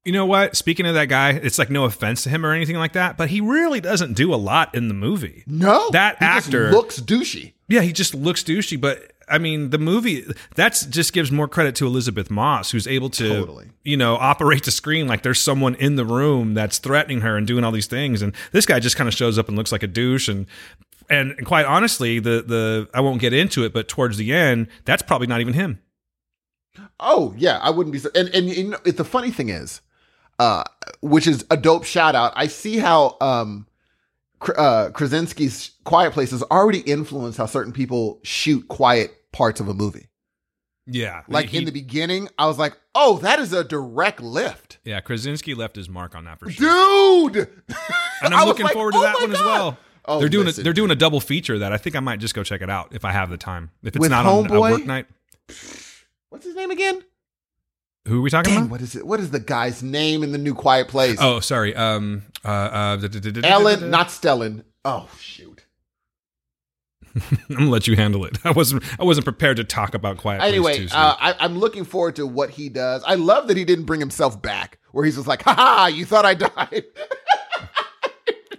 You know what? Speaking of that guy, it's like no offense to him or anything like that, but he really doesn't do a lot in the movie. No, That he just actor- looks douchey. Yeah, he just looks douchey, but I mean, the movie that's just gives more credit to Elisabeth Moss, who's able to, Totally. you know, operate the screen like there's someone in the room that's threatening her and doing all these things. And this guy just kind of shows up and looks like a douche. And and quite honestly, the the I won't get into it, but towards the end, that's probably not even him. Oh yeah, I wouldn't be. And and you know, it, the funny thing is, uh, which is a dope shout out. I see how um, uh, Krasinski's Quiet Place has already influenced how certain people shoot quiet parts of a movie. Yeah, Like he- in the beginning, I was like, oh, that is a direct lift, yeah, Krasinski left his mark on that for sure. dude. and I'm looking like, forward to oh that one as well. Oh, they're doing listen, a, they're doing a double feature that I think I might just go check it out if I have the time. If it's With not on a work night. What's his name again? Who are we talking Dang, about? what is it? What is the guy's name in the new Quiet Place? Oh, sorry. Um, uh, uh, da- da- da- da- da- Ellen, not Stellan. Oh shoot. I'm gonna let you handle it. I wasn't. I wasn't prepared to talk about Quiet Place Anyway, too soon. uh, I, I'm looking forward to what he does. I love that he didn't bring himself back, where he's just like, "Ha ha, you thought I died."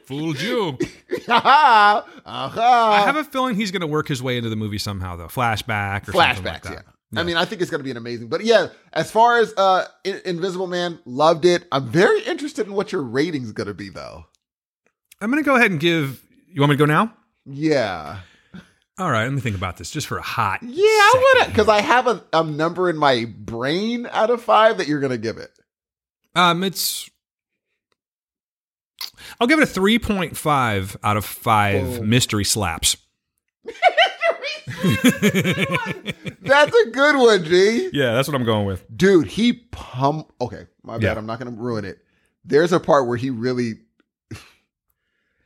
Fooled you. Ha ha, aha. I have a feeling he's gonna work his way into the movie somehow, though. Flashback or something flashbacks. like that. Yeah. I mean, I think it's going to be an amazing. But yeah, as far as uh, In- Invisible Man, loved it. I'm very interested in what your rating's going to be, though. I'm gonna go ahead and give. You want me to go now? Yeah, All right. Let me think about this just for a hot. yeah, I want to because I have a, a number in my brain out of five that you're going to give it. Um, it's. I'll give it a 3.5 out of five Boom. mystery slaps. That's a good one, G. Yeah, that's what I'm going with. Dude, he pump. Okay, my bad. Yeah. I'm not going to ruin it. There's a part where he really.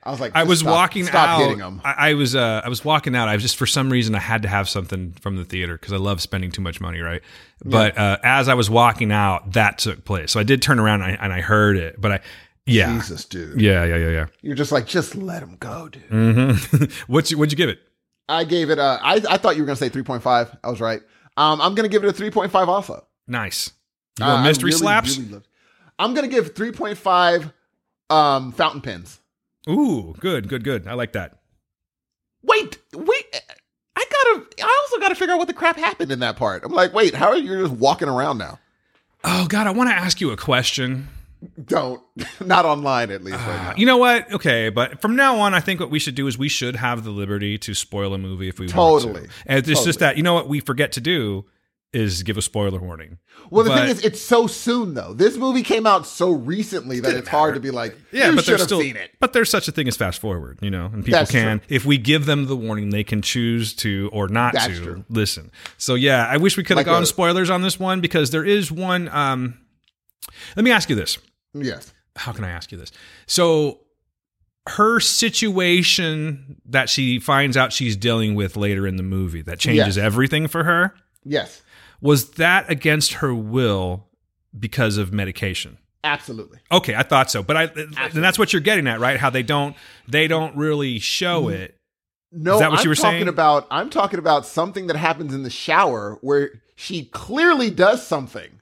I was like, I was stop- walking stop out. hitting him. I, I was uh, I was walking out. I was just for some reason I had to have something from the theater because I love spending too much money, right? But uh, as I was walking out, that took place. So I did turn around and I, and I heard it. But I, yeah, Jesus, dude. yeah, yeah, yeah, yeah. You're just like, just let him go, dude. hmm What's you, what'd you give it? I gave it a. I I thought you were gonna say 3.5. I was right. Um, I'm gonna give it a 3.5 also. Nice. You Uh, mystery really, slaps? really loved- I'm gonna give 3.5 um fountain pens. Ooh, good, good, good. I like that. Wait, wait. I gotta. I also gotta figure out what the crap happened in that part. I'm like, wait, how are you just walking around now? Oh God, I want to ask you a question. Don't. Not online, at least right Uh, now. you know what? Okay, but from now on, I think what we should do is we should have the liberty to spoil a movie if we want Totally. to. And it's just that you know what we forget to do is give a spoiler warning. Well, the But- thing is, it's so soon though. This movie came out so recently that it's hard to be like, Yeah, you but should there's have still seen it. but there's such a thing as fast forward, you know, and people That's can true. if we give them the warning, they can choose to or not That's to true. listen. So yeah, I wish we could have Like gone a- spoilers on this one because there is one. Um, let me ask you this: Yes. How can I ask you this? So her situation that she finds out she's dealing with later in the movie that changes Yes. everything for her Yes. was that against her will because of medication? Absolutely. Okay, I thought so, but I and that's what you're getting at, right? How they don't they don't really show Mm-hmm. it. No, Is that what I'm you were talking saying? about. I'm talking about something that happens in the shower where she clearly does something,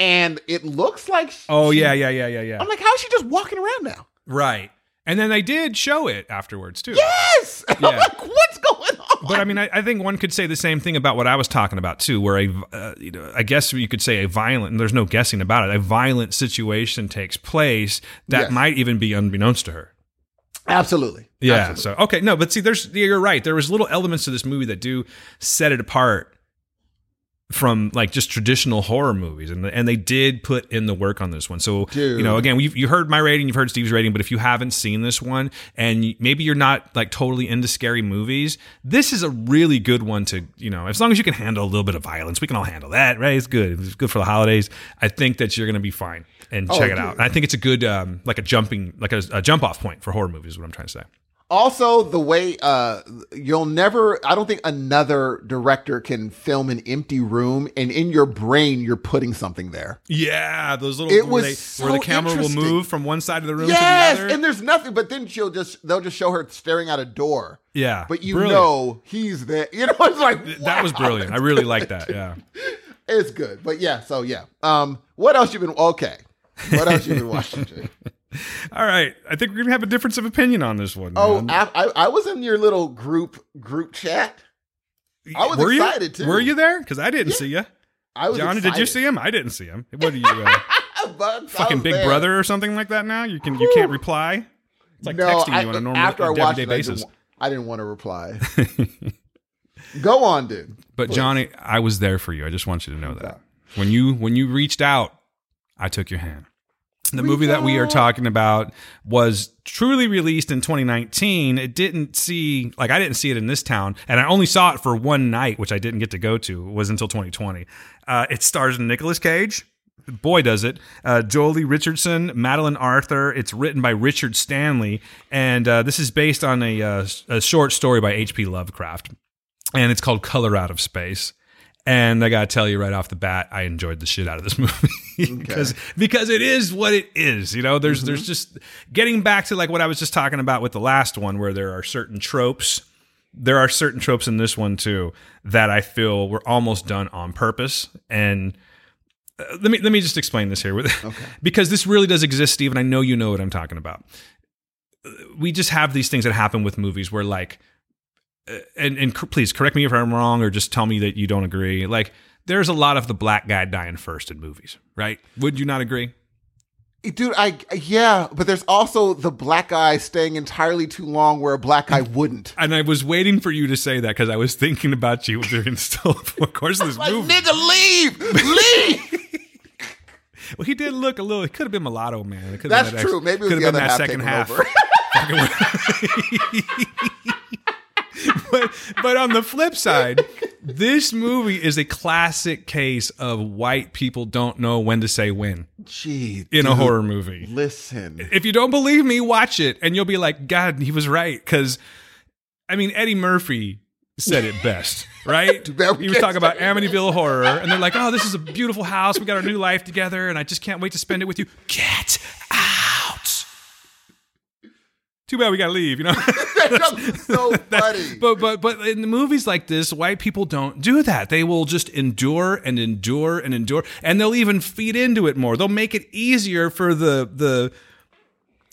and it looks like. she- Oh yeah, yeah, yeah, yeah, yeah. I'm like, how is she just walking around now? Right. And then they did show it afterwards too. Yes. I'm Yeah. like, what's going on? But I mean, I, I think one could say the same thing about what I was talking about too, where a, uh, you know, I guess you could say a violent, and there's no guessing about it, a violent situation takes place that Yes. might even be unbeknownst to her. Absolutely. Yeah. Absolutely. So okay, no, but see, there's you're right. There was little elements to this movie that do set it apart from like just traditional horror movies, and and they did put in the work on this one. So Dude. you know, again, you've, you heard my rating, you've heard Steve's rating, but if you haven't seen this one, and maybe you're not like totally into scary movies, this is a really good one to you know, as long as you can handle a little bit of violence, we can all handle that, right? It's good. It's good for the holidays. I think that you're going to be fine. And Oh, check it dude. out. And I think it's a good, um, like a jumping, like a, a jump off point for horror movies. Is what I'm trying to say. Also, the way uh, you'll never, I don't think another director can film an empty room and in your brain you're putting something there. Yeah, those little It where, was they, so where the camera will move from one side of the room Yes, to the other. and there's nothing, but then she'll just they'll just show her staring at a door, yeah, but you brilliant. know he's there. You know, it's like that was brilliant. I really like that. Yeah. It's good, but yeah. So yeah. Um, what else you been? Okay, what else you been watching? All right, I think we're gonna have a difference of opinion on this one. Oh. I, I, I was in your little group group chat. I was were excited, you? too. Were you there? Because I didn't see you. I was. Johnny, did you see him? I didn't see him. What are you, uh, fucking Big Brother or something like that? Now you can you can't reply. It's like no, texting I, you on a normal after I watched it, basis. I didn't want to reply. Go on, dude. But Please. Johnny, I was there for you. I just want you to know that. When you when you reached out, I took your hand. The movie that we are talking about was truly released in 2019. It didn't see like I didn't see it in this town, and I only saw it for one night, which I didn't get to go to. It was until 2020. Uh, it stars Nicolas Cage. Boy, does it! Uh, Joely Richardson, Madeleine Arthur. It's written by Richard Stanley, and uh, this is based on a, uh, a short story by H.P. Lovecraft and it's called Color Out of Space. And I gotta tell you right off the bat, I enjoyed the shit out of this movie because because it is what it is. You know, there's there's just getting back to like what I was just talking about with the last one, where there are certain tropes. There are certain tropes in this one too that I feel were almost done on purpose. And uh, let me let me just explain this here, with because this really does exist, Steve. And I know you know what I'm talking about. We just have these things that happen with movies where like and and please correct me if I'm wrong or just tell me that you don't agree. Like there's a lot of the black guy dying first in movies, right? Would you not agree? Dude, I yeah, but there's also the black guy staying entirely too long where a black guy wouldn't. And I was waiting for you to say that because I was thinking about you during still of course of this Like, movie. nigga, leave, leave. Well, he did look a little. It could have been mulatto man. It could That's been that true. Maybe it was could the have other been that half second half. but but on the flip side, this movie is a classic case of white people don't know when to say when Gee, in a horror movie. Listen, If you don't believe me, watch it and you'll be like, God, he was right. Because, I mean, Eddie Murphy said it best, right? Too bad we he was talking about Amityville Horror, and they're like, oh, this is a beautiful house. We got our new life together, and I just can't wait to spend it with you. Get out. Too bad we got to leave, you know? that joke was so funny. But but but in the movies like this, white people don't do that. They will just endure and endure and endure, and they'll even feed into it more. They'll make it easier for the the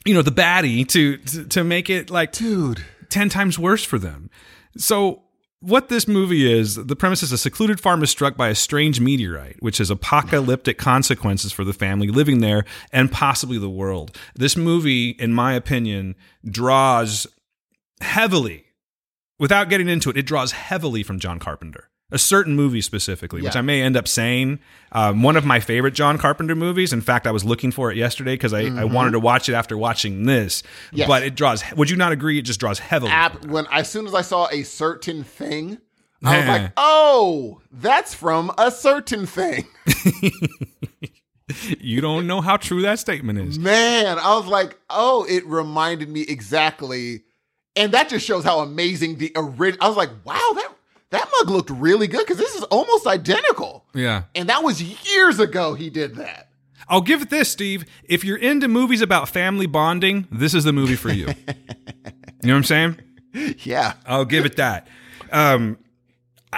you know the baddie to to, to make it like Dude, ten times worse for them. So. What this movie is, the premise is a secluded farm is struck by a strange meteorite, which has apocalyptic consequences for the family living there and possibly the world. This movie, in my opinion, draws heavily, without getting into it, it draws heavily from John Carpenter. A certain movie specifically, which I may end up saying. Um, one of my favorite John Carpenter movies. In fact, I was looking for it yesterday because I, I wanted to watch it after watching this. Mm-hmm. Yes. But it draws. Would you not agree? It just draws heavily. App, when as soon as I saw a certain thing, I was like, "Oh, that's from a certain thing." you don't know how true that statement is. Man, I was like, "Oh, it reminded me exactly." And that just shows how amazing the original. I was like, "Wow, that that mug looked really good because this is almost identical." Yeah. And that was years ago he did that. I'll give it this, Steve. If you're into movies about family bonding, this is the movie for you. you know what I'm saying? Yeah. I'll give it that. Um,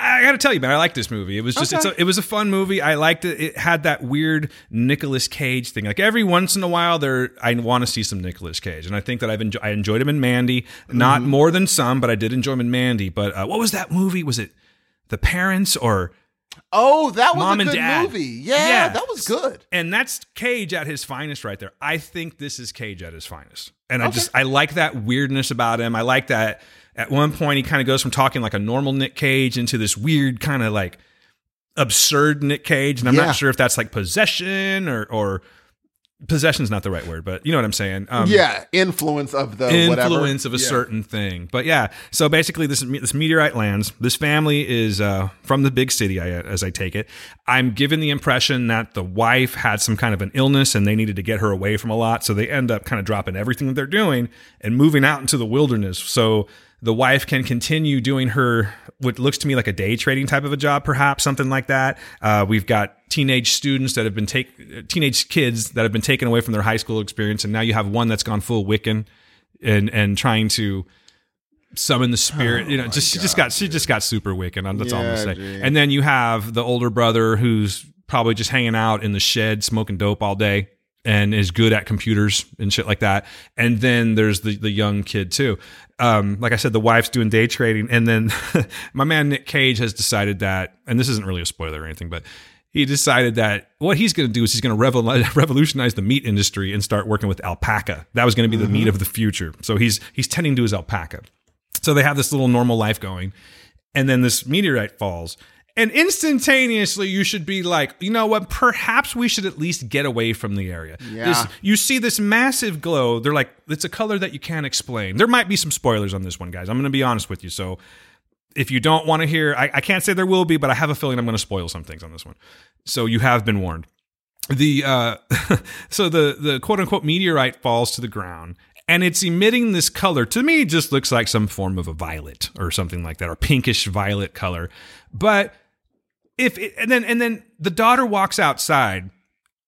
I got to tell you, man, I like this movie. It was just, it's a, it was a fun movie. I liked it. It had that weird Nicolas Cage thing. Like every once in a while, there I want to see some Nicolas Cage, and I think that I've enjoyed. I enjoyed him in Mandy, not more than some, but I did enjoy him in Mandy. But uh, what was that movie? Was it The Parents or? Oh, that was Mom a good movie. Yeah, Yeah. that was good. And that's Cage at his finest right there. I think this is Cage at his finest. And I just I like that weirdness about him. I like that at one point he kind of goes from talking like a normal Nick Cage into this weird kind of like absurd Nick Cage. And I'm Yeah. not sure if that's like possession or or possession's not the right word, but you know what I'm saying. Um, yeah, influence of the whatever. influence of a Yeah. certain thing. But yeah, so basically, this this meteorite lands. This family is uh, from the big city, I, as I take it. I'm given the impression that the wife had some kind of an illness, and they needed to get her away from a lot. So they end up kind of dropping everything that they're doing and moving out into the wilderness. So the wife can continue doing her what looks to me like a day trading type of a job, perhaps something like that. Uh, we've got teenage students that have been take teenage kids that have been taken away from their high school experience, and now you have one that's gone full Wiccan and and trying to summon the spirit. you know, just she just got she just got super Wiccan. That's all I'm gonna say. gee. And then you have the older brother who's probably just hanging out in the shed smoking dope all day and is good at computers and shit like that. And then there's the the young kid too. Um, like I said, the wife's doing day trading, and then my man Nick Cage has decided that, and this isn't really a spoiler or anything, but he decided that what he's going to do is he's going to revol- revolutionize the meat industry and start working with alpaca. That was going to be the meat of the future. So he's he's tending to his alpaca. So they have this little normal life going, and then this meteorite falls. And instantaneously, you should be like, you know what? Perhaps we should at least get away from the area. Yeah. This- you see this massive glow. They're like, it's a color that you can't explain. There might be some spoilers on this one, guys. I'm going to be honest with you. So if you don't want to hear, I, I can't say there will be, but I have a feeling I'm going to spoil some things on this one. So you have been warned. The uh, so the the quote unquote meteorite falls to the ground and it's emitting this color. To me, it just looks like some form of a violet or something like that, or pinkish violet color. But if it, and then and then the daughter walks outside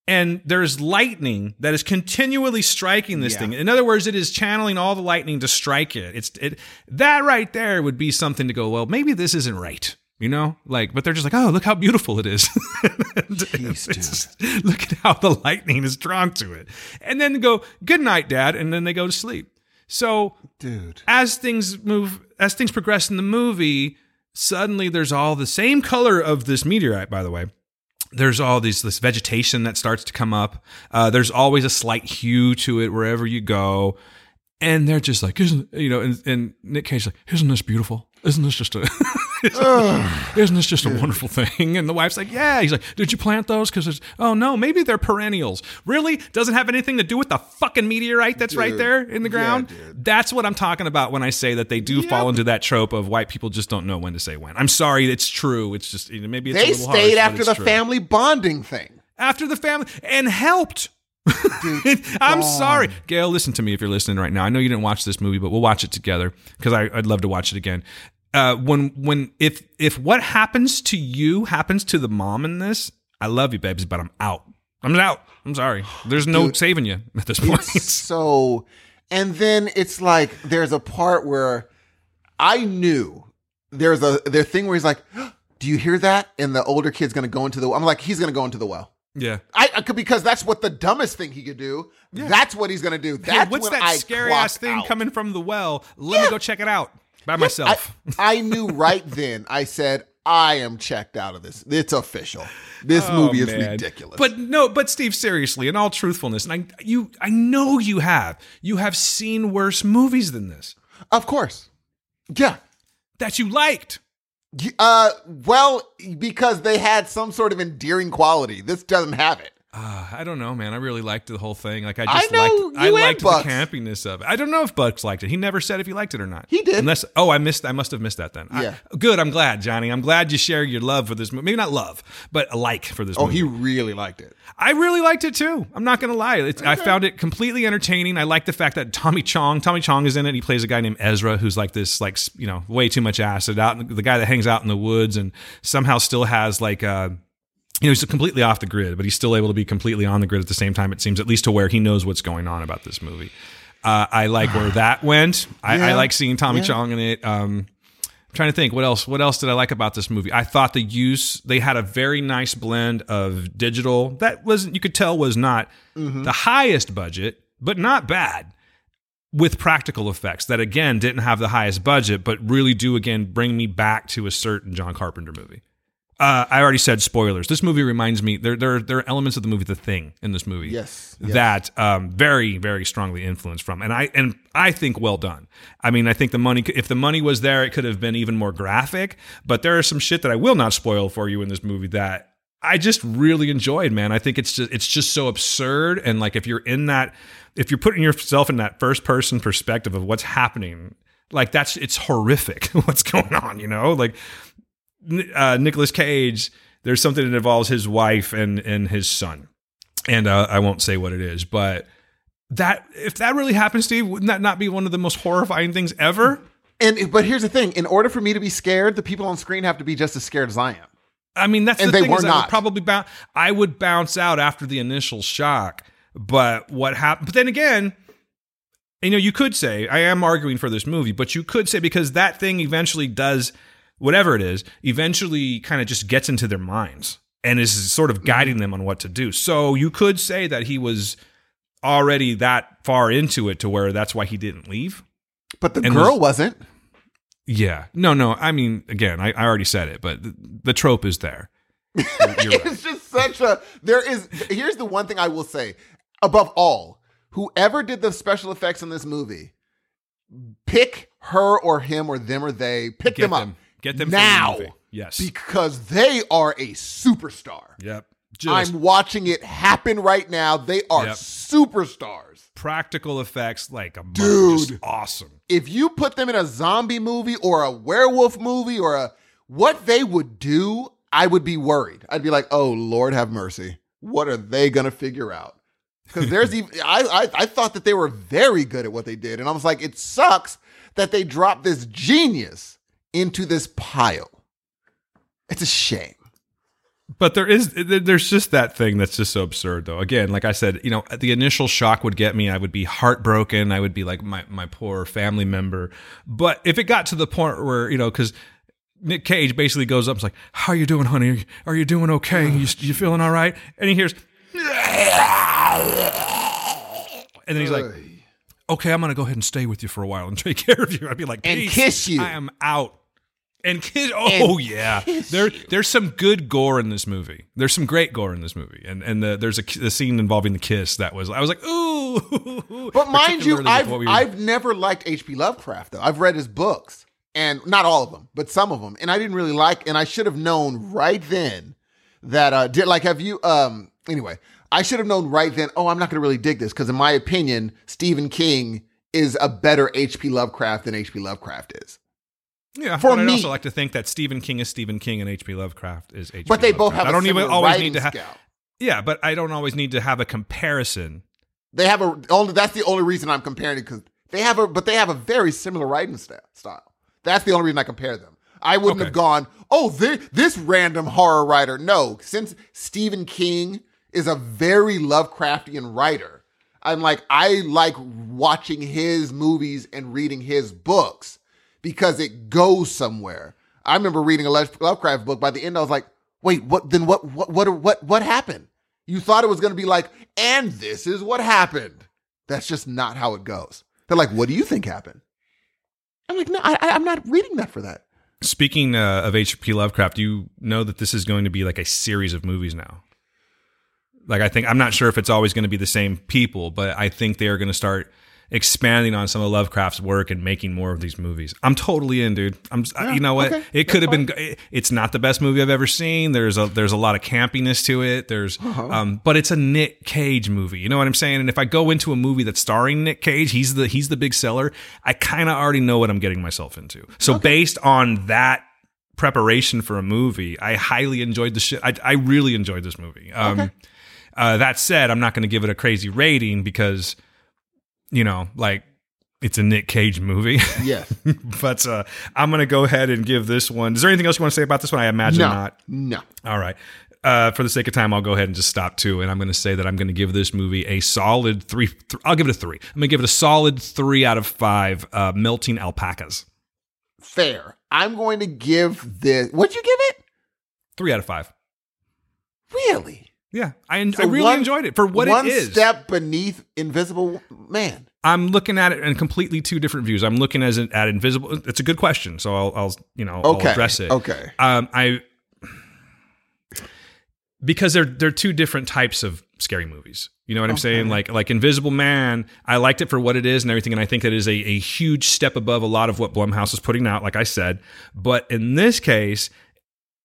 and there's lightning that is continually striking this Yeah. thing. In other words, it is channeling all the lightning to strike it. It's it that right there would be something to go. Well, maybe this isn't right. You know, like, but they're just like, oh, look how beautiful it is. Jeez, look at how the lightning is drawn to it, and then they go, "Good night, Dad," and then they go to sleep. So Dude. as things move as things progress in the movie suddenly there's all the same color of this meteorite by the way. There's all these this vegetation that starts to come up. Uh, there's always a slight hue to it wherever you go. And they're just like isn't you know and, and nick cage's like isn't this beautiful isn't this just a isn't this just a wonderful thing and the wife's like yeah he's like did you plant those because it's oh no maybe they're perennials really doesn't have anything to do with the fucking meteorite that's right there in the ground dude. that's what I'm talking about when I say that they do fall into that trope of white people just don't know when to say when. I'm sorry, it's true. It's just you know, maybe it's a They stayed harsh, after the true. family bonding thing. after the family and helped. I'm sorry, Gail. Listen to me if you're listening right now. I know you didn't watch this movie, but we'll watch it together because I'd love to watch it again. Uh, when when if if what happens to you happens to the mom in this, I love you, babes, but I'm out. I'm out. I'm sorry. There's no Dude, saving you at this point. so and then it's like there's a part where I knew there's a their thing where he's like, "Do you hear that?" And the older kid's gonna go into the. I'm like, he's gonna go into the well. Yeah. I, I could because that's what the dumbest thing he could do. Yeah. That's what he's gonna do. Hey, what's when that I scary ass thing out. coming from the well? Let me go check it out by I, myself. I knew right then. I said, I am checked out of this. It's official. This oh, movie is Oh, man. ridiculous. But no, but Steve, seriously, in all truthfulness, and I you I know you have. You have seen worse movies than this of course, yeah. that you liked. Uh, well, because they had some sort of endearing quality. This doesn't have it. Uh, I don't know, man. I really liked the whole thing. Like I just I liked, I liked the campiness of it. I don't know if Bucks liked it. He never said if he liked it or not. He did. Unless, oh, I missed. I must have missed that then. I- Yeah. good. I'm glad, Johnny. I'm glad you share your love for this movie. Maybe not love, but a like for this Oh, movie. he really liked it. I really liked it too. I'm not gonna lie. It's, I found it completely entertaining. I like the fact that Tommy Chong, Tommy Chong is in it. He plays a guy named Ezra, who's like this, like you know, way too much acid. Out the guy that hangs out in the woods and somehow still has like. Uh, you know, he's completely off the grid, but he's still able to be completely on the grid at the same time. It seems, at least to where he knows what's going on about this movie. Uh, I like where that went. I, I like seeing Tommy Yeah. Chong in it. Um, I'm trying to think what else. What else did I like about this movie? I thought the use they had a very nice blend of digital that wasn't you could tell was not Mm-hmm. the highest budget, but not bad. With practical effects that again didn't have the highest budget, but really do again bring me back to a certain John Carpenter movie. Uh, I already said spoilers. This movie reminds me there there there are elements of the movie The Thing in this movie Yes, yes. that um, very very strongly influenced from, and I and I think well done. I mean, I think the money if the money was there, it could have been even more graphic. But there is some shit that I will not spoil for you in this movie that I just really enjoyed. Man, I think it's just it's just so absurd, and like if you're in that, if you're putting yourself in that first person perspective of what's happening, like that's it's horrific what's going on. You know, like uh, Nicolas Cage, there's something that involves his wife and and his son, and uh, I won't say what it is, but that if that really happens, Steve, wouldn't that not be one of the most horrifying things ever? And but here's the thing: in order for me to be scared, the people on screen have to be just as scared as I am. I mean, that's And the they thing were is I not. probably bounce. I would bounce out after the initial shock, but what happened? But then again. You know, you could say I am arguing for this movie, but you could say because that thing eventually does whatever it is, eventually kind of just gets into their minds and is sort of mm-hmm. guiding them on what to do. So you could say that he was already that far into it to where that's why he didn't leave. But the And girl was- wasn't. Yeah. No, no. I mean, again, I, I already said it, but the, the trope is there. You're right. It's just such a. There is. Here's the one thing I will say. Above all, whoever did the special effects in this movie, pick her or him or them or they. Pick Get them up them. Get them the now movie. Yes. because they are a superstar. yep. Just I'm watching it happen right now. They are Yep. superstars. practical effects like a. Dude. Just awesome. If you put them in a zombie movie or a werewolf movie or a what they would do, I would be worried. I'd be like, "Oh Lord, have mercy. What are they gonna figure out?" Because there's even I, I I thought that they were very good at what they did, and I was like, it sucks that they dropped this genius into this pile. It's a shame. But there is there's just that thing that's just so absurd though. Again, like I said, you know, the initial shock would get me. I would be heartbroken. I would be like my my poor family member. But if it got to the point where, you know, cuz Nick Cage basically goes up is like, "How are you doing, honey? Are you doing okay? You you feeling all right?" And he hears And then he's like, "Okay, I'm going to go ahead and stay with you for a while and take care of you." I'd be like, And kiss you." I am out." And kiss. Oh And yeah, kiss there you. there's some good gore in this movie. There's some great gore in this movie, and and the, there's a, the scene involving the kiss that was I was like, ooh. But mind you, I've we I've never liked H.P. Lovecraft though. I've read his books, and not all of them, but some of them, and I didn't really like. And I should have known right then that uh did like have you um anyway. I should have known right then. Oh, I'm not going to really dig this because, in my opinion, Stephen King is a better H.P. Lovecraft than H.P. Lovecraft is. Yeah. for but I'd also like to think that Stephen King is Stephen King and H.P. Lovecraft is H.P. But they both have. I a don't even always writing need to have. style. Yeah, but I don't always need to have a comparison. They have a only. That's the only reason I'm comparing it because they have a. But they have a very similar writing style. That's the only reason I compare them. I wouldn't Okay. have gone. Oh, thi- this random horror writer. No, since Stephen King is a very Lovecraftian writer, I'm like I like watching his movies and reading his books because it goes somewhere. I remember reading a Lovecraft book. By the end, I was like, "Wait, what? Then what? What? What? What? What happened?" You thought it was going to be like, "And this is what happened." That's just not how it goes. They're like, "What do you think happened?" I'm like, "No, I, I'm not reading that for that." Speaking uh, of H.P. Lovecraft, you know that this is going to be like a series of movies now. Like I think I'm not sure if it's always going to be the same people, but I think they are going to start expanding on some of Lovecraft's work and making more of these movies. I'm totally in, dude. I'm you know what? okay. It could have been it's not the best movie I've ever seen. There's a there's a lot of campiness to it. There's Uh-huh. um but it's a Nick Cage movie. You know what I'm saying? And if I go into a movie that's starring Nick Cage, he's the he's the big seller. I kind of already know what I'm getting myself into. So based on that preparation for a movie, I highly enjoyed the shit. I, I really enjoyed this movie. Um, uh, that said, I'm not going to give it a crazy rating because, you know, like it's a Nick Cage movie. Yes. but uh, I'm going to go ahead and give this one. Is there anything else you want to say about this one? I imagine no. not. No. All right. Uh, for the sake of time, I'll go ahead and just stop too, and I'm going to say that I'm going to give this movie a solid three. Th- I'll give it a three. I'm going to give it a solid three out of five. Uh, melting alpacas. Fair. I'm going to give this. What'd you give it? Three out of five. Really? Yeah, I, So I really one- enjoyed it for what it is. One step beneath Invisible Man. I'm looking at it in completely two different views. I'm looking as at invisible. It's a good question, so I'll, I'll you know I'll address it. Okay. Um, I because they're they're two different types of scary movies. You know what I'm saying? Like like Invisible Man, I liked it for what it is and everything, and I think that is a, a huge step above a lot of what Blumhouse is putting out. Like I said, but in this case,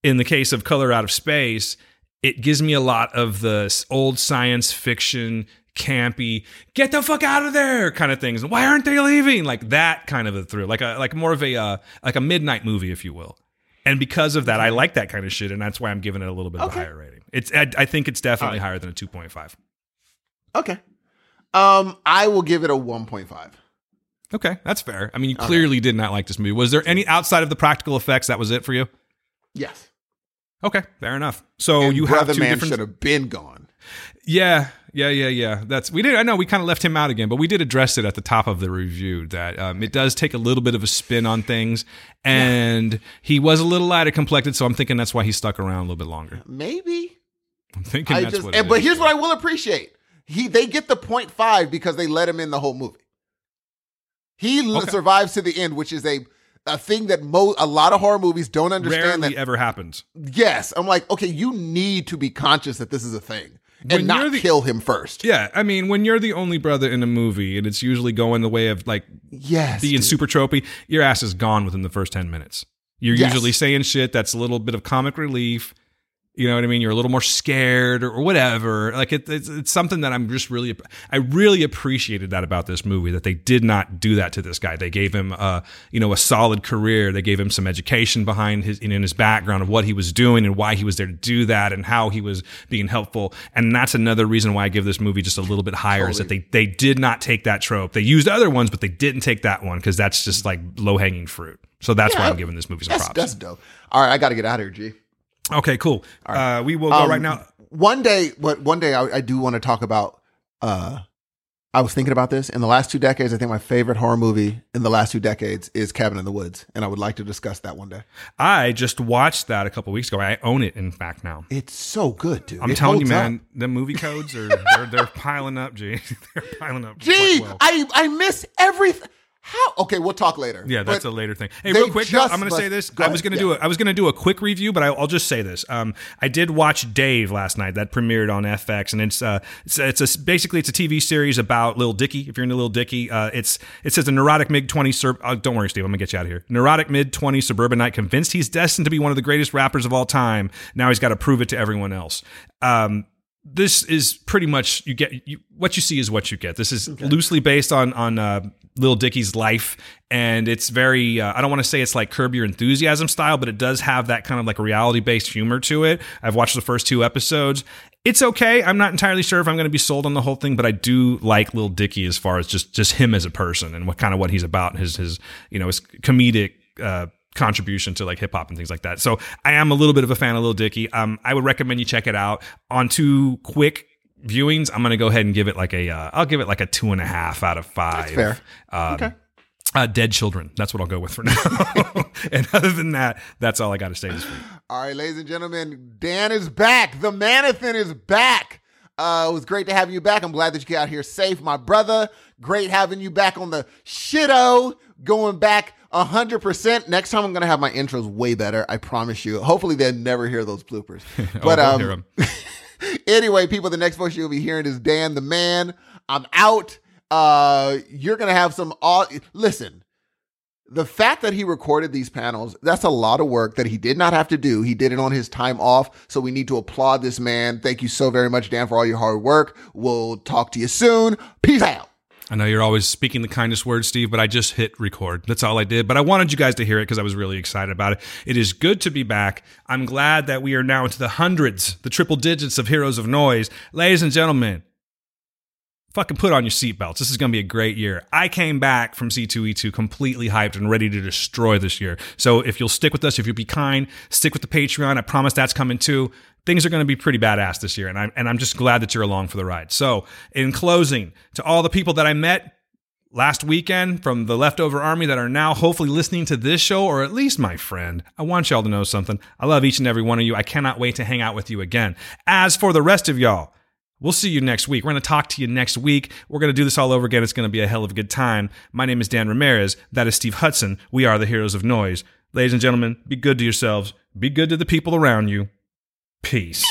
in the case of Color Out of Space, it gives me a lot of the old science fiction campy get the fuck out of there kind of things. Why aren't they leaving? Like that kind of a thrill like a like more of a uh, like a midnight movie if you will. And because of that i like that kind of shit and that's why i'm giving it a little bit of a higher rating. It's i, I think it's definitely higher than a 2.5 Okay. Um, I will give it a 1.5. okay that's fair. I mean you clearly did not like this movie. Was there any outside of the practical effects that was it for you? Yes. Okay fair enough so And you have two Man different should have been gone. Yeah, yeah, yeah, yeah. That's we did. I know we kind of left him out again, but we did address it at the top of the review that um, it does take a little bit of a spin on things, and he was a little lighter complected, so I'm thinking that's why he stuck around a little bit longer. Maybe. I'm thinking I that's just what. and, but is. here's what I will appreciate. He they get the 0.5 because they let him in the whole movie. He Okay. survives to the end, which is a a thing that mo- a lot of horror movies don't understand rarely that ever happens. yes, I'm like, okay, you need to be conscious that this is a thing and When not the- kill him first. Yeah, I mean, when you're the only brother in a movie, and it's usually going the way of like Yes. being dude. super tropey, your ass is gone within the first 10 minutes. You're Yes. usually saying shit that's a little bit of comic relief. You know what I mean? You're a little more scared or, whatever. Like it, it's, it's something that I'm just really, I really appreciated that about this movie that they did not do that to this guy. They gave him, uh, you know, a solid career. They gave him some education behind his, in his background of what he was doing and why he was there to do that and how he was being helpful. And that's another reason why I give this movie just a little bit higher is that they, they did not take that trope. They used other ones, but they didn't take that one because that's just like low hanging fruit. So that's why I'm giving this movie some That's, props. that's dope. All right, I got to get out of here, G. okay, cool. Uh, we will go Um, right now. One day, what one day I, I do want to talk about. Uh, I was thinking about this in the last two decades. I think my favorite horror movie in the last two decades is Cabin in the Woods, and I would like to discuss that one day. I just watched that a couple weeks ago. I own it, in fact, now. It's so good, dude. I'm It telling you, holds up. man, the movie codes are they're, they're piling up, G. they're piling up. Gee, well. I I miss everything. How? Okay, we'll talk later. Yeah, that's But a later thing. Hey, real quick, though, I'm going to say this. go I was going to do yeah. a, I was going to do a quick review, but I, I'll just say this. Um, I did watch Dave last night. That premiered on FX, and it's uh, it's, it's a, basically it's a TV series about Lil Dicky. If you're into Lil Dicky, uh, it's it says a neurotic mid 20 sur- uh, Don't worry, Steve. I'm gonna get you out of here. Neurotic mid 20 suburbanite convinced he's destined to be one of the greatest rappers of all time. Now he's got to prove it to everyone else. Um, this is pretty much you get you, what you see is what you get. This is loosely based on on uh, Lil Dicky's life, and it's very. Uh, I don't want to say it's like Curb Your Enthusiasm style, but it does have that kind of like reality based humor to it. I've watched the first two episodes. It's okay. I'm not entirely sure if I'm going to be sold on the whole thing, but I do like Little Dicky as far as just just him as a person and what kind of what he's about. His his you know his comedic. Uh, contribution to like hip hop and things like that. So I am a little bit of a fan of Lil Dicky. Um, I would recommend you check it out. On two quick viewings, I'm gonna go ahead and give it like a. Uh, I'll give it like a two and a half out of five. fair. Um, Okay. Uh, Dead Children. That's what I'll go with for now. and other than that, that's all I got to say this week. All right, ladies and gentlemen, Dan is back. The Manathan is back. Uh, it was great to have you back. I'm glad that you got here safe, my brother. Great having you back on the shitto, going back 100%. Next time I'm going to have my intros way better. I promise you. Hopefully they'll never hear those bloopers. But they'll um, hear 'em. anyway, people, the next voice you'll be hearing is Dan the Man. I'm out. Uh, you're gonna have some. Aw- Listen, the fact that he recorded these panels, that's a lot of work that he did not have to do. He did it on his time off. So we need to applaud this man. Thank you so very much, Dan, for all your hard work. We'll talk to you soon. Peace out. I know you're always speaking the kindest words, Steve, but I just hit record. That's all I did. But I wanted you guys to hear it because I was really excited about it. It is good to be back. I'm glad that we are now into the hundreds, the triple digits of Heroes of Noise. Ladies and gentlemen, fucking put on your seatbelts. This is going to be a great year. I came back from C2E2 completely hyped and ready to destroy this year. So if you'll stick with us, if you'll be kind, stick with the Patreon. I promise that's coming too. Things are going to be pretty badass this year, and I'm and I'm just glad that you're along for the ride. So, in closing, to all the people that I met last weekend from the leftover army that are now hopefully listening to this show, or at least my friend, I want y'all to know something. I love each and every one of you. I cannot wait to hang out with you again. As for the rest of y'all, We'll see you next week. We're going to talk to you next week. We're going to do this all over again. It's going to be a hell of a good time. My name is Dan Ramirez. That is Steve Hudson. We are the Heroes of Noise. Ladies and gentlemen, be good to yourselves. Be good to the people around you. Peace.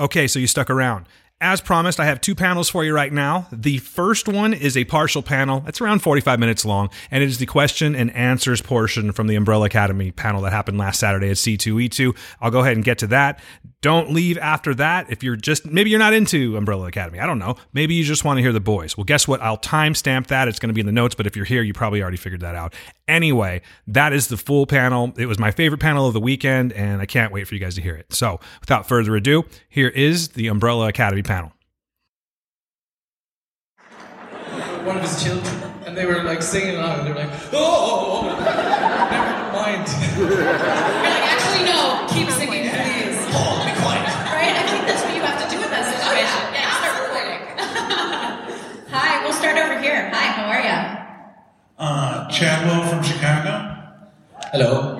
Okay, so you stuck around. As promised, I have two panels for you right now. The first one is a partial panel. It's around 45 minutes long, and it is the question and answers portion from the Umbrella Academy panel that happened last Saturday at C2E2. I'll go ahead and get to that. Don't leave after that if you're just, maybe you're not into Umbrella Academy. I don't know. Maybe you just want to hear the boys. Well, guess what? I'll timestamp that. It's going to be in the notes, but if you're here, you probably already figured that out. Anyway, that is the full panel. It was my favorite panel of the weekend, and I can't wait for you guys to hear it. So, without further ado, here is the Umbrella Academy panel. one of his children, and they were like singing along, and they were like, "Oh, never mind." You're like, actually, no, keep singing, please. Oh, be quiet. Right? I think that's what you have to do with that situation. Oh, yeah, yeah, start recording. Hi, we'll start over here. Hi, how are you? Uh, Chadwell from Chicago. Hello.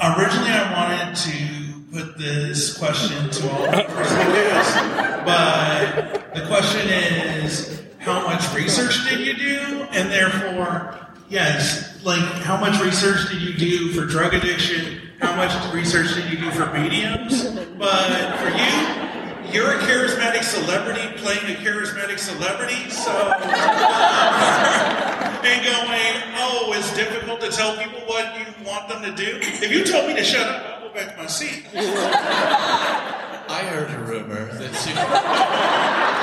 Originally, I wanted to put this question to all the personal guests, but the question is, how much research did you do? And therefore, yes, like how much research did you do for drug addiction? How much research did you do for mediums? But for you, you're a charismatic celebrity playing a charismatic celebrity, so uh, and going, oh, it's difficult to tell people what you want them to do. If you told me to shut up, back to my seat. I heard a rumor that you.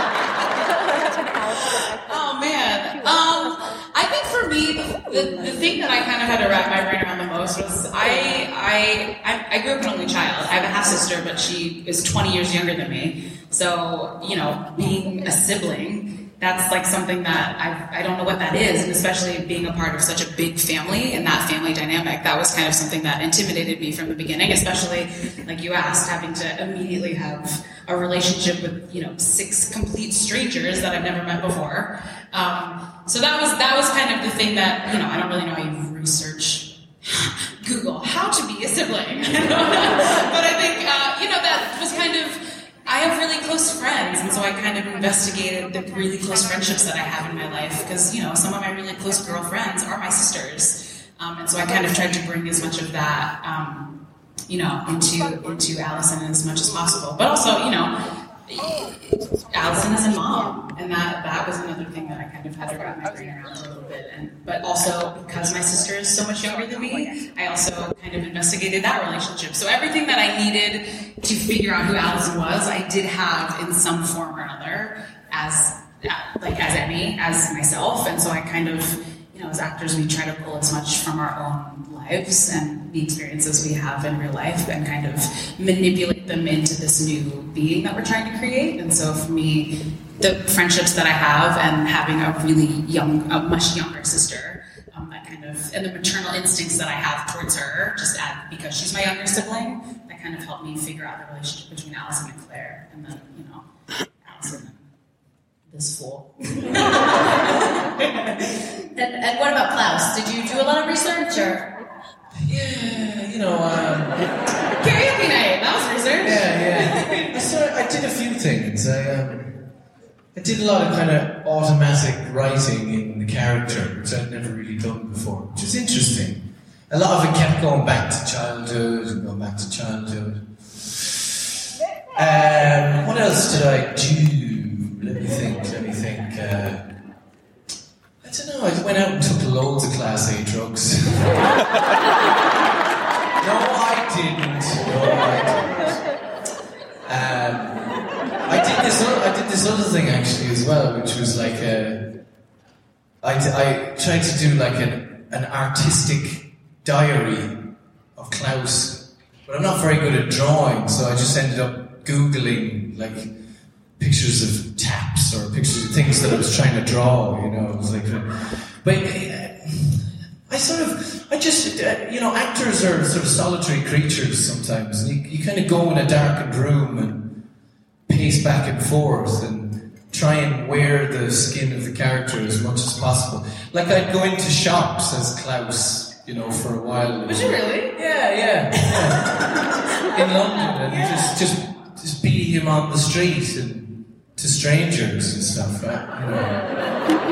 Oh man. Um, I think for me, the, the thing that I kind of had to wrap my brain around the most was I I I, I grew up an only child. I have a half sister, but she is 20 years younger than me. So you know, being a sibling. That's like something that I, I don't know what that is, and especially being a part of such a big family and that family dynamic, that was kind of something that intimidated me from the beginning, especially like you asked, having to immediately have a relationship with you know six complete strangers that I've never met before. Um, so that was that was kind of the thing that you know I don't really know how you research Google how to be a sibling, but I think uh, you know that was kind of have really close friends, and so I kind of investigated the really close friendships that I have in my life because you know some of my really close girlfriends are my sisters, um, and so I kind of tried to bring as much of that. Um, you know, into into Allison as much as possible, but also, you know, Allison is a mom, and that that was another thing that I kind of had to wrap my brain around a little bit. And but also because my sister is so much younger than me, I also kind of investigated that relationship. So everything that I needed to figure out who Allison was, I did have in some form or another as like as Emmy, as myself, and so I kind of. You know, as actors, we try to pull as much from our own lives and the experiences we have in real life and kind of manipulate them into this new being that we're trying to create. And so for me, the friendships that I have and having a really young, a much younger sister, um, that kind of and the maternal instincts that I have towards her, just because she's my younger sibling, that kind of helped me figure out the relationship between Allison and Claire, and then you know, Allison and this fool. And, and what about Klaus? Did you do a lot of research or? Yeah, you know, um, Karaoke night, that was research. yeah, yeah. I, sort I did a few things. I, um, I did a lot of kind of automatic writing in the character, which I'd never really done before, which was interesting. A lot of it kept going back to childhood and going back to childhood. Um, what else did I do? Let me think, let me think. Uh, I I went out and took loads of Class A drugs. no, I didn't. No, I didn't. Um, I did this. o- I did this other thing actually as well, which was like a. I, d- I tried to do like an an artistic diary of Klaus, but I'm not very good at drawing, so I just ended up googling like pictures of taps or pictures of things that I was trying to draw. You know, it was like, but. uh, I sort of, I just, uh, you know, actors are sort of solitary creatures sometimes. And you, you kind of go in a darkened room and pace back and forth and try and wear the skin of the character as much as possible. Like I'd go into shops as Klaus, you know, for a while. Was you really? Yeah, yeah, yeah. in London, and just, just, just be him on the street and to strangers and stuff. uh, You know.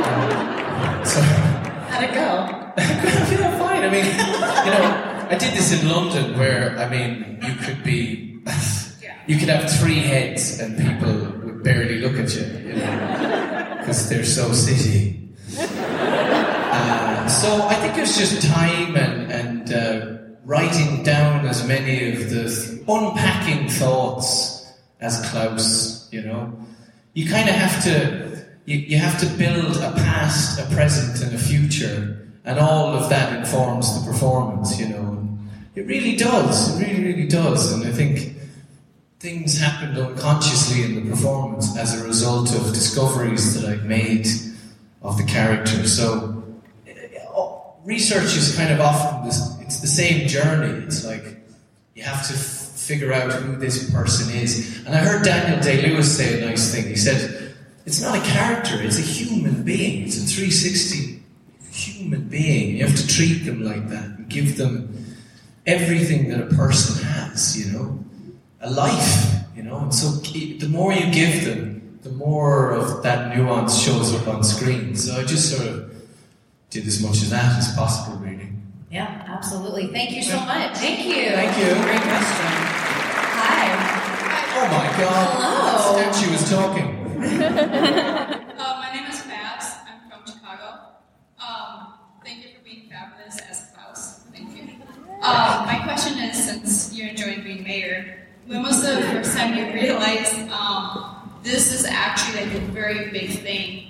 Um, so. How'd it go? I feel fine. I mean, you know, I did this in London where, I mean, you could be, you could have three heads and people would barely look at you, you know, because they're so city. Uh, so I think it's just time and, and uh, writing down as many of the unpacking thoughts as Klaus, you know. You kind of have to, you, you have to build a past, a present, and a future, and all of that informs the performance, you know. It really does, it really, really does, and I think things happened unconsciously in the performance as a result of discoveries that I've made of the character. So uh, research is kind of often this, it's the same journey. It's like you have to figure out who this person is. And I heard Daniel Day Lewis say a nice thing. He said, "It's not a character; it's a human being. It's a 360 human being. You have to treat them like that and give them everything that a person has. You know." a life, you know. And so the more you give them, the more of that nuance shows up on screen. So I just sort of did as much of that as possible, really. Yeah, absolutely. Thank you so much. Thank you. Thank you. Great question. Hi. Oh my God! Hello. Statue was talking. Uh, my name is Babs. I'm from Chicago. Um, thank you for being fabulous as Klaus. Thank you. Um, my question is, since you're enjoying being mayor, when was the first time you realized um, this is actually like a very big thing?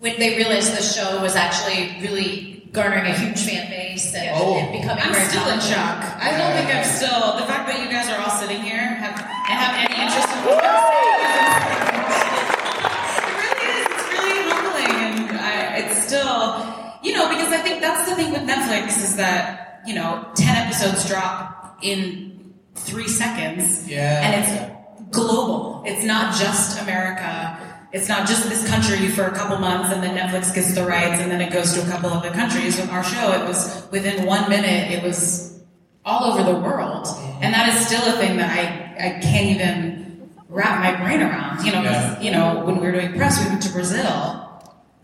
When they realized the show was actually really garnering a huge fan base and, Oh. and becoming I'm very still in shock. I don't think I'm still. The fact that you guys are all sitting here have, and have any interest in what I'm saying It really is. It's really humbling, and I, it's still, you know, because I think that's the thing with Netflix is that you know, ten episodes drop in three seconds, Yeah. and it's global. It's not just America. It's not just this country for a couple months and then Netflix gets the rights and then it goes to a couple other countries. With our show, it was within one minute, it was all over the world. And that is still a thing that I, I can't even wrap my brain around. You know, Yeah. you know, when we were doing press, we went to Brazil.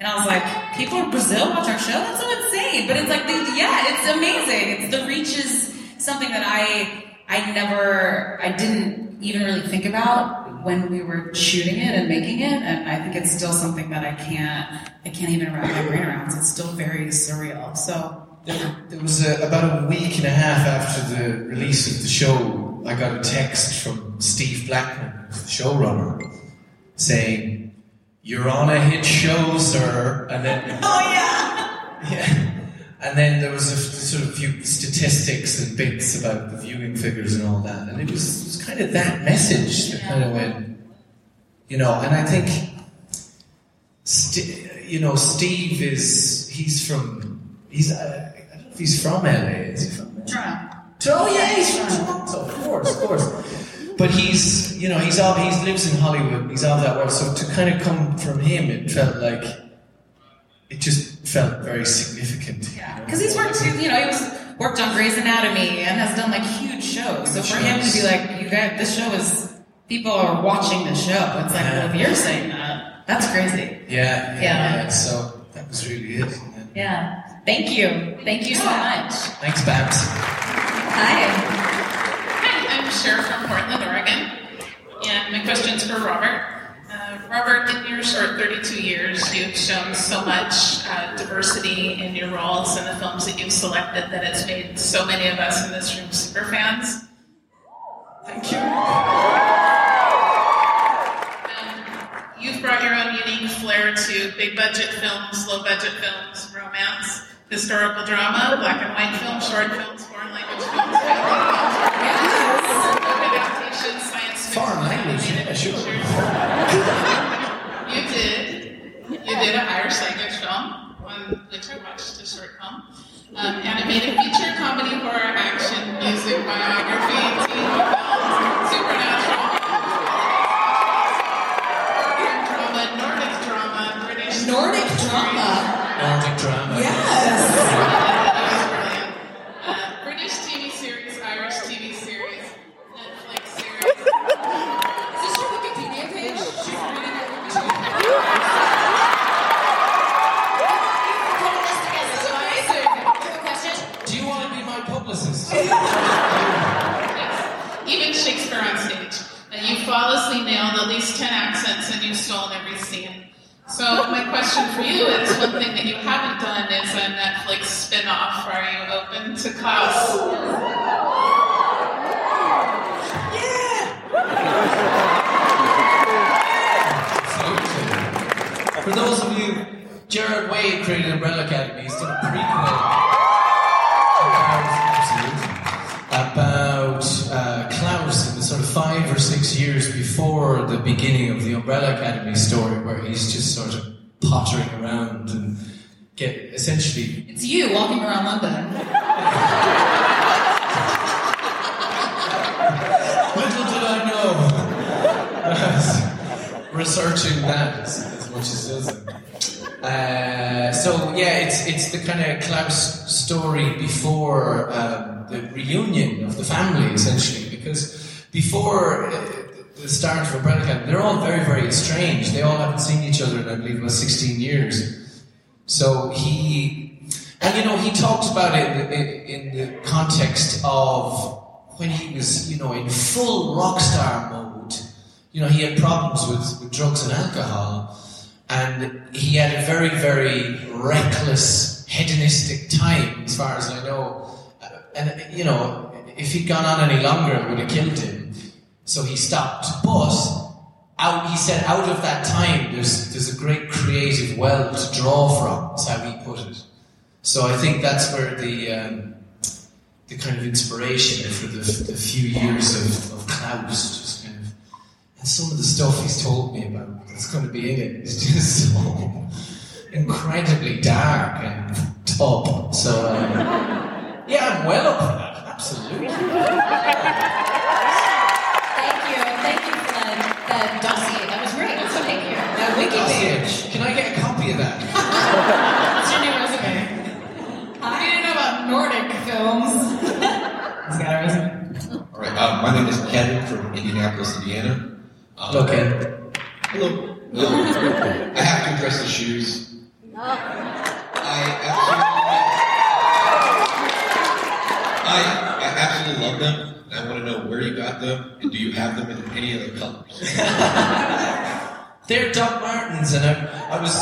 And I was like, people in Brazil watch our show? That's so insane. But it's like, yeah, it's amazing. It's the reach is something that I, I never, I didn't even really think about when we were shooting it and making it. And I think it's still something that I can't, I can't even wrap my brain around. So it's still very surreal. So, There, there was a, about a week and a half after the release of the show, I got a text from Steve Blackman, the showrunner, saying, "You're on a hit show, sir." And then, oh yeah. yeah, and then there was a f- sort of few statistics and bits about the viewing figures and all that, and it was, it was kind of that message that kind of went, you know. And I think, St- you know, Steve is he's from he's uh, I don't know if he's from LA. Is he from? Toronto. Oh yeah, he's from Toronto. Of course, of course. But he's you know he's all he lives in Hollywood. He's of that world. So to kind of come from him, it felt like it just felt very significant. Yeah, because he's worked, you know, he was worked on Grey's Anatomy and has done like huge shows. So for him to be like, you guys, this show is people are watching the show. It's like, well, if you're saying that, that's crazy. Yeah, yeah. Yeah. yeah. So that was really it. Yeah. Thank you. Thank you so much. Thanks, Babs. Hi. Hi, I'm Cher from Portland, Oregon. And my question's for Robert. Uh, Robert, in your short 32 years, you've shown so much uh, diversity in your roles and the films that you've selected that it's made so many of us in this room super fans. Thank you. You've brought your own unique flair to big budget films, low budget films, romance, historical drama, black and white films, short films, foreign language films, film adaptations, science fiction. Foreign language, yeah, sure. You did. You did an Irish language film, one which I watched a short film. Um, animated feature, comedy, horror, action, music, biography, teen films, supernatural. Northern drama, Nordic drama, British. Nordic drama. Nordic drama. Uh, flawlessly nailed at least 10 accents and you stole every scene. So my question for you is one thing that you haven't done is a Netflix spin-off. Are you open to Klaus? For those of you, Gerard Way created Umbrella Academy. He's done a prequel the beginning of the Umbrella Academy story, where he's just sort of pottering around and get essentially It's you walking around London. Little did I know. Researching that as, much as doesn't. Uh, so yeah, it's it's the kind of Klaus story before um, the reunion of the family, essentially, because before uh, the of Umbrella Academy, they're all very very strange. They all haven't seen each other in I believe about sixteen years. So he, and you know, he talks about it in, in, in the context of when he was, you know, in full rock star mode. You know, he had problems with, with drugs and alcohol, and he had a very, very reckless, hedonistic time, as far as I know. And you know, if he'd gone on any longer, it would have killed him. So he stopped. But out, he said, out of that time, there's there's a great creative well to draw from. Is how he put it. So I think that's where the um, the kind of inspiration for the, the few years of, of Klaus just kind of and some of the stuff he's told me about that's going to be in it is just so incredibly dark and tough. So um, yeah, I'm well up for that. Absolutely. Thank you. For that, that dossier. That was great. Thank you. That wiki page. Can I get a copy of that? What's your new resume? I do you know about Nordic films? He's got a resume. All right. Um, my name is Kevin from Indianapolis, Indiana. Um, Okay. Hello. Hello. I have to address the shoes. I absolutely, I, I absolutely love them. I want to know where you got them, and do you have them in any other colors? They're Doc Martens, and I, I was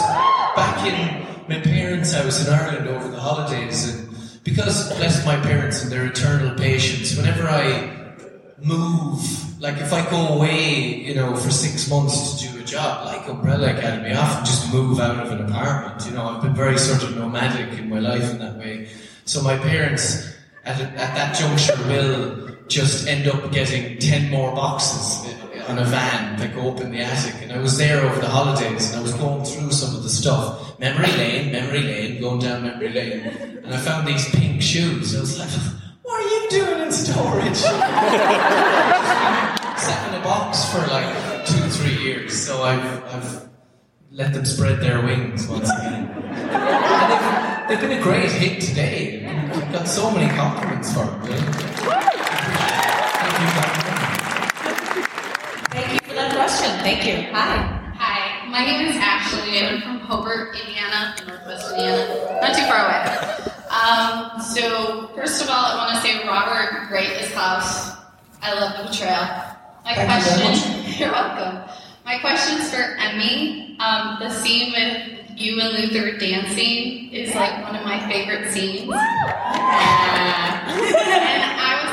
back in my parents' house in Ireland over the holidays, and because bless my parents and their eternal patience, whenever I move, like if I go away, you know, for six months to do a job like Umbrella Academy, I often just move out of an apartment. You know, I've been very sort of nomadic in my life in that way. So my parents, at, at that juncture, will just end up getting ten more boxes on a van that go up in the attic, and I was there over the holidays, and I was going through some of the stuff, memory lane, memory lane, going down memory lane, and I found these pink shoes. I was like, "What are you doing in storage?" Sat in a box for like two, three years, so I've, I've let them spread their wings once again. They've, they've been a great hit today. Got so many compliments for them. Really. Thank you, you for that question. Thank you. Hi. Hi, my name is Ashley. I'm from Hobart, Indiana, Northwest Indiana, not too far away. Um, so, first of all, I want to say, Robert, great as Klaus. I love the portrayal. My Thank question, you're welcome. My question's for Emmy. Um, the scene with you and Luther dancing is like one of my favorite scenes. Yeah. and I was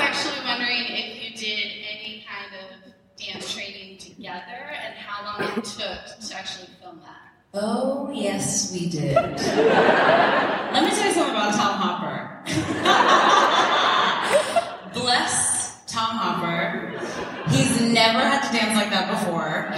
it took to actually film that. Oh, yes, we did. Let me tell you something about Tom Hopper. Bless Tom Hopper. He's never had to dance like that before.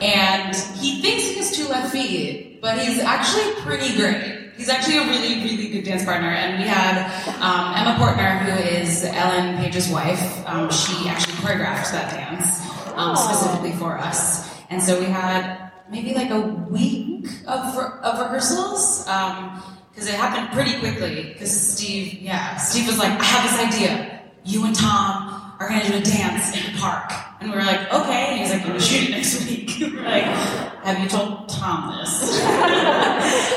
And he thinks he has two left feet, but he's actually pretty great. He's actually a really, really good dance partner. And we had um, Emma Portner, who is Ellen Page's wife. Um, she actually choreographed that dance um, specifically for us. And so we had maybe like a week of, of rehearsals because it happened pretty quickly. Because Steve, yeah, Steve was like, I have this idea. You and Tom are going to do a dance in the park. And we were like, okay. And he was like, we're shoot it next week. we were like, have you told Tom this?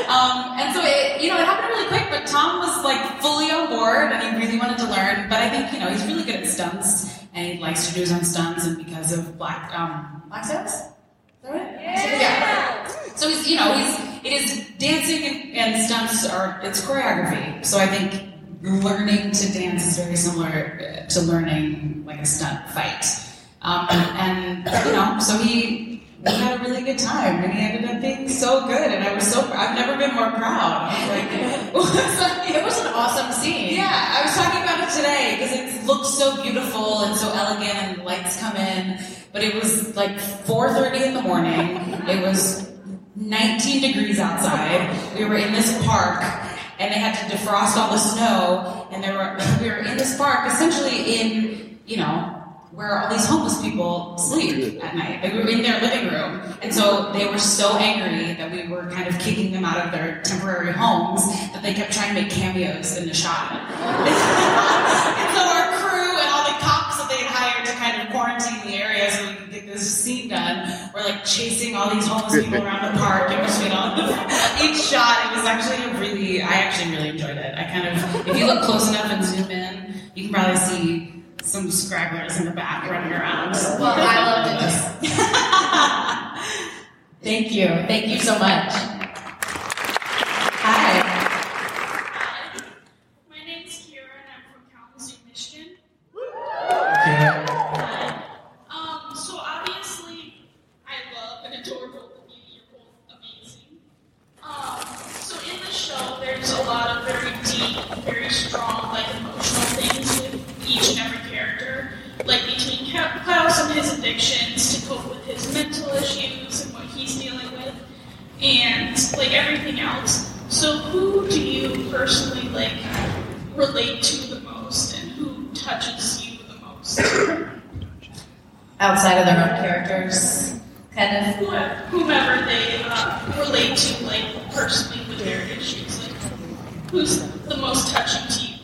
um, and so it, you know, it happened really quick, but Tom was like fully on board and he really wanted to learn. But I think, you know, he's really good at stunts and he likes to do his own stunts and because of Black, um, Black Sabbath? Yeah. So he's, you know, he's, it is dancing and, and stunts are, it's choreography. So I think learning to dance is very similar to learning like a stunt fight. Um, and, you know, so he, we had a really good time and he ended up being so good and I was so, I've never been more proud. Like, it was an awesome scene. Yeah, I was talking about it today because it looked so beautiful and so elegant and the lights come in. But it was like 4.30 in the morning. It was 19 degrees outside. We were in this park and they had to defrost all the snow and there were we were in this park essentially in, you know, where all these homeless people sleep at night. We were in their living room. And so they were so angry that we were kind of kicking them out of their temporary homes that they kept trying to make cameos in the shot. and so our crew and all the cops that they had hired to kind of quarantine the area so we could get this scene done were like chasing all these homeless people around the park in between all of each shot. It was actually a really, I actually really enjoyed it. I kind of, if you look close enough and zoom in, you can probably see some scragglers in the back running around. Well, I loved it. Thank you. Thank you so much. Hi. My name's Kira and I'm from Kalamazoo, Michigan. Yeah. Um, so obviously, I love and adore both of you. You're both amazing. Um, so in the show, there's a lot of very deep, very strong, like emotional things with each and every character, like between Ka- Klaus and his addictions to cope with his mental issues and what he's dealing with, and like everything else. So who do you personally like relate to the most, and who touches you the most? Outside of their own characters, kind of. Whoever, whomever they uh, relate to, like personally with their issues, like who's the most touching to you?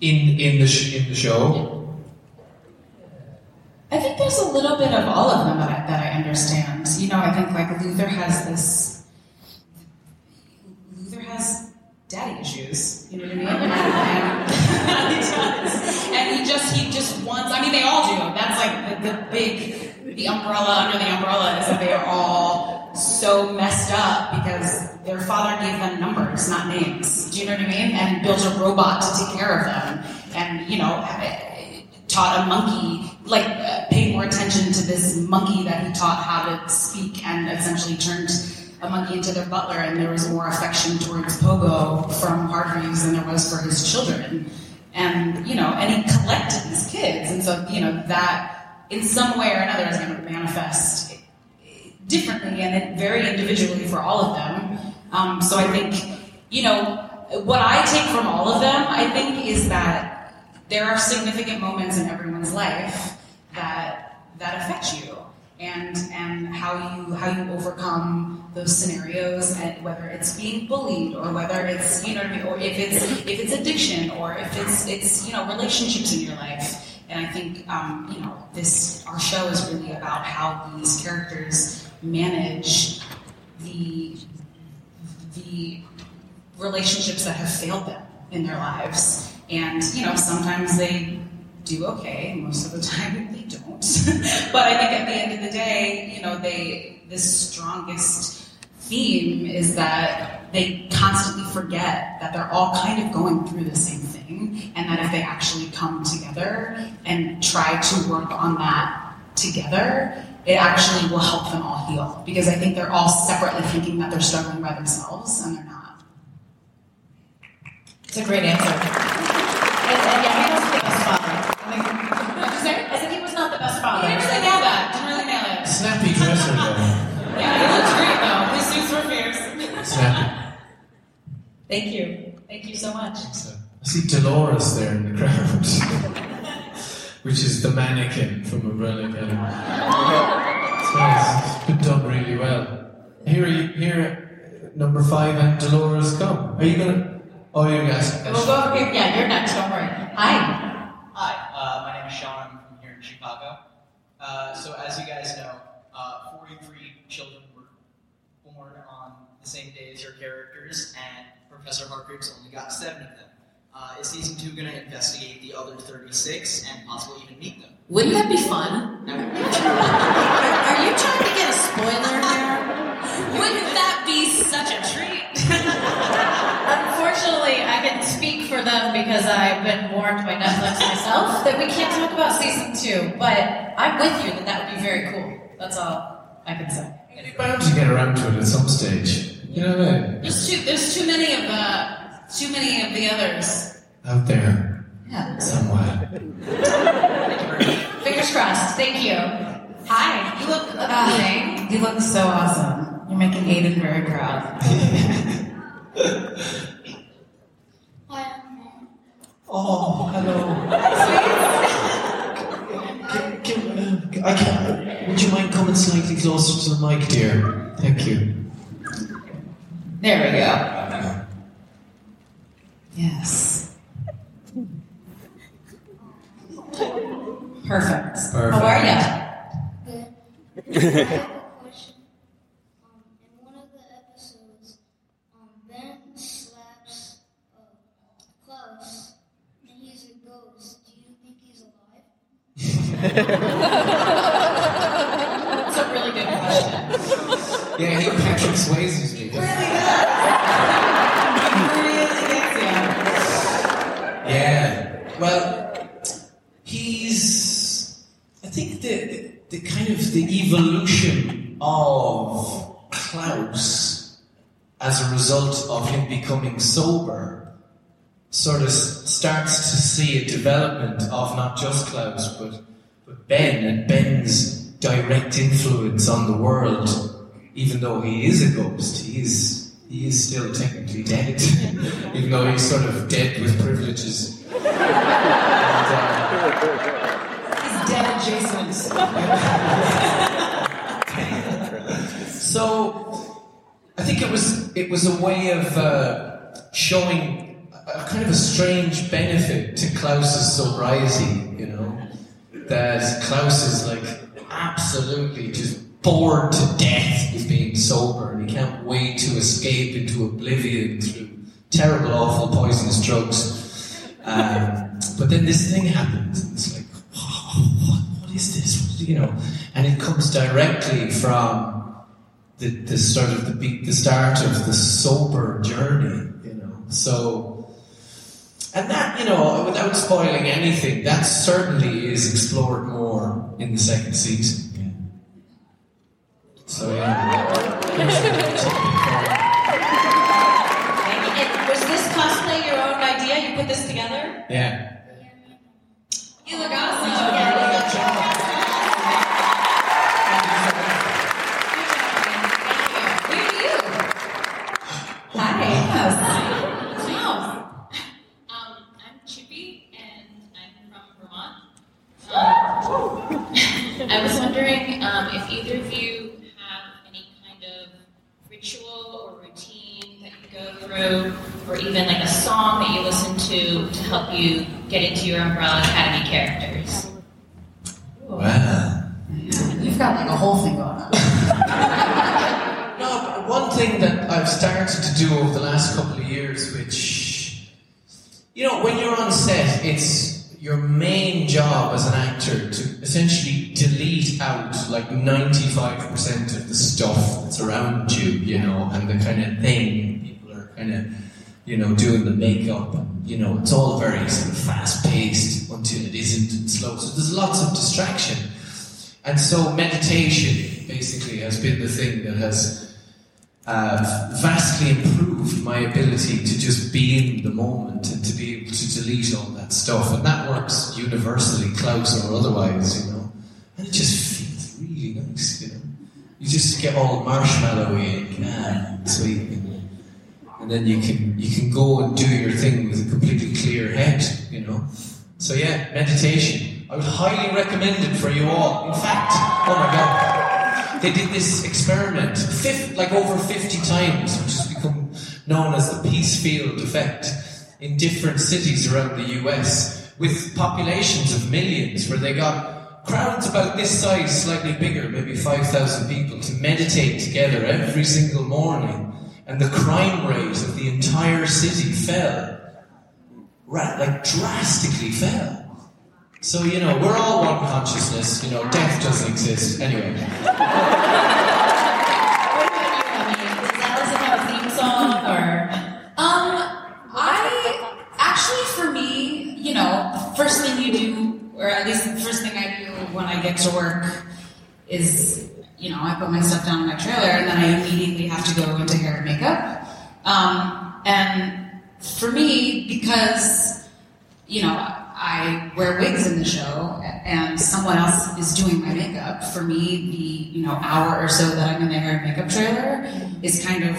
In in the sh- in the show. I think there's a little bit of all of them that I, that I understand. You know, I think like Luther has this. Luther has daddy issues. You know what I mean? And, he does. And he just he just wants. I mean, they all do. That's like the, the big the umbrella under the umbrella is that they are all so messed up because their father gave them numbers, not names. Do you know what I mean? And built a robot to take care of them. And you know, taught a monkey, like, uh, paid more attention to this monkey that he taught how to speak and essentially turned a monkey into their butler, and there was more affection towards Pogo from Hargreaves than there was for his children. And, you know, and he collected these kids, and so, you know, that in some way or another is going to manifest differently and very individually for all of them. Um, so I think, you know, what I take from all of them, I think, is that there are significant moments in everyone's life that that affect you, and and how you how you overcome those scenarios, and whether it's being bullied or whether it's you know what I mean, or if it's if it's addiction or if it's it's you know relationships in your life. And I think um, you know this our show is really about how these characters manage the the relationships that have failed them in their lives. And, you know, sometimes they do okay, most of the time they don't. but I think at the end of the day, you know, they the strongest theme is that they constantly forget that they're all kind of going through the same thing and that if they actually come together and try to work on that together, it actually will help them all heal. Because I think they're all separately thinking that they're struggling by themselves and they're not. It's a great answer. And, and yeah, he wasn't the best father. What'd you say? I said he was not the best father. He didn't really nail that. Didn't really nail it. Snappy dresser, though. Yeah, he looks great though. His suits were fierce. Snappy. Thank you. Thank you so much. I see Dolores there in the crowd, which is the mannequin from Umbrella Academy. It's nice. It's been done really well. Here, you, here, number five and Dolores come. Are you gonna? Oh, you guys. We'll go over here. Yeah, you're next. Don't worry. Hi. Hi, uh, my name is Sean. I'm from here in Chicago. Uh, so, as you guys know, uh, 43 children were born on the same day as your characters, and Professor Hargreaves only got seven of them. Uh, is season two going to investigate the other 36 and possibly even meet them? Wouldn't that be fun? Are, are you trying to get a spoiler for them because I've been warned by Netflix myself that we can't talk about season two. But I'm with you that that would be very cool. That's all I can say. You're bound to get around to it at some stage. You know what I mean? There's too there's too many of uh too many of the others. Out there, Yeah. somewhere. Fingers crossed. Thank you. Hi. You look amazing. You look so awesome. You're making Aiden very proud. Oh, hello. Can, can, uh, I can, would you mind coming slightly closer to the mic, dear? Thank you. There we go. Yes. Perfect. How are you? Ben slaps uh, Klaus, and he's a ghost. Do you think he's alive? That's a really good question. Yeah, he Patrick Swayze's me. Really does. yeah. Well, he's. I think the, the kind of the evolution of Klaus as a result of him becoming sober sort of starts to see a development of not just Klaus but Ben and Ben's direct influence on the world. Even though he is a ghost, he is he is still technically dead, even though he's sort of dead with privileges. He's dead adjacent. So, I think it was it was a way of uh, showing a, a kind of a strange benefit to Klaus's sobriety. You know, that Klaus is like absolutely just bored to death with being sober, and he can't wait to escape into oblivion through terrible, awful, poisonous drugs. Um, but then this thing happens, and it's like, what, what is this? You know, and it comes directly from the, the sort of the the start of the sober journey, you know. So, and that, you know, without spoiling anything, that certainly is explored more in the second season. So, yeah. was this cosplay your own idea? You put this together? Yeah. You look awesome. Yeah, you look awesome. Where are you? Hi. Through, or even like a song that you listen to to help you get into your Umbrella Academy characters. Wow. You've got like a whole thing going on. No, but one thing that I've started to do over the last couple of years, which, you know, when you're on set, it's your main job as an actor to essentially delete out like 95% of the stuff that's around you, you know, and the kind of thing people are kind of, you know, doing the makeup. And, you know, it's all very sort of fast paced until it isn't slow. So there's lots of distraction. And so meditation basically has been the thing that has uh, vastly improved my ability to just be in the moment and to be able to delete all that stuff. And that works universally, Klaus or otherwise, you know. And it just feels really nice, you know. You just get all marshmallowy and ah, sweet. And, then you can you can go and do your thing with a completely clear head, you know. So yeah, meditation. I would highly recommend it for you all. In fact, oh my god, they did this experiment, fif- like over 50 times, which has become known as the Peace Field effect, in different cities around the US, with populations of millions, where they got crowds about this size, slightly bigger, maybe 5,000 people, to meditate together every single morning, and the crime rate of the entire city fell. Like drastically fell. So, you know, we're all one consciousness, you know, death doesn't exist. Anyway. Does Allison have a theme song or? Um, I actually, for me, you know, first thing you do, or at least the first thing I do when I get to work, is I put my stuff down in my trailer, and then I immediately have to go into hair and makeup. Um, and for me, because you know I wear wigs in the show, and someone else is doing my makeup. For me, the you know hour or so that I'm in the hair and makeup trailer is kind of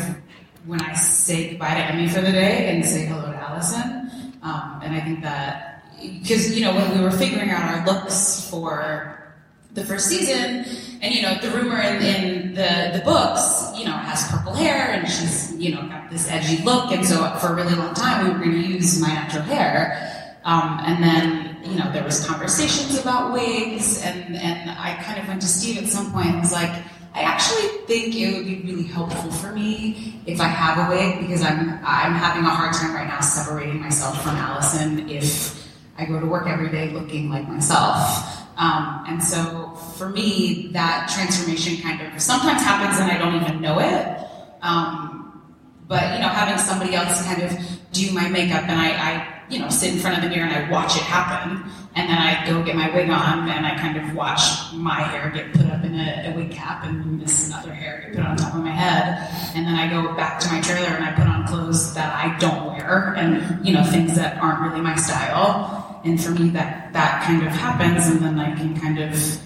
when I say goodbye to Emmy for the day and say hello to Allison. Um, and I think that because you know when we were figuring out our looks for the first season, and you know the rumor in, in the the books, you know, has purple hair and she's you know got this edgy look, and so for a really long time we were going to use my natural hair. Um, and then, you know, there was conversations about wigs, and, and I kind of went to Steve at some point and was like, I actually think it would be really helpful for me if I have a wig because I'm I'm having a hard time right now separating myself from Allison if I go to work every day looking like myself. Um, and so for me, that transformation kind of sometimes happens and I don't even know it. Um, but you know, having somebody else kind of do my makeup and I, I you know, sit in front of the mirror and I watch it happen. And then I go get my wig on and I kind of watch my hair get put up in a, a wig cap and this other hair get put on top of my head. And then I go back to my trailer and I put on clothes that I don't wear and, you know, things that aren't really my style. And for me, that, that kind of happens and then I can kind of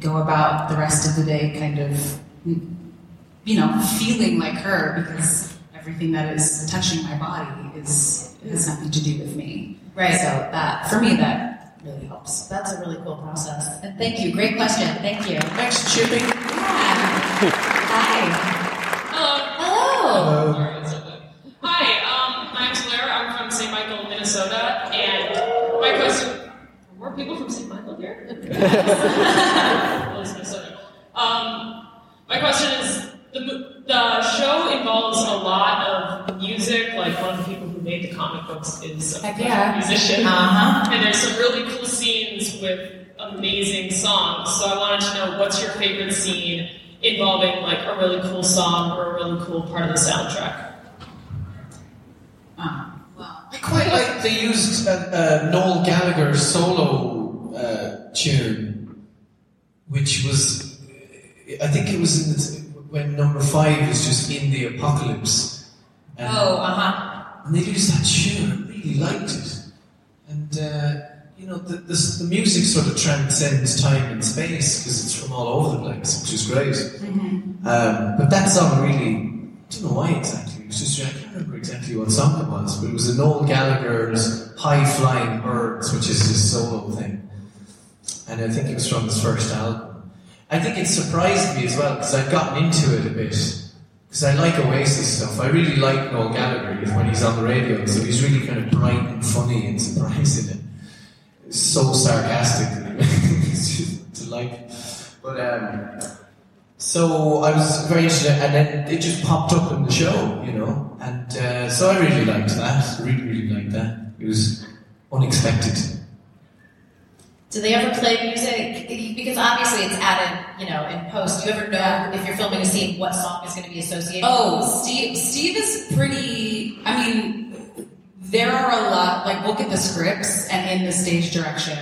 go about the rest of the day kind of, you know, feeling like her because everything that is touching my body is has nothing to do with me. Right. So that for me that really helps. That's a really cool process. And thank you. Great question. Thank you. Thanks, Chippy. Yeah. Hi. Hello. Hello. Hi, um, my name's Blair. I'm from St. Michael, Minnesota, and my question. Are more people from St. Michael here? Well. Um, my question is the, the show involves a lot of music. Like one of the people who made the comic books is a yeah. musician, Uh-huh. and there's some really cool scenes with amazing songs. So I wanted to know what's your favorite scene involving like a really cool song or a really cool part of the soundtrack. I quite like they used uh, uh, Noel Gallagher's solo uh, tune, which was, I think it was in the, when number five was just in the apocalypse. And, Oh, uh huh. and they used that tune. I really liked it. And, uh, you know, the, the, the music sort of transcends time and space because it's from all over the place, which is great. Mm-hmm. Um, but that song really, don't know why exactly. It was just, I can't remember exactly what song it was, but it was a Noel Gallagher's High Flying Birds, which is his solo thing. and I think it was from his first album. I think it surprised me as well because I'd gotten into it a bit because I like Oasis stuff. I really like Noel Gallagher when he's on the radio, so he's really kind of bright and funny and surprising and so sarcastic. just delightful. But um, so I was very interested, and then it just popped up in the show, you know, and uh, so I really liked that. Really, really liked that. It was unexpected. Do they ever play music? Because obviously it's added, you know, in post. Do you ever know if you're filming a scene what song is going to be associated? Oh, Steve. Steve is pretty. I mean, there are a lot. Like, look at the scripts, and in the stage direction,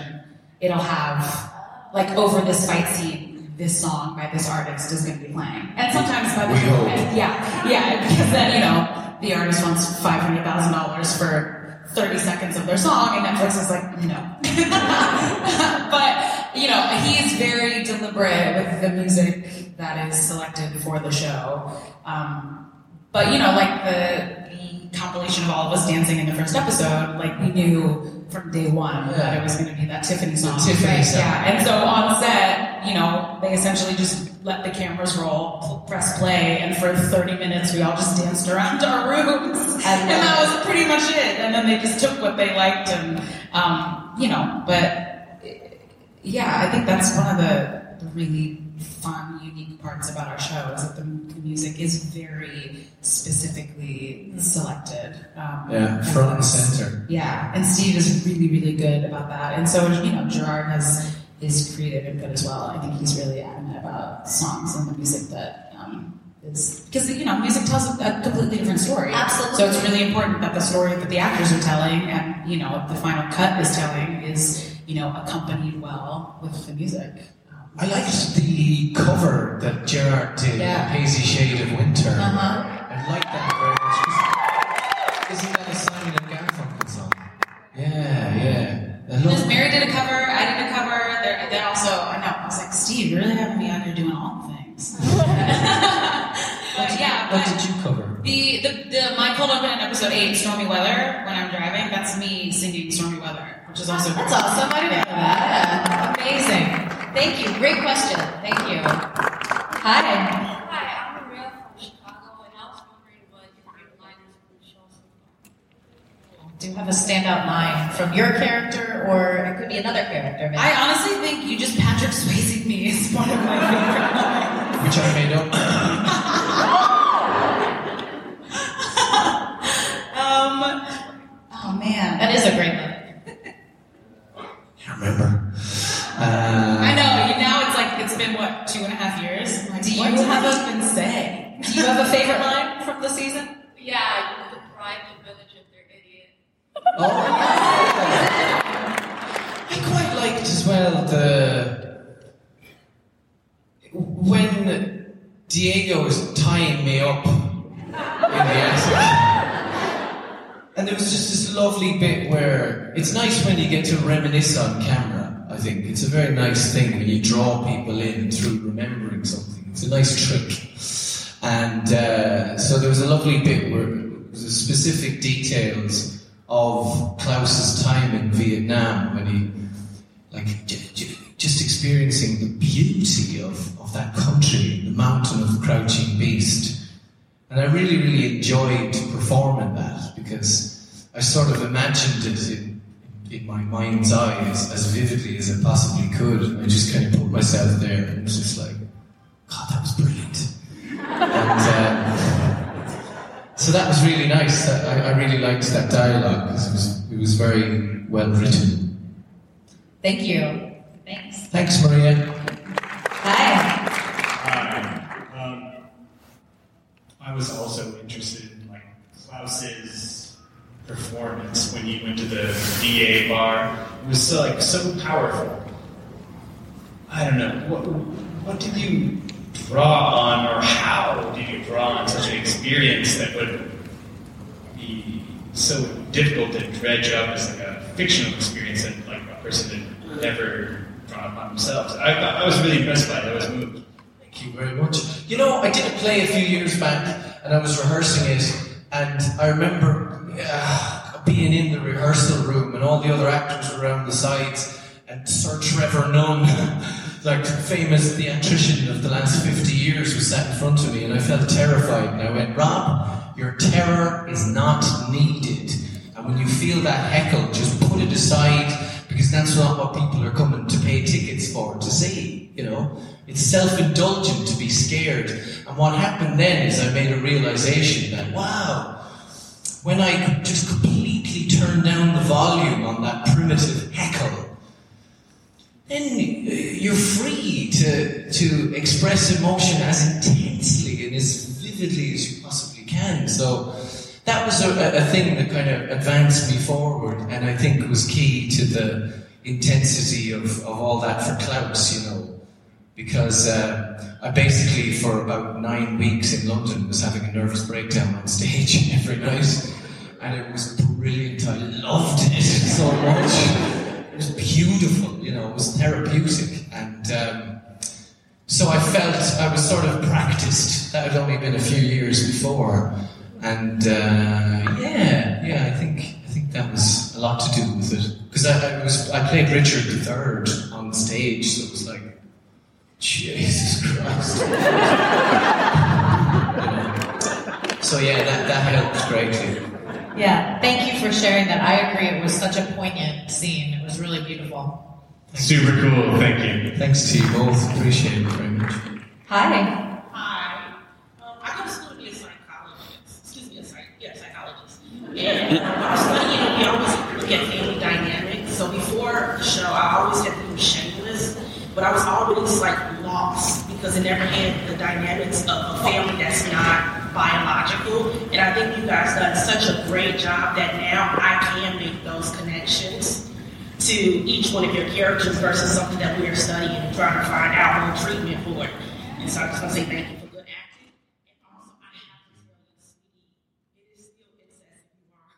it'll have like over this fight scene, this song by this artist is going to be playing, and sometimes by the and- yeah, yeah, because then you know the artist wants five hundred thousand dollars for. 30 seconds of their song, and Netflix is like, no. but, you know, he's very deliberate with the music that is selected for the show. Um, but, you know, like the, the compilation of all of us dancing in the first episode, like we knew from day one that it was going to be that Tiffany song. Tiffany right? song. Yeah. And so on set, you know, they essentially just let the cameras roll, press play, and for 30 minutes we all just danced around our rooms. And that was pretty much it. And then they just took what they liked and, um, you know, but yeah, I think that's one of the really fun, unique parts about our show is that the, the music is very specifically selected. Um, Yeah, front and center. yeah, and Steve is really, really good about that. And so, you know, Gerard has his creative input as well. I think he's really adamant about songs and the music that um, is because you know, music tells a completely different story. Absolutely. So it's really important that the story that the actors are telling and you know the final cut is telling is you know accompanied well with the music. I liked the cover that Gerard did, Yeah. Hazy Shade of Winter. Uh-huh. I like that very much. Isn't that a Simon and Garfunkel song? Yeah, yeah. I Because love Mary did a cover, I did a cover. They're, they're also, I know, I was like, Steve, you're really having me out here doing all the things. but yeah, What but did you cover? the, the, the my cold open in episode eight, Stormy Weather, when I'm driving, that's me singing Stormy Weather, which is also That's awesome. I didn't know that. Amazing. Thank you. Great question. Thank you. Hi. Hi, I'm Maria from Chicago, and I was wondering what your line is from the show so far. Do you have a standout line from your character, or it could be another character? Maybe. I honestly think you just Patrick Swayze me is one of my favorite lines. Which I made up. Um, oh man, that is a great one. And a half years. Like, Do you what have I a- even say? Do you have a favorite line from the season? Yeah, you deprive the village of their idiot. Oh! I quite liked as well the when Diego was tying me up in the attic, and there was just this lovely bit where it's nice when you get to reminisce on camera. I think it's a very nice thing when you draw people in through remembering something. It's a nice trick, and uh, so there was a lovely bit where was specific details of Klaus's time in Vietnam when he like j- j- just experiencing the beauty of, of that country, the mountain of the crouching beast. And I really, really enjoyed performing that because I sort of imagined it in, my mind's eye as, as vividly as I possibly could. I just kind of put myself there and was just like, God, that was brilliant. and uh, so that was really nice. I, I really liked that dialogue because it was, it was very well written. Thank you. Thanks. Thanks, Maria. Hi. Hi. Um, I was also interested in like Klaus's performance when he went to the DA bar. It was so like so powerful. I don't know what what did you draw on, or how did you draw on such an experience that would be so difficult to dredge up as like a fictional experience that like a person had never drawn upon themselves? I, I was really impressed by it. I was moved. Thank you very much. You know, I did a play a few years back, and I was rehearsing it, and I remember uh, being in the rehearsal room, and all the other actors around the sides, and Sir Trevor Nunn, like famous theatrician of the last 50 years, was sat in front of me, and I felt terrified. And I went, Rob, your terror is not needed. And when you feel that heckle, just put it aside because that's not what people are coming to pay tickets for to see. You know, it's self-indulgent to be scared. And what happened then is I made a realization that wow, when I could just completely turn down the volume on that primitive heckle, then you're free to to express emotion as intensely and as vividly as you possibly can. So that was a, a thing that kind of advanced me forward, and I think was key to the intensity of, of all that for Klaus, you know, because uh, I basically for about nine weeks in London was having a nervous breakdown on stage every night, and it was brilliant. I loved it so much. It was beautiful, you know, it was therapeutic, and. Um, so I felt I was sort of practiced. That had only been a few years before, and uh, yeah, yeah, I think I think that was a lot to do with it because I, I was I played Richard III on stage, so it was like Jesus Christ. So yeah, that that helped greatly. Yeah, thank you for sharing that. I agree. It was such a poignant scene. It was really beautiful. Super cool. Thank you. Thanks to you both. Appreciate it very much. Hi. Hi. Um, I go to school to be a psychologist. Excuse me, a psych- yeah, psychologist. And I was studying, we always look at family dynamics. So before the show, I always had to do shameless, but I was always like lost because it never had the dynamics of a family that's not biological. And I think you guys done such a great job that now I can make those connections to each one of your characters versus something that we are studying and trying to find our own treatment for it. And so I just want to say thank you for good acting. And also, I have to tell you, sweetie, it is still incest if you are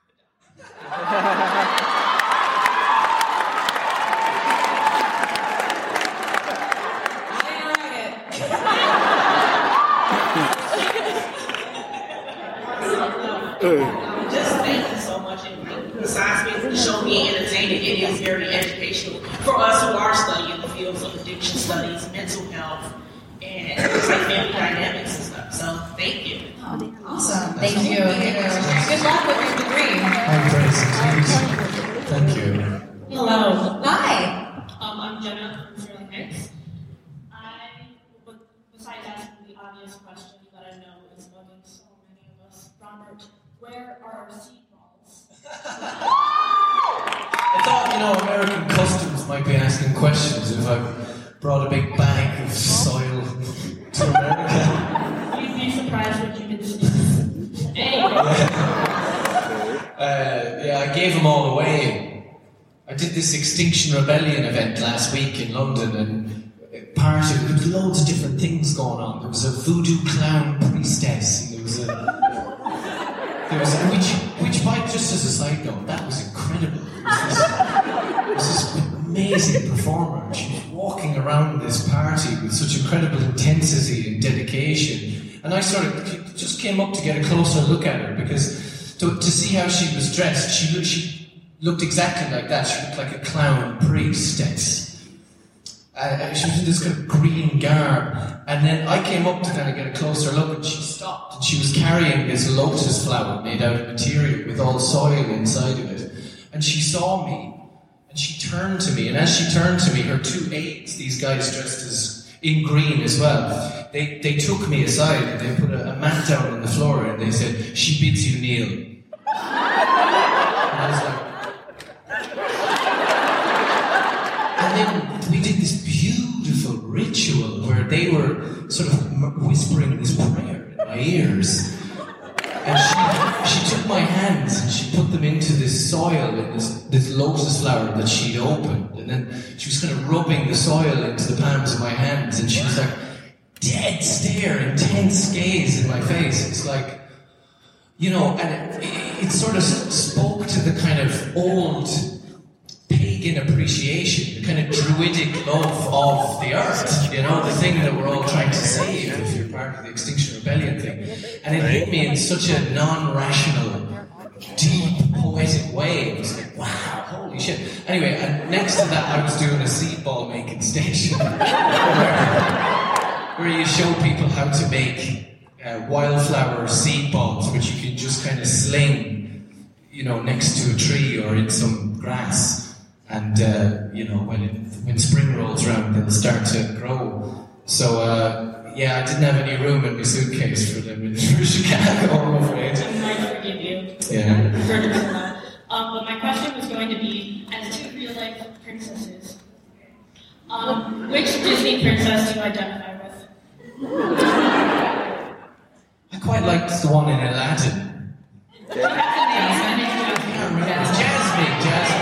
Just thank you so much. And besides being show me entertaining, it is very educational for us who are studying the fields of addiction studies, mental health, and like family dynamics and stuff. So thank you. Awesome. Thank you. Good luck with your degree. I'm Thank you. Hello. Hi. Um, I'm Jenna from Sterling Heights. I, besides asking the obvious question that I know is bugging so many of us, Robert, where are our seed balls? I thought, you know, American customs might be asking questions if I brought a big bag of soil to America. You'd be surprised what you can. Anyway. Uh, yeah, I gave them all away. I did this Extinction Rebellion event last week in London, and part of there was loads of different things going on. There was a voodoo clown priestess, and there was a there was which which by just as a side note, that was incredible. It was this, it was this amazing performer. and She was walking around this party with such incredible intensity and dedication. And I sort of just came up to get a closer look at her because to, to see how she was dressed, she looked, she looked exactly like that. She looked like a clown priestess. Uh, she was in this kind of green garb. And then I came up to kind of get a closer look and she stopped and she was carrying this lotus flower made out of material with all soil inside of it. And she saw me and she turned to me. And as she turned to me, her two aides, these guys dressed as in green as well, they, they took me aside and they put a, a mat down on the floor and they said, She bids you kneel. sort of whispering this prayer in my ears. And she, she took my hands and she put them into this soil in this, this lotus flower that she'd opened. And then she was kind of rubbing the soil into the palms of my hands. And she was like, dead stare, intense gaze in my face. It's like, you know, and it, it sort of spoke to the kind of old pagan appreciation, the kind of druidic love of the earth, you know, the thing that we're all trying to save if you're part of the Extinction Rebellion thing. And it hit me in such a non rational, deep, poetic way. It was like, wow, holy shit. Anyway, next to that, I was doing a seed ball making station where, where you show people how to make uh, wildflower seed balls, which you can just kind of sling, you know, next to a tree or in some grass. And, uh, you know, when, it, when spring rolls around, they'll start to grow. So, uh, yeah, I didn't have any room in my suitcase for them in Chicago, I'm afraid. I might forgive you. Yeah. For that. Um, but my question was going to be, as two real life princesses, um, which Disney princess do you identify with? I quite liked the one in Aladdin. Jasmine, Jasmine.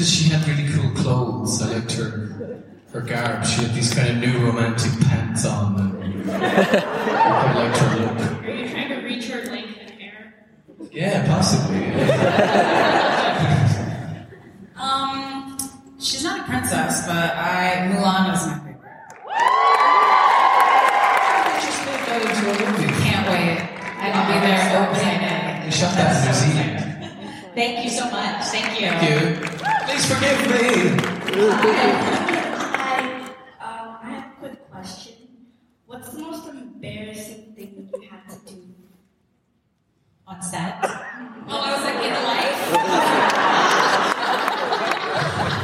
Because she had really cool clothes. I liked her her garb. She had these kind of new romantic pants on. And I liked her look. Are you trying to reach her length in hair? Yeah, possibly. Um, she's not a princess, but I Mulan is my favorite. Just go into a movie. Can't wait. I'll be there opening day. We shot that in New Zealand. Thank you so much. Thank you. Thank you. Please forgive me. Hi, um, I have a quick question. What's the most embarrassing thing that you had to do? On set. Oh, I was like in life.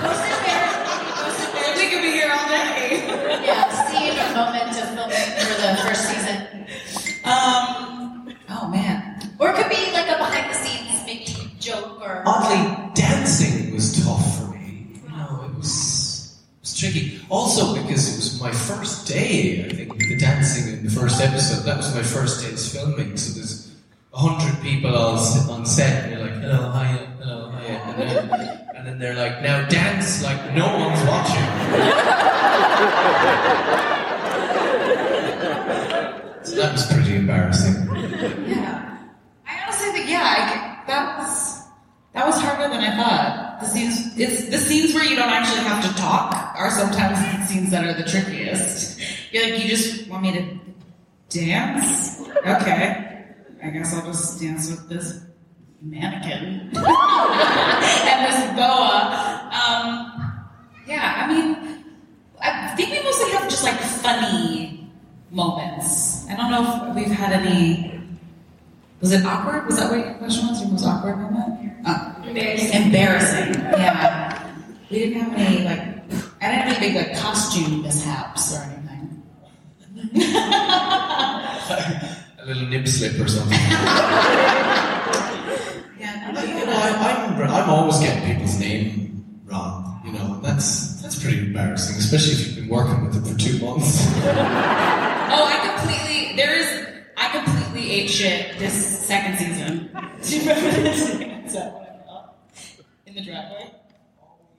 Most embarrassing. Most embarrassing. We could be here all day. Yeah, scene or moment of filming for the first season. Um. Oh man. Or it could be like a behind the scenes maybe joke or. Oddly, dancing was tough for me. You know, it was, it tricky. Also because it was my first day, I think, the dancing in the first episode. That was my first day's filming, so there's a hundred people all on set, and you're like, hello, hiya, hello, hiya. And then, and then they're like, now dance like no one's watching. so that was pretty embarrassing. Yeah. I honestly think yeah. I, that was that was harder than I thought. The scenes, it's the scenes where you don't actually have to talk are sometimes the scenes that are the trickiest. You're like, you just want me to dance? Okay. I guess I'll just dance with this mannequin and this boa. Um, yeah, I mean, I think we mostly have just like funny moments. I don't know if we've had any. Was it awkward? Was that what your question was? Your most awkward moment? Uh, Embarrassing. Embarrassing. Yeah. We didn't have any like. I didn't have any big like costume mishaps or anything. A little nip slip or something. Yeah. You know, I, I'm, I'm always getting people's name wrong. You know, that's that's pretty embarrassing, especially if you've been working with them for two months. Oh, I completely. There is. I completely ate shit this second season. Do you remember this? Is that what I thought? In the driveway?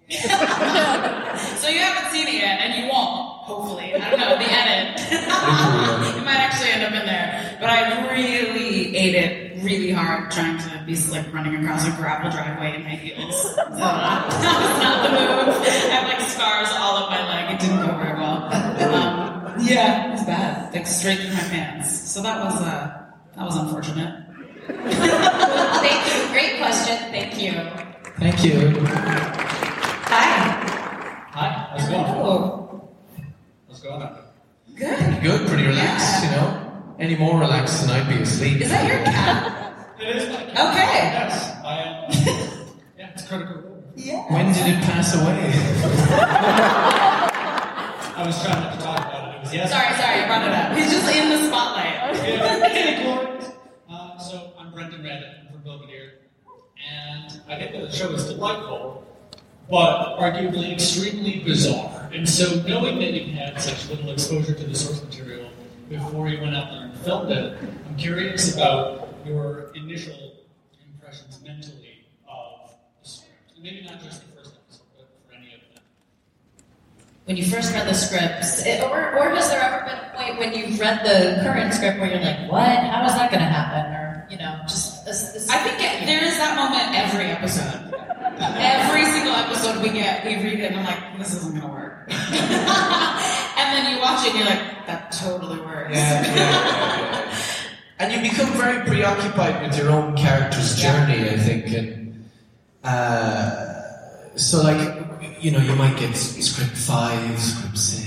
so you haven't seen it yet, and you won't, hopefully. I don't know, the edit. it might actually end up in there. But I really ate it really hard trying to be slick running across a gravel driveway in my heels. So that was not the move. I have like scars all up my leg. It didn't go very well. Um, yeah, it was bad. Like straight through my pants. So that was uh that was unfortunate. Thank you. Great question. Thank you. Thank you. Hi. Hi, how's it going? Hello. What's going on? Good. Good, pretty relaxed, you know. Any more relaxed than I'd be asleep. Is that your cat? It is my cat. Okay. Yes, I am. yeah, it's critical. Yeah. When did it pass away? I was trying not to talk about it. It was yes. Sorry, sorry, I brought it up. He's just in the spotlight. Yeah. Glorious. Uh, so I'm Brendan Red I'm from Belvedere, and I think that the show is delightful, but arguably extremely bizarre. And so knowing that you had such little exposure to the source material before you went out there and filmed it, I'm curious about your initial impressions mentally of the script. And maybe not just the first episode, but for any of them. When you first read the scripts, it- or, or has there ever been a point when you've read the current script where you're like, what? How is that going to happen? Or, you know, just this. this I think it, there is that moment every episode. Every single episode we get, we read it and I'm like, this isn't gonna work. and then you watch it and you're like, that totally works. Yeah, yeah, yeah, yeah. And you become very preoccupied with your own character's journey, I think, and uh, so like you know you might get script five, script six, and, and you're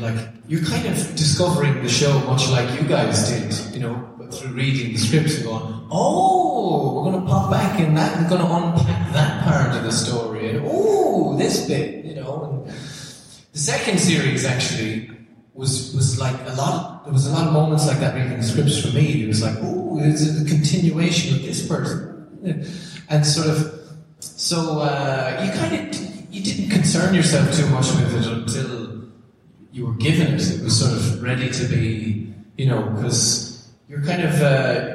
like you're kind of discovering the show much like you guys did, you know, through reading the scripts and going, oh, we're going to pop back in that, we're going to unpack that part of the story, and oh, this bit, you know. And the second series actually was was like a lot. There was a lot of moments like that reading the scripts for me. It was like, oh, it's a continuation of this person, and sort of. So uh, you kind of you didn't concern yourself too much with it until you were given it. It was sort of ready to be, you know, because you're kind of. Uh,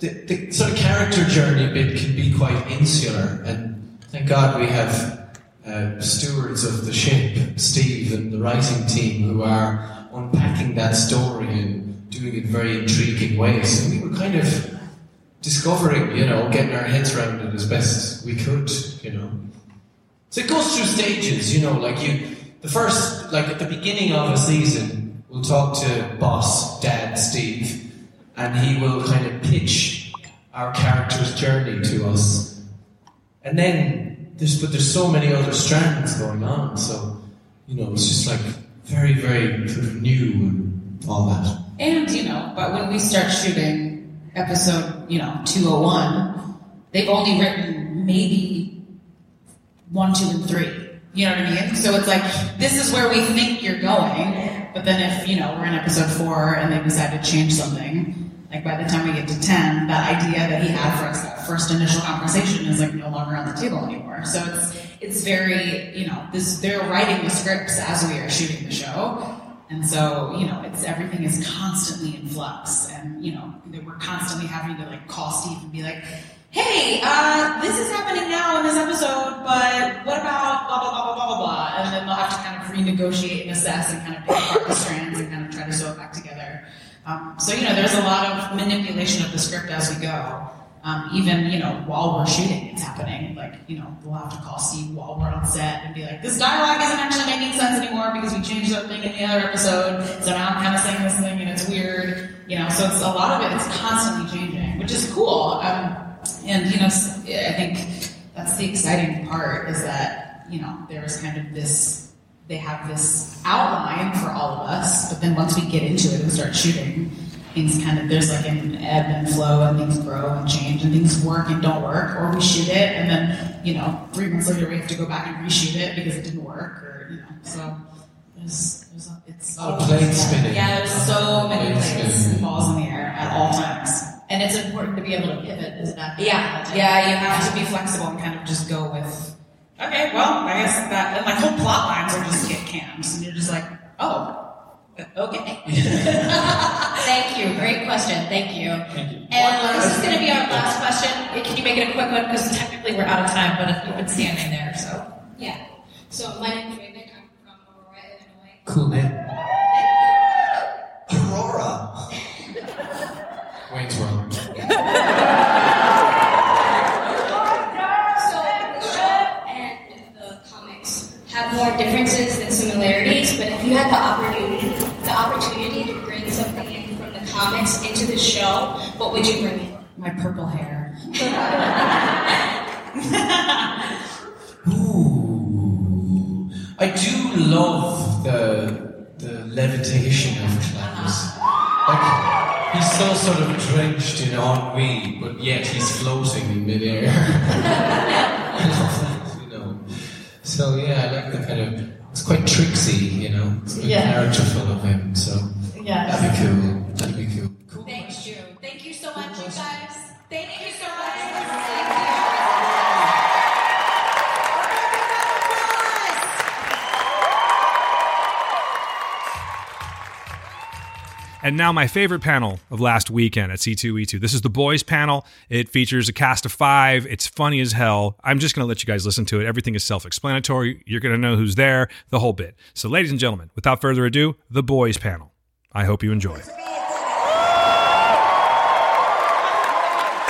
the, the sort of character journey bit can be quite insular, and thank God we have uh, stewards of the ship, Steve and the writing team, who are unpacking that story and doing it very intriguing ways. So we were kind of discovering, you know, getting our heads around it as best we could, you know. So it goes through stages, you know, like you, the first, like at the beginning of a season, we'll talk to boss, dad, Steve, and he will kind of pitch our character's journey to us. And then there's but there's so many other strands going on, so you know, it's just like very, very sort of new and all that. And, you know, but when we start shooting episode, you know, 201, they've only written maybe one, two, and three. You know what I mean? So it's like, this is where we think you're going, but then if, you know, we're in episode four and they decide to change something, like by the time we get to 10, that idea that he had for us, that first initial conversation is like no longer on the table anymore. So it's, it's very, you know, this, they're writing the scripts as we are shooting the show. And so, you know, it's everything is constantly in flux, and you know, we're constantly having to like call Steve and be like, "Hey, uh, this is happening now in this episode, but what about blah blah blah blah blah blah blah?" And then they'll have to kind of renegotiate and assess and kind of pick apart the strands and kind of try to sew it back together. Um, so you know, there's a lot of manipulation of the script as we go. Um, even you know while we're shooting, it's happening. Like you know, we'll have to call Steve while we're on set and be like, "This dialogue isn't actually making sense anymore because we changed something in the other episode. So now I'm kind of saying this thing and it's weird." You know, so it's a lot of it is constantly changing, which is cool. Um, and you know, I think that's the exciting part is that you know there is kind of this. They have this outline for all of us, but then once we get into it and start shooting, things kind of there's like an ebb and flow and things grow and change and things work and don't work or we shoot it and then you know three months later we have to go back and reshoot it because it didn't work or you know so there's, there's a, it's A lot of plates spinning. yeah there's so many Plates plates and balls in the air at all times And it's important to be able to pivot, isn't that? yeah yeah you have to be flexible and kind of just go with okay well I guess that and like whole plot lines are just kit cams and you're just like oh okay Thank you. Great question. Thank you. And this is going to be our last question. Can you make it a quick one? Because technically we're out of time, but if you've been standing there, so. Yeah. So my name is Raven. I'm from Aurora, Illinois. Cool name. Aurora. Wayne's World. So the show and the comics have more differences than similarities. But if you had the opportunity, the opportunity to bring something in from the comics into the show, what would you bring in? my purple hair Ooh. I do love the the levitation of Klaus. Like he's so sort of drenched in ennui, but yet he's floating in midair. I love that, you know. So yeah, I like the kind of it's quite tricksy, you know. It's very Yeah. characterful of him. So Yes. that'd be cool. That'd be cool. So much, you guys. Thank you so much. And now my favorite panel of last weekend at C2E2. This is the boys panel. It features a cast of five. It's funny as hell. I'm just going to let you guys listen to it. Everything is self-explanatory. You're going to know who's there, the whole bit. So ladies and gentlemen, without further ado, the boys panel. I hope you enjoy.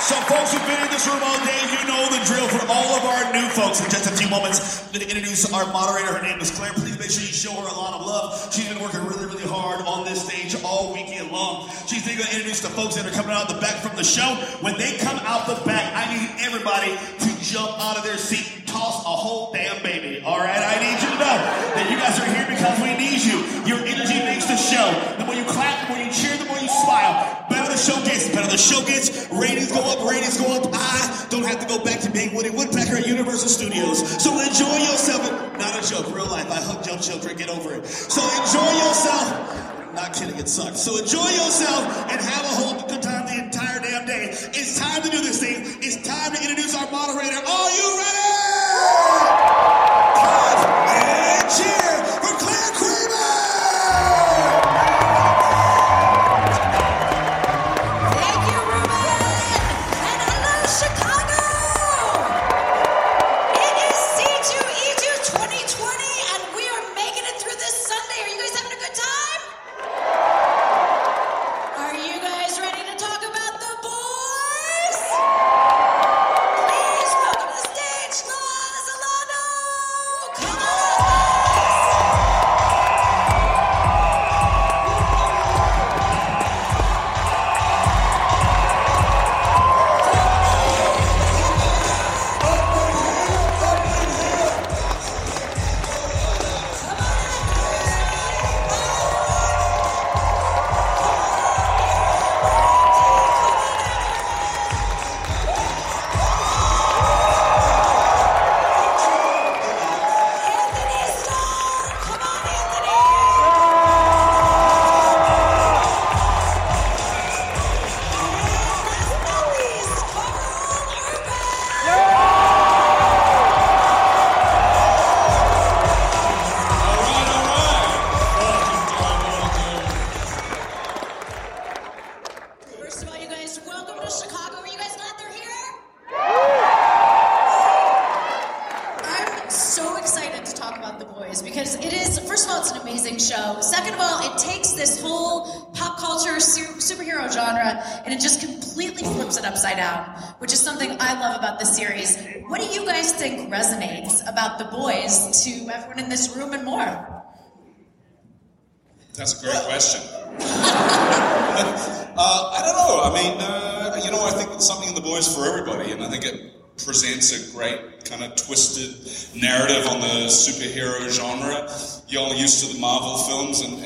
So, folks who've been in this room all day, you know the drill for all of our new folks. in just a few moments, I'm going to introduce our moderator. Her name is Claire. Please make sure you show her a lot of love. She's been working really, really hard on this stage all weekend long. She's going to introduce the folks that are coming out the back from the show. When they come out the back, I need everybody to jump out of their seat and toss a whole damn baby. All right, I need you to know that you guys are here because we need you. You're in show. The more you clap, the more you cheer, the more you smile. Better the show gets, better the show gets. Ratings go up, ratings go up. I don't have to go back to being Woody Woodpecker at Universal Studios. So enjoy yourself. Not a joke, real life. I hug your children, get over it. So enjoy yourself. Not kidding, it sucks. So enjoy yourself and have a whole good time the entire damn day. It's time to do this thing. It's time to introduce our moderator. Are you ready? Clap and cheer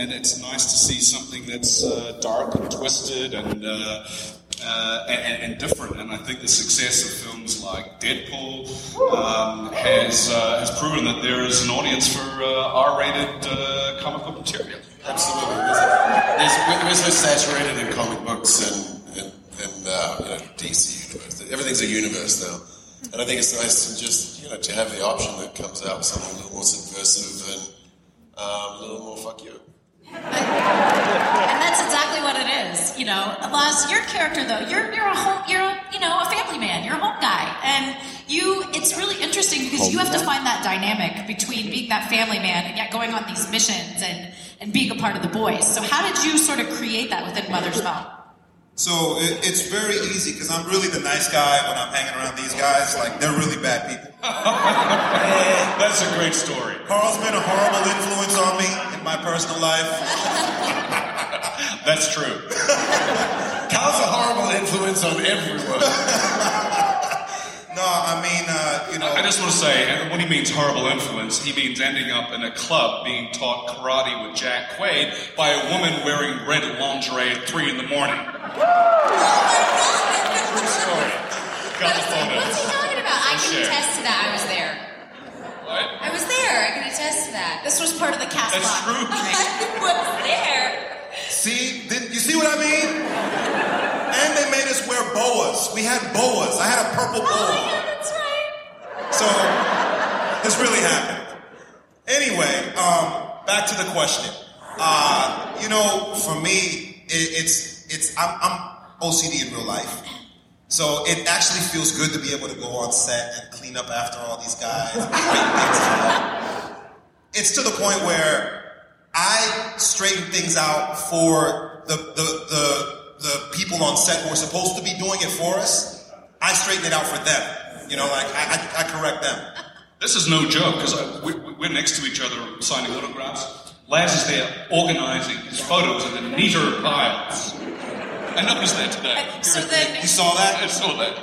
and, it's nice to see something that's uh, dark and twisted and, uh, uh, and and different. And I think the success of films like Deadpool um, has uh, has proven that there is an audience for uh, R-rated comic book material. Absolutely. We're so saturated in comic books and, and, and you know, DC universe. Everything's a universe now. And I think it's nice to just, you know, to have the option that comes out with something a little more subversive and um, a little more fuck you. And that's exactly what it is. You know, Laz, your character though, you're you're a home, you're a, you know a family man, you're a home guy, and you. It's really interesting because you have to find that dynamic between being that family man and yet going on these missions and and being a part of the boys. So how did you sort of create that within Mother's Milk? So it, it's very easy because I'm really the nice guy when I'm hanging around these guys. Like they're really bad people. That's a great story. Karl's been a horrible influence on me in my personal life. That's true. Karl's a horrible influence on everyone. No, I mean, uh, you know. I just want to say, when he means horrible influence, he means ending up in a club being taught karate with Jack Quaid by a woman wearing red lingerie at three in the morning. True story. Got the photos. What's he talking about? I can attest to that. I was there. What? I was there. I can attest to that. This was part of the cast That's lot. true. I was there. See, did you see what I mean? And they made us wear boas. We had boas. I had a purple boa. Oh yeah, that's right. So this really happened. Anyway, um, back to the question. Uh, you know, for me, it, it's it's I'm, I'm OCD in real life, so it actually feels good to be able to go on set and clean up after all these guys. and straighten things out. It's to the point where I straighten things out for the the the, the people on set who are supposed to be doing it for us. I straighten it out for them. You know, like I, I, I correct them. This is no joke because uh, we, we- we're next to each other signing autographs. Laz is there organizing his photos in the neater piles. I know he's there today. So then, You saw that? I saw that.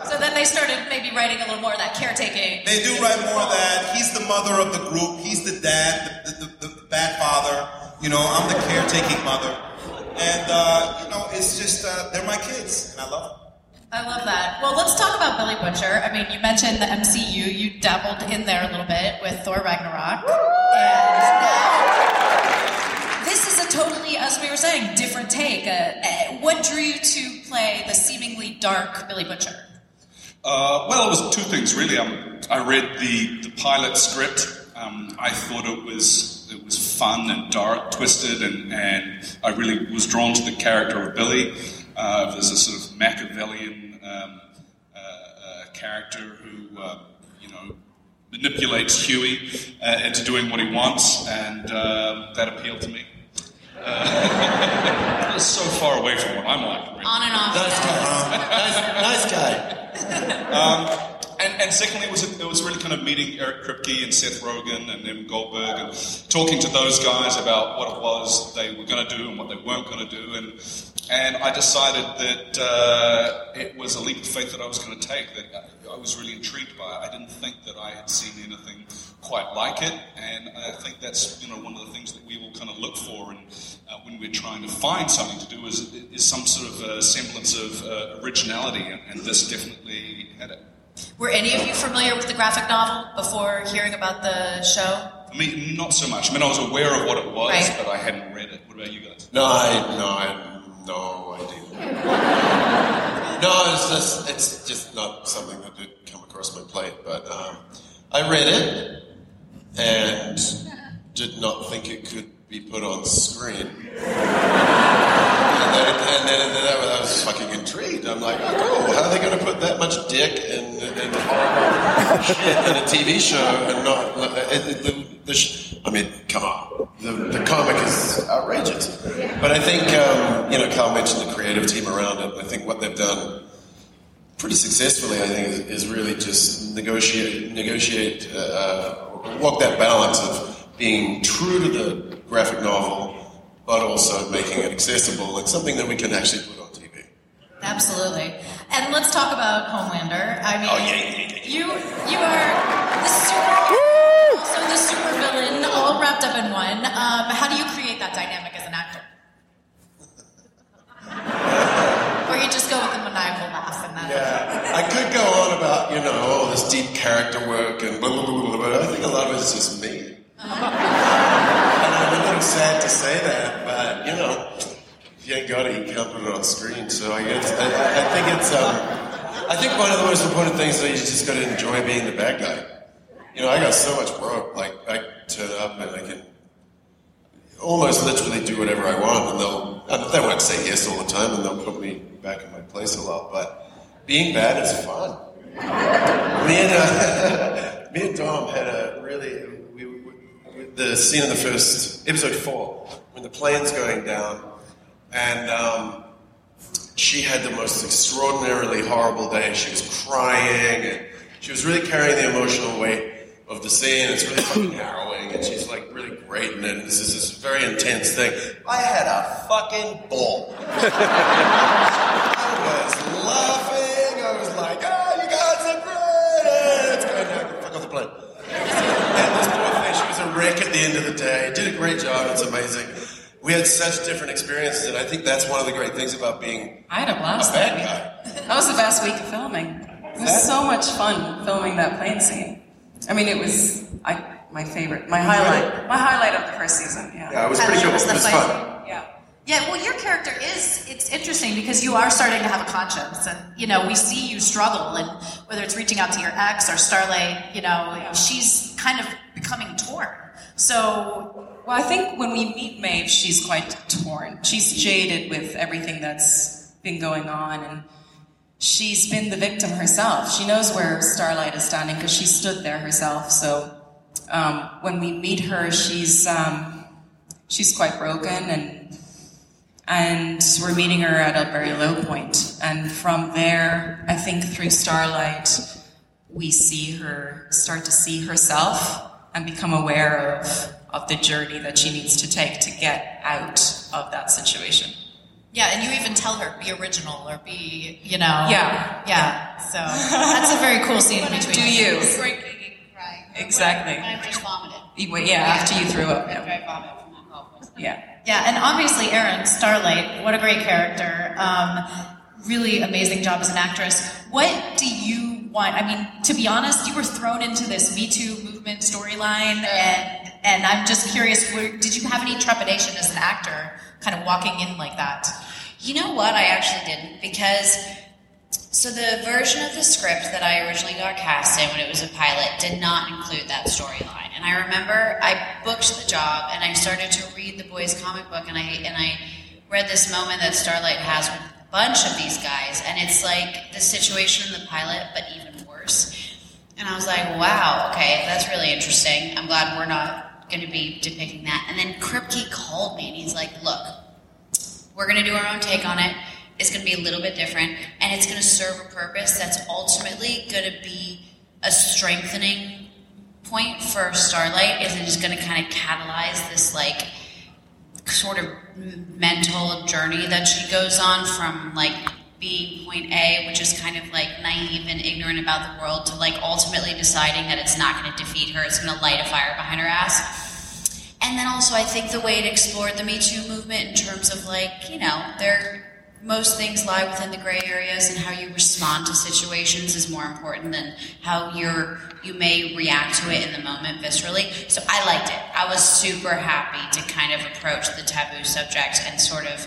so then they started maybe writing a little more of that caretaking. They do write more of that. He's the mother of the group. He's the dad, the, the, the, the bad father. You know, I'm the caretaking mother. And, uh, you know, it's just, uh, they're my kids, and I love them. I love that. Well, let's talk about Billy Butcher. I mean, you mentioned the MCU. You dabbled in there a little bit with Thor Ragnarok. And now, this is a totally, as we were saying, different take. Uh, uh, what drew you to play the seemingly dark Billy Butcher? Uh, well, it was two things really. Um, I read the, the pilot script. Um, I thought it was it was fun and dark, twisted, and, and I really was drawn to the character of Billy. Uh, there's a sort of Machiavellian um, uh, uh, character who uh, you know manipulates Huey uh, into doing what he wants, and uh, that appealed to me. Uh, it's so far away from what I'm like. Really. On and off. Nice guy. nice, guy. Um, and, and secondly, it was, it was really kind of meeting Eric Kripke and Seth Rogen and Evan Goldberg and talking to those guys about what it was they were going to do and what they weren't going to do. And, and I decided that uh, it was a leap of faith that I was going to take, that I, was really intrigued by it. I didn't think that I had seen anything quite like it. And I think that's you know one of the things that we all kind of look for uh, when we're trying to find something to do is, is some sort of semblance of uh, originality, and, and this definitely had it. Were any of you familiar with the graphic novel before hearing about the show? I mean, not so much. I mean, I was aware of what it was, Right. but I hadn't read it. What about you guys? No, I no, I had no idea. no, it's just it's just not something that did come across my plate. But um, I read it and did not think it could be put on screen. And then, and then, and then I was fucking intrigued. I'm like, oh, cool. How are they going to put that much dick and, and horrible shit in a TV show and not? It, it, the, the sh- I mean, come on. The, the comic is outrageous. But I think, um, you know, Karl mentioned the creative team around it. I think what they've done pretty successfully, I think, is, is really just negotiate, negotiate, uh, uh, walk that balance of being true to the graphic novel, but also making it accessible and something that we can actually put on TV. Absolutely. And let's talk about Homelander. I mean, Oh, yeah, yeah, yeah, you you are the super, also the super villain, all wrapped up in one. Um, how do you create that dynamic as an actor? or you just go with the maniacal laugh and that? Yeah, I could go on about, you know, all this deep character work and blah, blah, blah, blah, but I think a lot of it is just me. and Little sad to say that, but, you know, you ain't got can't put it on screen. So I guess, I, I think it's, um, I think one of the most important things is you just got to enjoy being the bad guy. You know, I got so much work, like, I turn up and I can almost literally do whatever I want, and they'll they won't say yes all the time, and they'll put me back in my place a lot. But being bad is fun. me and uh, me and Dom had a really the scene in the first episode four when the plane's going down, and um, she had the most extraordinarily horrible day. She was crying, and she was really carrying the emotional weight of the scene. It's really fucking harrowing, and she's like really great in it. This is this very intense thing. I had a fucking ball. I was laughing. Day. Did a great job. It's amazing. We had such different experiences, and I think that's one of the great things about being I had a blast a that bad week. guy. That was the best week of filming. It was so much fun filming that plane scene. I mean, it was I, my favorite, my highlight, my highlight of the first season. Yeah, Yeah, it was pretty cool. was It the was fight. fun. Yeah. Yeah, well, your character is, it's interesting because you are starting to have a conscience. And, you know, we see you struggle, and whether it's reaching out to your ex or Starlight, you know, she's kind of becoming torn. So, Well, I think when we meet Maeve, she's quite torn. She's jaded with everything that's been going on, and she's been the victim herself. She knows where Starlight is standing because she stood there herself. So um, when we meet her, she's um, she's quite broken, and and we're meeting her at a very low point. And from there, I think through Starlight, we see her start to see herself and become aware of of the journey that she needs to take to get out of that situation. Yeah, and you even tell her be original or be, you know. Yeah. Yeah. So that's a very cool scene between. Do you? Breaking cry. Exactly. When I just vomited. You- Yeah, after you threw up. After Yeah. I vomited from that golf yeah. Yeah, and obviously Erin Starlight, what a great character. Um, really amazing job as an actress. What do you want? I mean, to be honest, you were thrown into this Me Too movement storyline, and and I'm just curious, were, did you have any trepidation as an actor, kind of walking in like that? You know what? I actually didn't because so the version of the script that I originally got cast in when it was a pilot did not include that storyline. And I remember I booked the job and I started to read the boys comic book and I and I read this moment that Starlight has with bunch of these guys and it's like the situation in the pilot but even worse. And I was like, wow, okay, that's really interesting. I'm glad we're not going to be depicting that. And then Kripke called me and he's like, look, we're going to do our own take on it. It's going to be a little bit different, and it's going to serve a purpose that's ultimately going to be a strengthening point for Starlight. Is it just going to kind of catalyze this like sort of mental journey that she goes on from like being point A, which is kind of like naive and ignorant about the world, to like ultimately deciding that it's not going to defeat her. It's going to light a fire behind her ass. And then also, I think the way it explored the Me Too movement in terms of like, you know, there most things lie within the gray areas, and how you respond to situations is more important than how you're you may react to it in the moment viscerally. So I liked it. I was super happy to kind of approach the taboo subject and sort of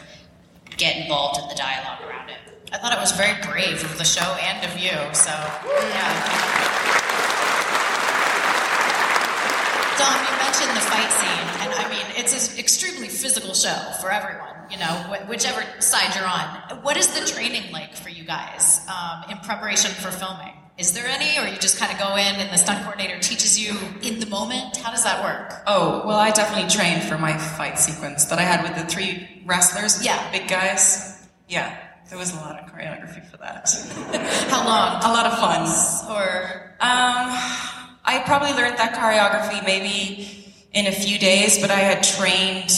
get involved in the dialogue around it. I thought it was very brave of the show and of you. So yeah. Dom, you mentioned the fight scene, and I mean, it's an extremely physical show for everyone, you know, wh- whichever side you're on. What is the training like for you guys um, in preparation for filming? Is there any, or you just kind of go in and the stunt coordinator teaches you in the moment? How does that work? Oh, well, I definitely trained for my fight sequence that I had with the three wrestlers, Yeah. big guys. Yeah, there was a lot of choreography for that. How long? A lot of fun. Or um, I probably learned that choreography maybe in a few days, but I had trained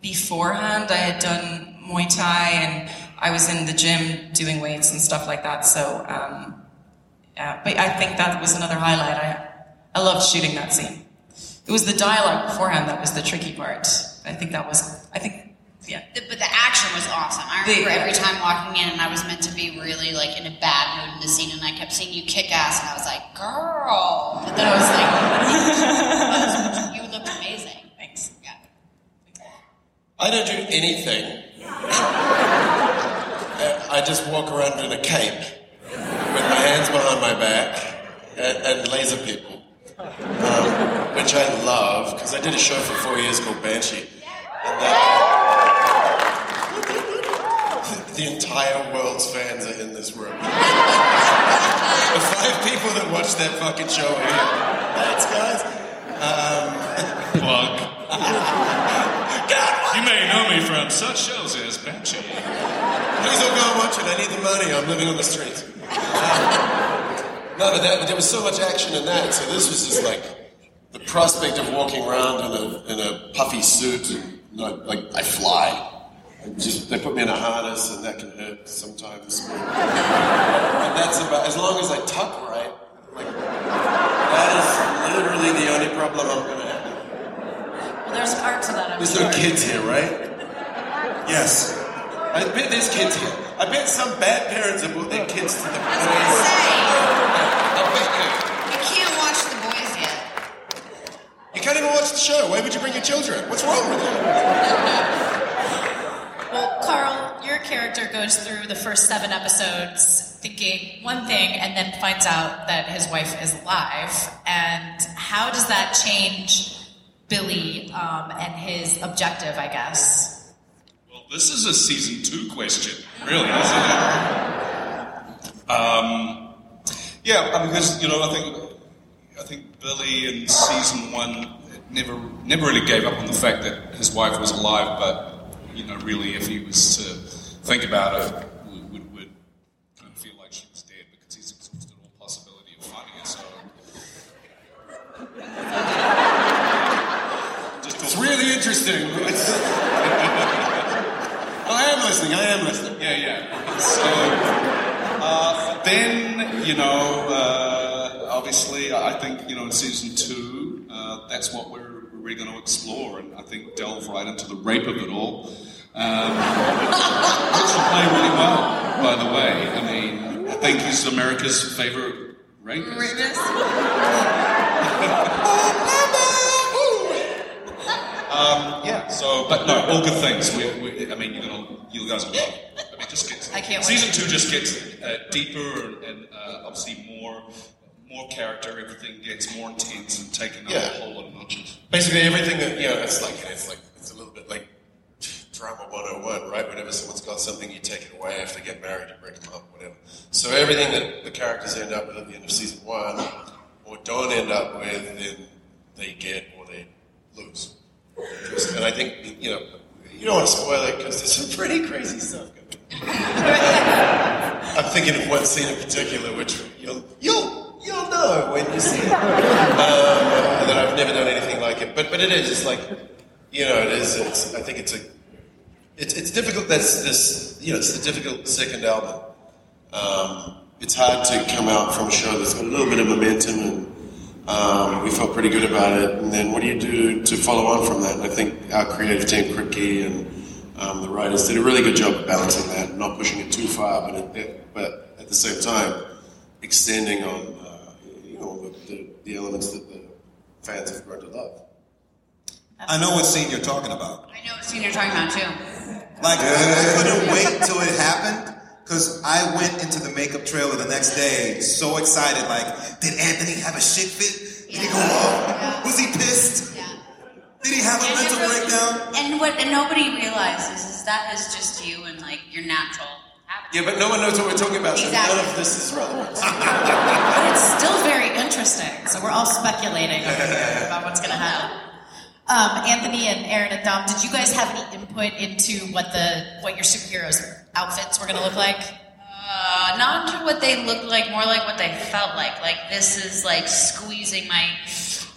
beforehand. I had done Muay Thai and I was in the gym doing weights and stuff like that. So, um, yeah, but I think that was another highlight. I, I loved shooting that scene. It was the dialogue beforehand that was the tricky part. I think that was, I think, yeah. The, but the action was awesome. I The- remember every time walking in, and I was meant to be really like in a bad mood in the scene, and I kept seeing you kick ass, and I was like, "Girl!" But then I was like, "You looked amazing." Thanks. Yeah. I don't do anything. I just walk around in a cape with my hands behind my back and, and laser people, um, which I love because I did a show for four years called Banshee. And that, the entire world's fans are in this room. the five people that watch that fucking show are here. Thanks, guys. Um, Plug. You may know me from such shows as Banshee. Please don't go and watch it. I need the money. I'm living on the streets. Um, no, but, that, but there was so much action in that. So this was just like the prospect of walking around in a, in a puffy suit. And, like, like I fly. Just they put me in a harness, and that can hurt sometimes. and that's about as long as I tuck right. Like that is literally the only problem I'm gonna have. Well, there's art to that. I'm There's sure. no kids here, right? Yes. I bet there's kids here. I bet some bad parents have brought their kids to the plays. You can't watch the boys yet. You can't even watch the show. Why would you bring your children? What's wrong with you? Well, Karl, your character goes through the first seven episodes thinking one thing and then finds out that his wife is alive. And how does that change Billy um, and his objective, I guess? Well, this is a season two question, really, isn't it? Um, yeah, because you know, I think I think Billy in season one never never really gave up on the fact that his wife was alive, but you know, really, if he was to think about it, would, would kind of feel like she was dead because he's exhausted all possibility of finding her. So, it's really interesting. I am listening. I am listening. Yeah, yeah. So uh, then, you know, uh, obviously, I think you know, in season two, uh, that's what we're really going to explore, and I think delve right into the rape of it all, um, which will play really well. By the way, I mean, I think he's America's favorite rapist. Um, yeah. So, but no, all good things. We, we, I mean, you're gonna, you guys will love. it. I mean, just gets. I can't Season wait. two just gets uh, deeper and, and uh, obviously more, more character. Everything gets more intense and taken up Yeah. a whole lot of notches. Basically, everything that you know, it's like it's like it's a little bit like drama 101, right? Whenever someone's got something, you take it away after they get married, you break them up, whatever. So everything that the characters end up with at the end of season one, or don't end up with, then they get or they lose. And I think you know you don't want to spoil it because there's some pretty crazy stuff going. on. I'm thinking of one scene in particular, which you'll you'll you'll know when you see it. Um, that I've never done anything like it, but but it is. It's like you know, it is. It's, I think it's a. It's, it's difficult. That's this. You know, it's the difficult second album. Um, it's hard to come out from a show that's got a little bit of momentum, and um, we felt pretty good about it. And then, what do you do to follow on from that? And I think our creative team, Kripke, and um, the writers did a really good job of balancing that, not pushing it too far, but it, it- but at the same time, extending on uh, the, the, the elements that the fans have grown to love. I know what scene you're talking about. I know what scene you're talking about too. Like, I, I couldn't wait till it happened because I went into the makeup trailer the next day so excited. Like, did Antony have a shit fit? Did he go off? Was he pissed? Did he have a mental breakdown? And what and nobody realizes is that is just you and like your natural. Yeah, but no one knows what we're talking about, so Exactly. none of this is relevant. But it's still very interesting. So we're all speculating about what's going to happen. Um, Antony and Erin and Dom, did you guys have any input into what the what your superheroes outfits were going to look like? Uh, not to what they looked like, more like what they felt like. Like this is like squeezing my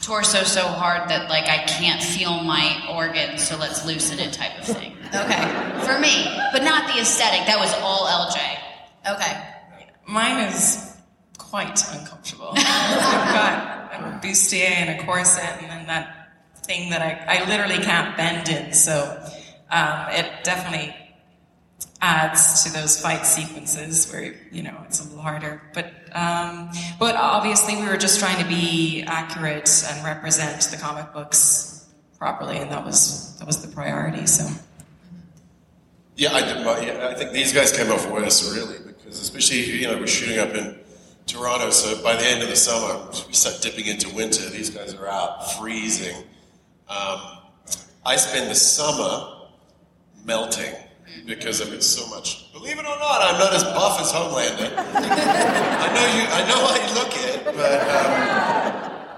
torso so hard that like I can't feel my organs, so let's loosen it type of thing. Okay. For me, but not the aesthetic. That was all LJ. Okay. Mine is quite uncomfortable. I've got a bustier and a corset, and then that thing that I, I literally can't bend in. So um, it definitely adds to those fight sequences where you know it's a little harder. But um, but obviously we were just trying to be accurate and represent the comic books properly, and that was that was the priority. So. Yeah, I did. Yeah, I think these guys came off worse, really, because especially you know we're shooting up in Toronto, so by the end of the summer we start dipping into winter. These guys are out freezing. Um, I spend the summer melting because I've got so much. Believe it or not, I'm not as buff as Homelander. I know you. I know you look it, but um,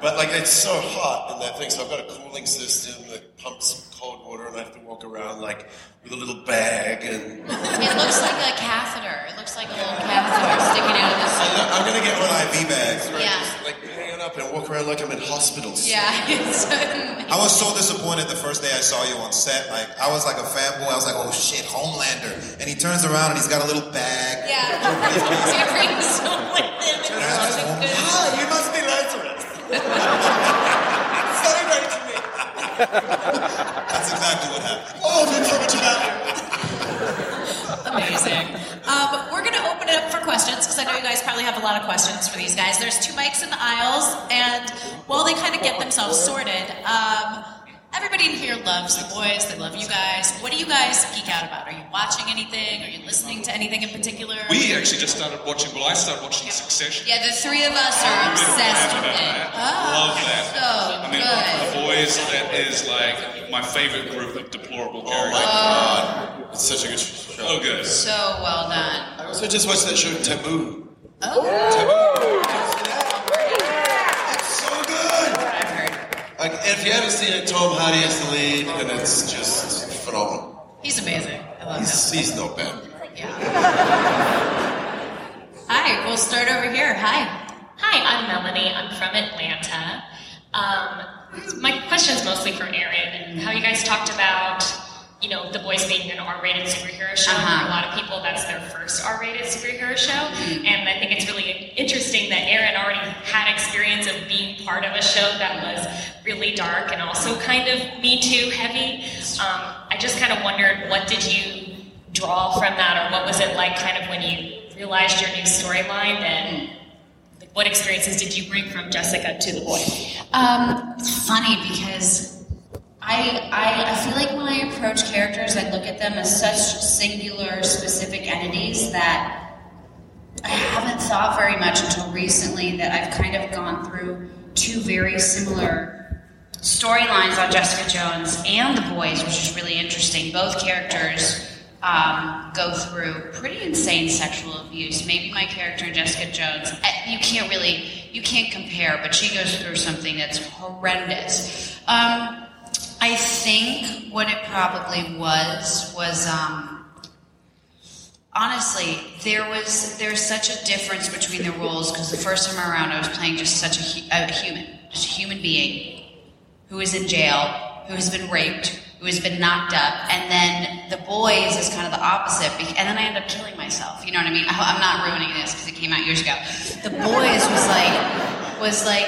but like it's so hot in that thing. So I've got a cooling system that pumps cold water, and I have to walk around like with a little bag and. It looks like a catheter. It looks like a little catheter sticking out of the I- I'm gonna get one IV bags, right? Yeah. Just, like hanging up and walk around like I'm in hospitals. Yeah, I was so disappointed the first day I saw you on set. Like, I was like a fanboy. I was like, oh shit, Homelander. And he turns around and he's got a little bag. yeah. Carrying someone with him. That's Ah, you must be Lazarus. Great to me. That's exactly what happened. Oh, there's about. Amazing. Um, we're going to open it up for questions because I know you guys probably have a lot of questions for these guys. There's two mics in the aisles, and while they kind of get themselves sorted, um, everybody in here loves the boys. They love you guys. What do you guys geek out about? Are you watching anything? Are you listening to anything in particular? We actually just started watching. Well, I started watching Succession. Yeah, the three of us are obsessed with it. Oh, Love that. Oh, so I mean, good. the boys. That is like my favorite group of deplorable Oh characters. my god, it's such a good show. Oh, good. So well done. I also just watched that show Taboo. Oh. It's if you haven't seen it, Tom Hardy is the lead, and it's just phenomenal. He's amazing. I love him. He's, he's not bad. Hi, we'll start over here. Hi. Hi, I'm Melanie. I'm from Atlanta. Um, my question is mostly for Erin and how you guys talked about, you know, The Boys being an R-rated superhero show. Uh-huh. For a lot of people, that's their first R-rated superhero show, and I think it's really interesting that Erin already had experience of being part of a show that was really dark and also kind of Me Too heavy. Um, I just kind of wondered, what did you draw from that, or what was it like, kind of when you realized your new storyline and like, what experiences did you bring from Jessica to the boy? Um, it's funny because I, I I feel like when I approach characters, I look at them as such singular, specific entities that I haven't thought very much until recently that I've kind of gone through two very similar storylines on Jessica Jones and The Boys, which is really interesting. Both characters um, go through pretty insane sexual abuse. Maybe my character Jessica Jones, eh, you can't really, you can't compare, but she goes through something that's horrendous. Um, I think what it probably was was um, honestly there was there's such a difference between the roles because the first time around I was playing just such a, a human, just a human being who is in jail, who has been raped, who has been knocked up, and then the boys is kind of the opposite. And then I end up killing myself. You know what I mean? I'm not ruining this because it came out years ago. The boys was like was like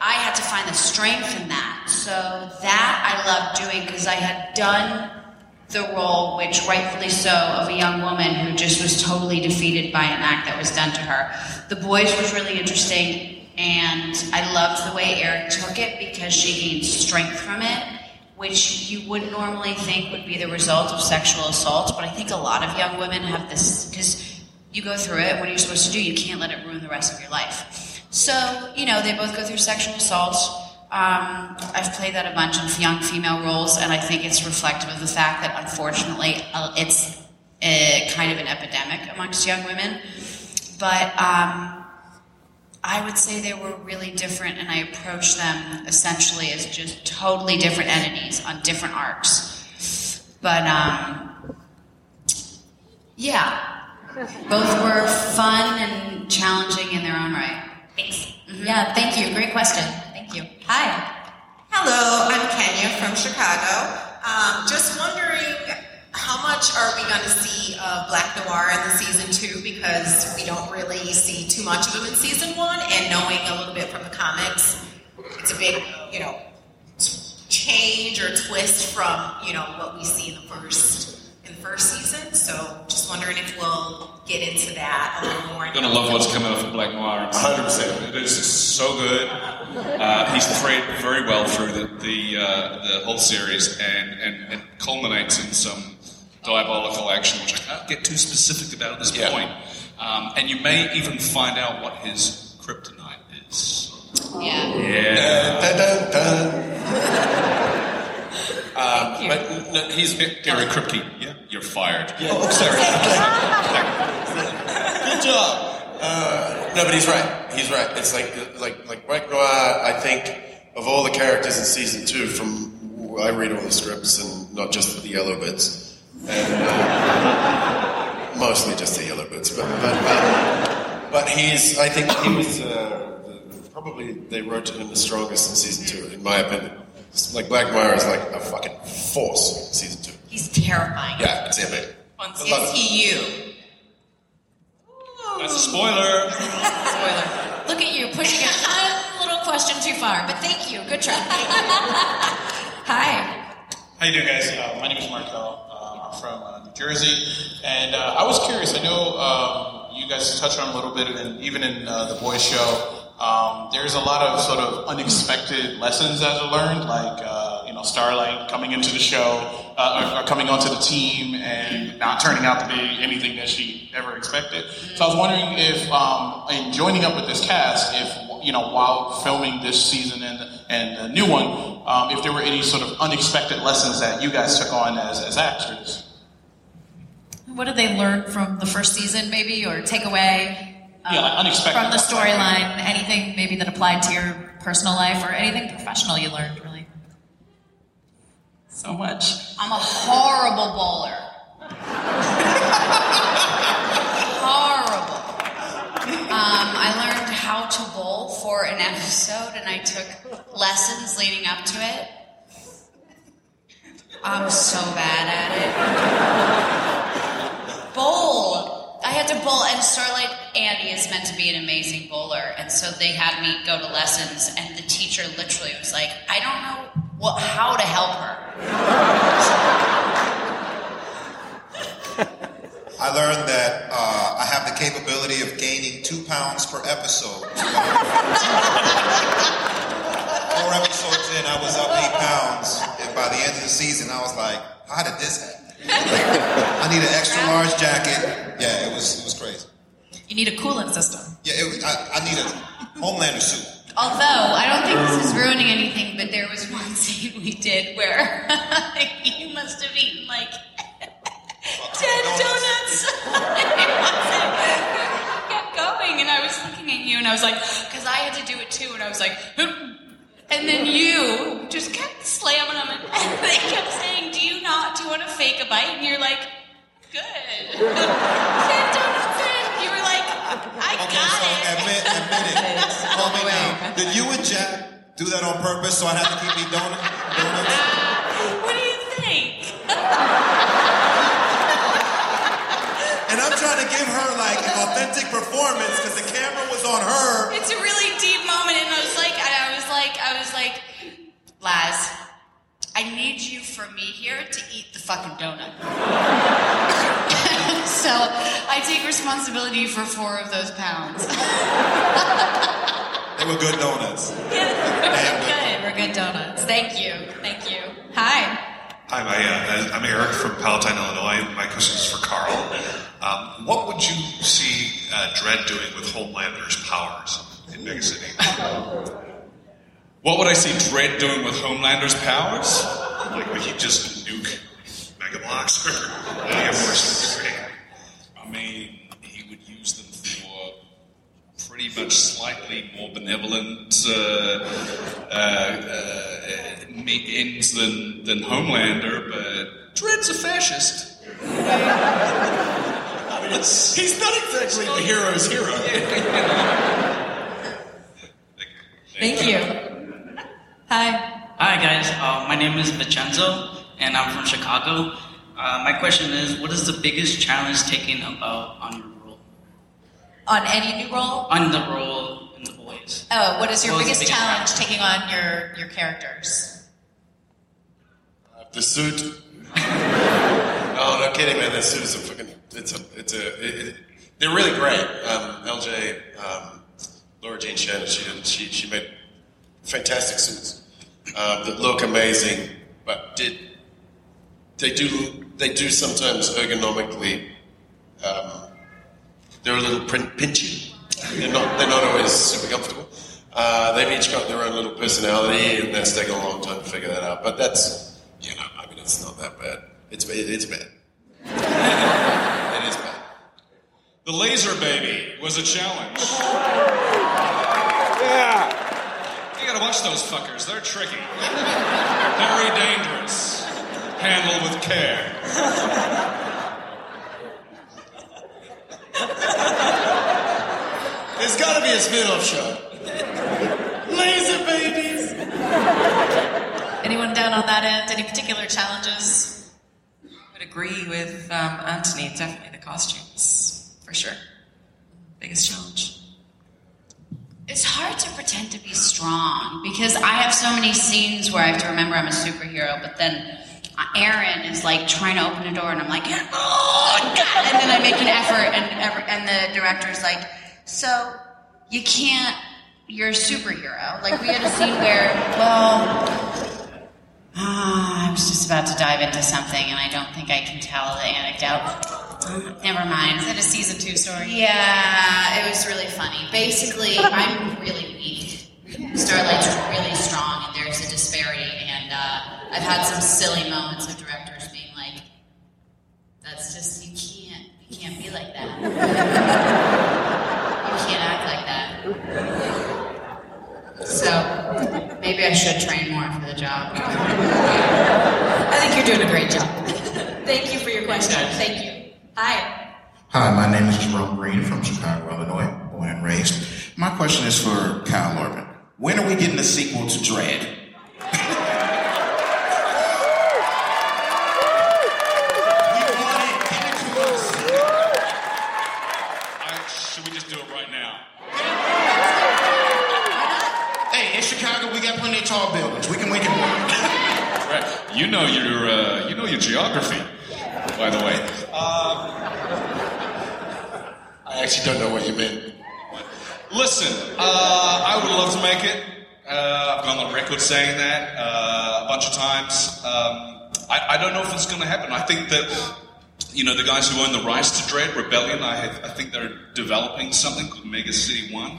I had to find the strength in that. So that I loved doing because I had done the role, which rightfully so, of a young woman who just was totally defeated by an act that was done to her. The boys was really interesting, and I loved the way Eric took it because she gained strength from it, which you wouldn't normally think would be the result of sexual assault. But I think a lot of young women have this because you go through it. What are you supposed to do? You can't let it ruin the rest of your life. So, you know, they both go through sexual assault. Um, I've played that a bunch of young female roles, and I think it's reflective of the fact that unfortunately uh, it's uh kind of an epidemic amongst young women. But um, I would say they were really different, and I approached them essentially as just totally different entities on different arcs. But um, yeah, both were fun and challenging in their own right. Thanks. Yeah, thank you. Great question. Thank you. Hi. Hello, I'm Kenya from Chicago. Um, just wondering how much are we going to see of Black Noir in the season two because we don't really see too much of him in season one, and knowing a little bit from the comics, it's a big, you know, change or twist from you know what we see in the first the first season. So just wondering if we'll get into that a little more. Gonna love what's coming up from Black Noir. 100%. It is so good. Uh, he's played very well through the the, uh, the whole series, and, and it culminates in some diabolical action, which I can't get too specific about at this point. Um, and you may even find out what his kryptonite is. Yeah. Yeah. Um, but no, he's very Kripke. Yeah, you're fired. Yeah. Oh, sorry. Good job. Uh, no, but he's right. He's right. It's like like like Noir. I think of all the characters in season two, from I read all the scripts and not just the yellow bits, and uh, mostly just the yellow bits. But but but, he's. I think he was uh, probably they wrote him the strongest in season two, in my opinion. Like Black is like a fucking force in season two. He's terrifying. Yeah, it's epic. Once I love is he you? That's a spoiler. Spoiler. Look at you pushing it a little question too far, but thank you. Good try. Hi. How you doing, guys? Uh, my name is Markel. Uh, I'm from uh, New Jersey, and uh, I was curious. I know um, you guys touched on a little bit, and even in uh, the boys' show, um, there's a lot of sort of unexpected lessons that are learned, like uh, you know Starlight coming into the show, uh, or, or coming onto the team, and not turning out to be anything that she ever expected. So I was wondering if, um, in joining up with this cast, if you know while filming this season and and the new one, um, if there were any sort of unexpected lessons that you guys took on as, as actors. What did they learn from the first season, maybe, or take away uh, Yeah, like unexpected. from the storyline? Anything maybe that applied to your personal life or anything professional you learned? So much. I'm a horrible bowler. horrible. Um, I learned how to bowl for an episode, and I took lessons leading up to it. I'm so bad at it. Bowl. I had to bowl, and Starlight Annie is meant to be an amazing bowler, and so they had me go to lessons, and the teacher literally was like, "I don't know what how to help her." I learned that uh, I have the capability of gaining two pounds per episode. Four episodes in, I was up eight pounds, and by the end of the season, I was like, "How did this happen?" I need an extra large jacket. Yeah, it was it was crazy. You need a coolant system. Yeah, it I, I need a Homelander suit. Although I don't think this is ruining anything, but there was one scene we did where you must have eaten like ten donuts. kept going, and I was looking at you, and I was like, because I had to do it too, and I was like, and then you just kept slamming them, and they kept saying, "Do you not? Do you want to fake a bite?" And you're like, "Good." "I got it." Admit, admit it. Call me now. Did you and Jack do that on purpose so I'd have to keep eating donut, donuts? What do you think? And I'm trying to give her like an authentic performance because the camera was on her. It's a really deep moment, and I was like, I was like, I was like, Laz, I need you for me here to eat the fucking donut. so I take responsibility for four of those pounds. They were good donuts. good, we're good donuts. Thank you, thank you. Hi. Hi, my, uh, I'm Eric from Palatine, Illinois. My question is for Karl. Um, what would you see uh, Dredd doing with Homelander's powers in Mega City? What would I see Dredd doing with Homelander's powers? Like, would he just nuke Mega Blocks or would he have more security? I mean, he would use them for pretty much slightly more benevolent uh, uh, uh, ends than, than Homelander, but Dredd's a fascist. I mean, it's, he's not exactly the hero's hero. Thank you. Hi. Hi guys, uh, my name is Vincenzo, and I'm from Chicago. Uh, my question is, what is the biggest challenge taking about on your role, On any new role? on the role in the boys? Oh, what is your What biggest the biggest challenge taking on your your characters? The suit. no, no kidding, man. That suit is a fucking. It's a. It's a. It, it, they're really great. Um, LJ, um, Laura Jean Shannon. She did. She she made fantastic suits uh, that look amazing, but did they do they do sometimes ergonomically. Um, they're a little pin- pinchy. They're not. They're not always super comfortable. Uh, they've each got their own little personality, and that's taken a long time to figure that out. But that's, you know, I mean, it's not that bad. It's it is bad. it is bad. The laser baby was a challenge. Yeah. You gotta watch those fuckers. They're tricky. Very dangerous. Handled with care. There's got to be a spin-off show. Laser babies. Anyone down on that end? Any particular challenges? I would agree with um, Antony. Definitely the costumes, for sure. Biggest challenge. It's hard to pretend to be strong because I have so many scenes where I have to remember I'm a superhero, but then Erin is like trying to open a door, and I'm like, oh, God. and then I make an effort, and and the director's like, so you can't. You're a superhero. Like we had a scene where, well, ah, I was just about to dive into something, and I don't think I can tell the anecdote. Never mind. Is it a season two story? Yeah, it was really funny. Basically, I'm really weak. Starlight's really strong, and there's a disparity. And uh, I've had some silly moments of directors being like, "That's just you can't, you can't be like that. you can't act like that." So maybe I should train more for the job. I think you're doing a great job. Thank you for your question. Thank you. Hi. Hi, my name is Jerome Green from Chicago, Illinois, born and raised. My question is for Karl Urban. When are we getting a sequel to Dredd? I, should we just do it right now? Hey, in Chicago, we got plenty of tall buildings. We can, we can. Right. You know your uh, you know your geography, by the way. I actually don't know what you mean. Listen, uh, I would love to make it. Uh, I've gone on record saying that uh, a bunch of times. Um, I, I don't know if it's going to happen. I think that you know the guys who own the rights to Dredd Rebellion. I, have, I think they're developing something called Mega City One,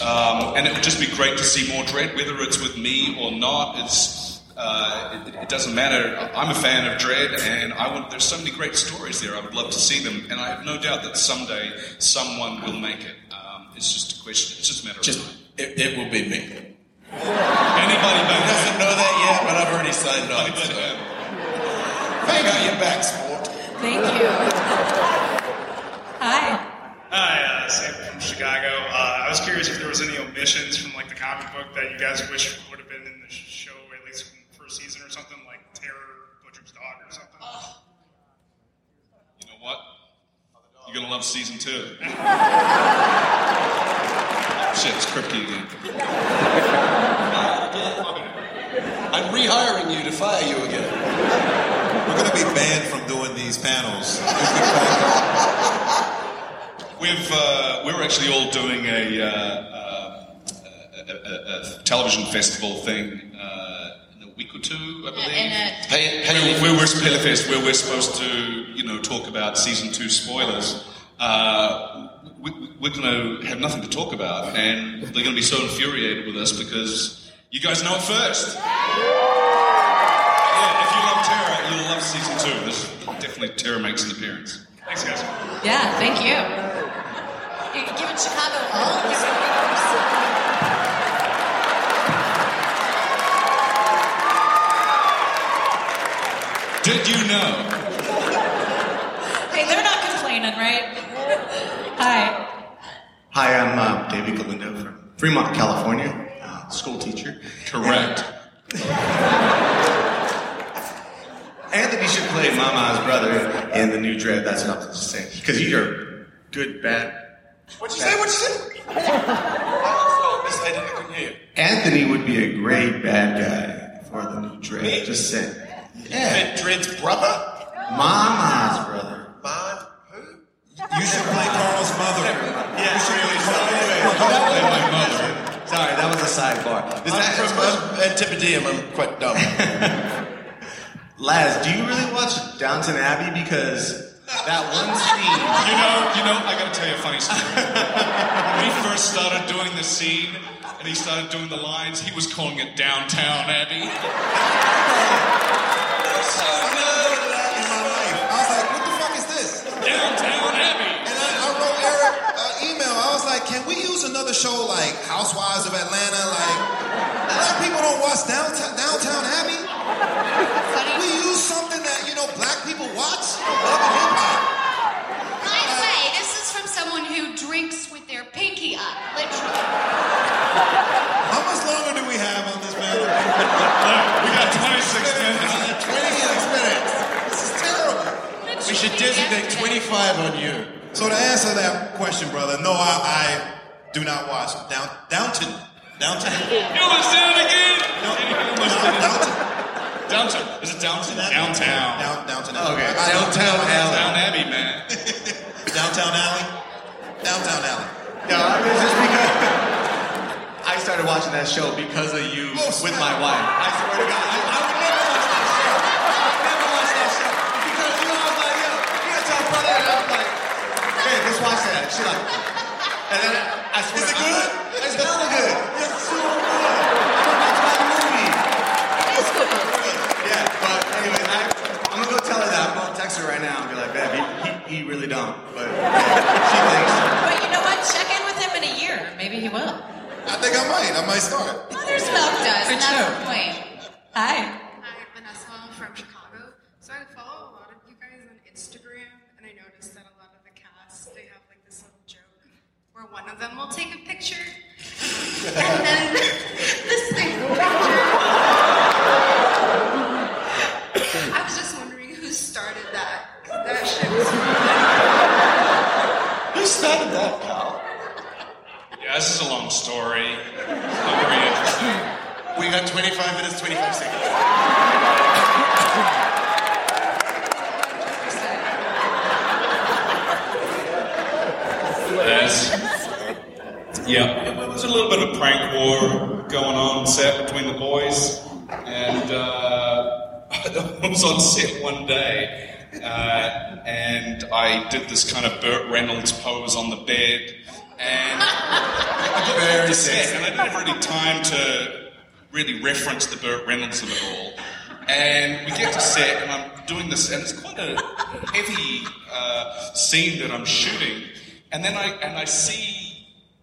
um, and it would just be great to see more Dredd, whether it's with me or not. It's uh, it, it doesn't matter. I'm a fan of Dredd, and I would, there's so many great stories there. I would love to see them, and I have no doubt that someday someone will make it. Um, it's just a question. It's just a matter of Just, time. it, it will be me. Anybody back He doesn't know that yet, but I've already signed on. So. I got your back, sport. Thank you. Hi. Hi, uh, Sam from Chicago. Uh, I was curious if there was any omissions from like the comic book that you guys wish would have been in the show, at least from the first season or something, like Terror, Butcher's Dog or something. You know what? You're gonna love season two. Shit, it's Kripke again. I'm rehiring you to fire you again. We're going to be banned from doing these panels. We've uh, we're actually all doing a, uh, uh, a, a, a television festival thing uh, week or two, I believe. In a- Hey, Where, where we're PaleyFest, where we're supposed to, you know, talk about season two spoilers. Uh, we, we're going to have nothing to talk about, and they're going to be so infuriated with us because you guys know it first. Yeah, if you love Terror, you'll love season two. This definitely Terror makes an appearance. Thanks, guys. Yeah, thank you. You're giving Chicago all Did you know? Hey, they're not complaining, right? Hi. Hi, I'm uh, David Galindo from Fremont, California, uh, school teacher. Correct. Antony should play Mama's brother in the new Dredd. That's what I'm just saying. Because you're good, bad. What'd you say? What'd you say? I didn't I couldn't hear you. Antony would be a great bad guy for the new Dredd. Just saying. Yeah. Dredd's brother? Mama's brother. Bob? You should play Karl's mother. Yeah, really. Sorry, my mother. Sorry, that was a sidebar. Is I'm that from uh, Antipodean. I'm quite dumb. Laz, do you really watch Downton Abbey? Because that one scene. You know, you know, I gotta tell you a funny story. when he first started doing the scene and he started doing the lines, he was calling it Downtown Abbey. I was like, what the fuck is this? Downtown. And I, wrote Eric an email. I was like, can we use another show like Housewives of Atlanta? Like, a lot of people don't watch Downtown, Downtown Abbey. Can we use something that, you know, black people watch? Love. By the way, this is from someone who drinks with their pinky up, literally. How much longer do we have on this panel? Should designate 25 on you. So to answer that question, brother, no, I, I do not watch Down, Downton. Downton. You almost did it again. No, Downtown. Downtown. Is it downtown? Downtown. Down, Downton. Okay, I- Downtown Alley. Downtown Abbey, man. Downtown Alley. Downtown Alley. No, I mean, just because I started watching that show because of you oh, with my wife. I swear to God, I, I would never watch that show. I would never watch that show because you know I was like, yo, you gotta tell brother, and I was like, hey, let's watch that. She like, and then I swear, is it good? It's hella good. It's so good. That's my movie. It's good. Yeah, but anyway, I, I'm gonna go tell her that. I'm gonna text her right now and be like, babe, he, he, he really don't, but she thinks. But you know what? Check in with him in a year. Maybe he will. I think I might. I might start. Mother's milk does, and that's the point. Hi. Hi, Vanessa from Chicago. So I follow a lot of you guys on Instagram, and I noticed that a lot of the cast they have like this little joke where one of them will take a picture, and then the second picture. I was just wondering who started that. 'cause That shit was. Who started that, pal? Yeah, this is a long story. Not very interesting. We got 25 minutes, 25 seconds. Yes. Yeah, there was a little bit of prank war going on set between the boys, and uh, I was on set one day, uh, and I did this kind of Burt Reynolds pose on the bed, and very set, and I didn't have really time to really reference the Burt Reynolds of it all. And we get to set, and I'm doing this, and it's quite a heavy uh, scene that I'm shooting. And then I and I see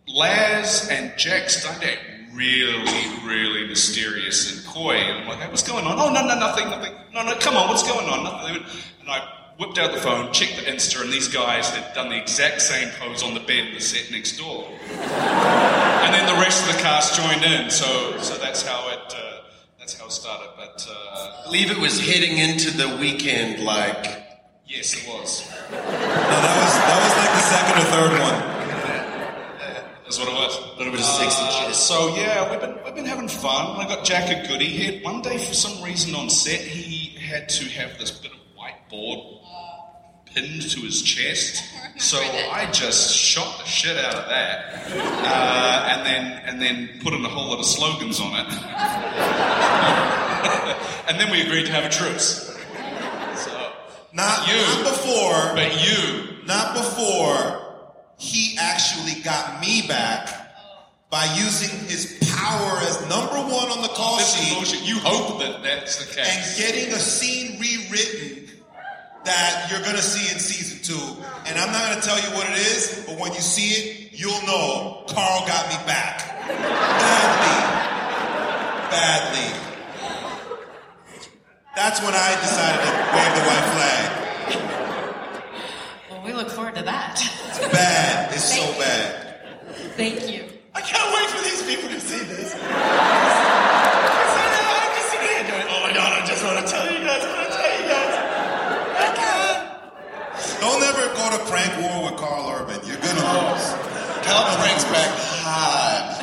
Laz and Jack starting to act really, really mysterious and coy. And I'm like, hey, what's going on? Oh, no, no, nothing, nothing. No, no, come on, what's going on? Nothing. And I whipped out the phone, checked the Insta, and these guys had done the exact same pose on the bed in the set next door. and then the rest of the cast joined in. So, so that's how it. Uh, that's how it started. But uh, I believe it was heading into the weekend like. yes, it was. That was. That was like the second or third one. That's what it was. A little bit of sexy Uh, kiss. So yeah, we've been we've been having fun. I got Jack a goodie. He had one day for some reason on set he had to have this bit of whiteboard pinned to his chest. So I just shot the shit out of that, uh, and then and then put in a whole lot of slogans on it, and then we agreed to have a truce. So Not, you, not before. but you, Not before he actually got me back by using his power as number one on the call sheet bullshit. You hope that that's the case. and getting a scene rewritten that you're gonna see in season two. And I'm not gonna tell you what it is, but when you see it, you'll know Karl got me back. Badly. Badly. That's when I decided to wave the white flag. Well, we look forward to that. It's bad. It's so bad. Thank you. I can't wait for these people to see this. I'm just sitting here going, oh my god, I just want to tell you guys, I want to tell you guys. I can't. Don't ever go to prank war with Karl Urban. You're gonna lose. Karl pranks back hard.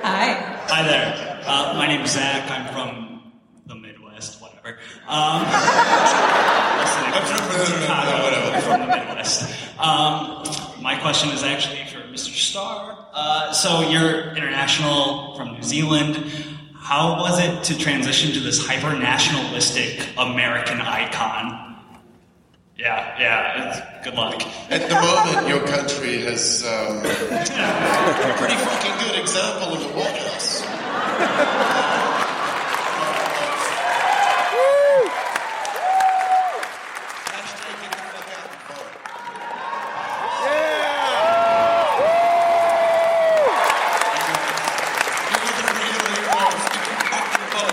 Hi. Hi there. Uh, my name is Zach. I'm from the Midwest, whatever. Um, listening Chicago, whatever. From the Midwest. Um, my question is actually for Mr. Starr. Uh, so you're international from New Zealand. How was it to transition to this hyper nationalistic American icon? Yeah, yeah. Good luck. At the moment, your country has um, a pretty fucking good example of the White House.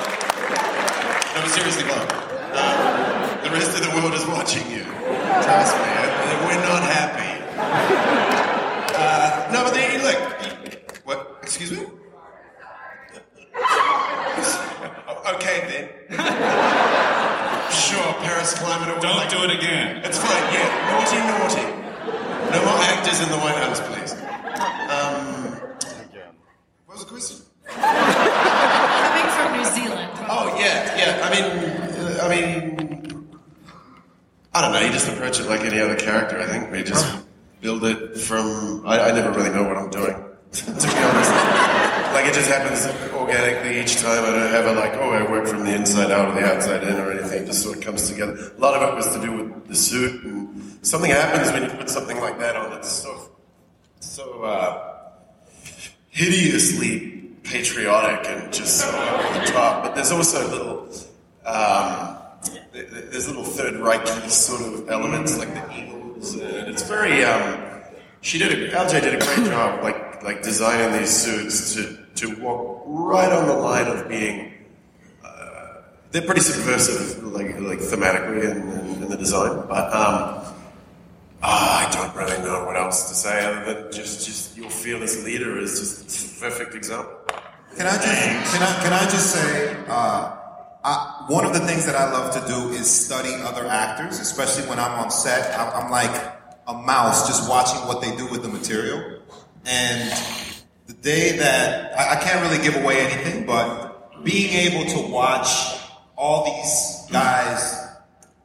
No, but seriously, Mark. Um, the rest of the world is watching you. Trust me, uh, we're not happy. Uh, no, but they, look. What? Excuse me? Okay then. Sure, Paris climate. or Don't like- do it again. It's fine. Yeah, naughty, naughty. No more actors in the White House, please. Um, what was the question? Coming from New Zealand. Oh yeah, yeah. I mean, uh, I mean, I don't know. You just approach it like any other character. I think we just build it from. I, I never really know what I'm doing, to be honest. Like it just happens organically each time. I don't have a like, oh, I work from the inside out or the outside in or anything. It just sort of comes together. A lot of it was to do with the suit, and something happens when you put something like that on. It's so, so uh, hideously patriotic and just so over the top. But there's also little, um, th- th- there's little Third Reich sort of elements like the eagles. And it's very. Um, she did a, LJ did a great job, like like designing these suits to to walk right on the line of being. Uh, they're pretty subversive, like like thematically in, in the design, but. Um, Ah, I don't really know what else to say other than just, just your fearless leader is just a perfect example. Can I just can I can I just say uh, I, one of the things that I love to do is study other actors, especially when I'm on set. I'm, I'm like a mouse just watching what they do with the material. And the day that I, I can't really give away anything, but being able to watch all these guys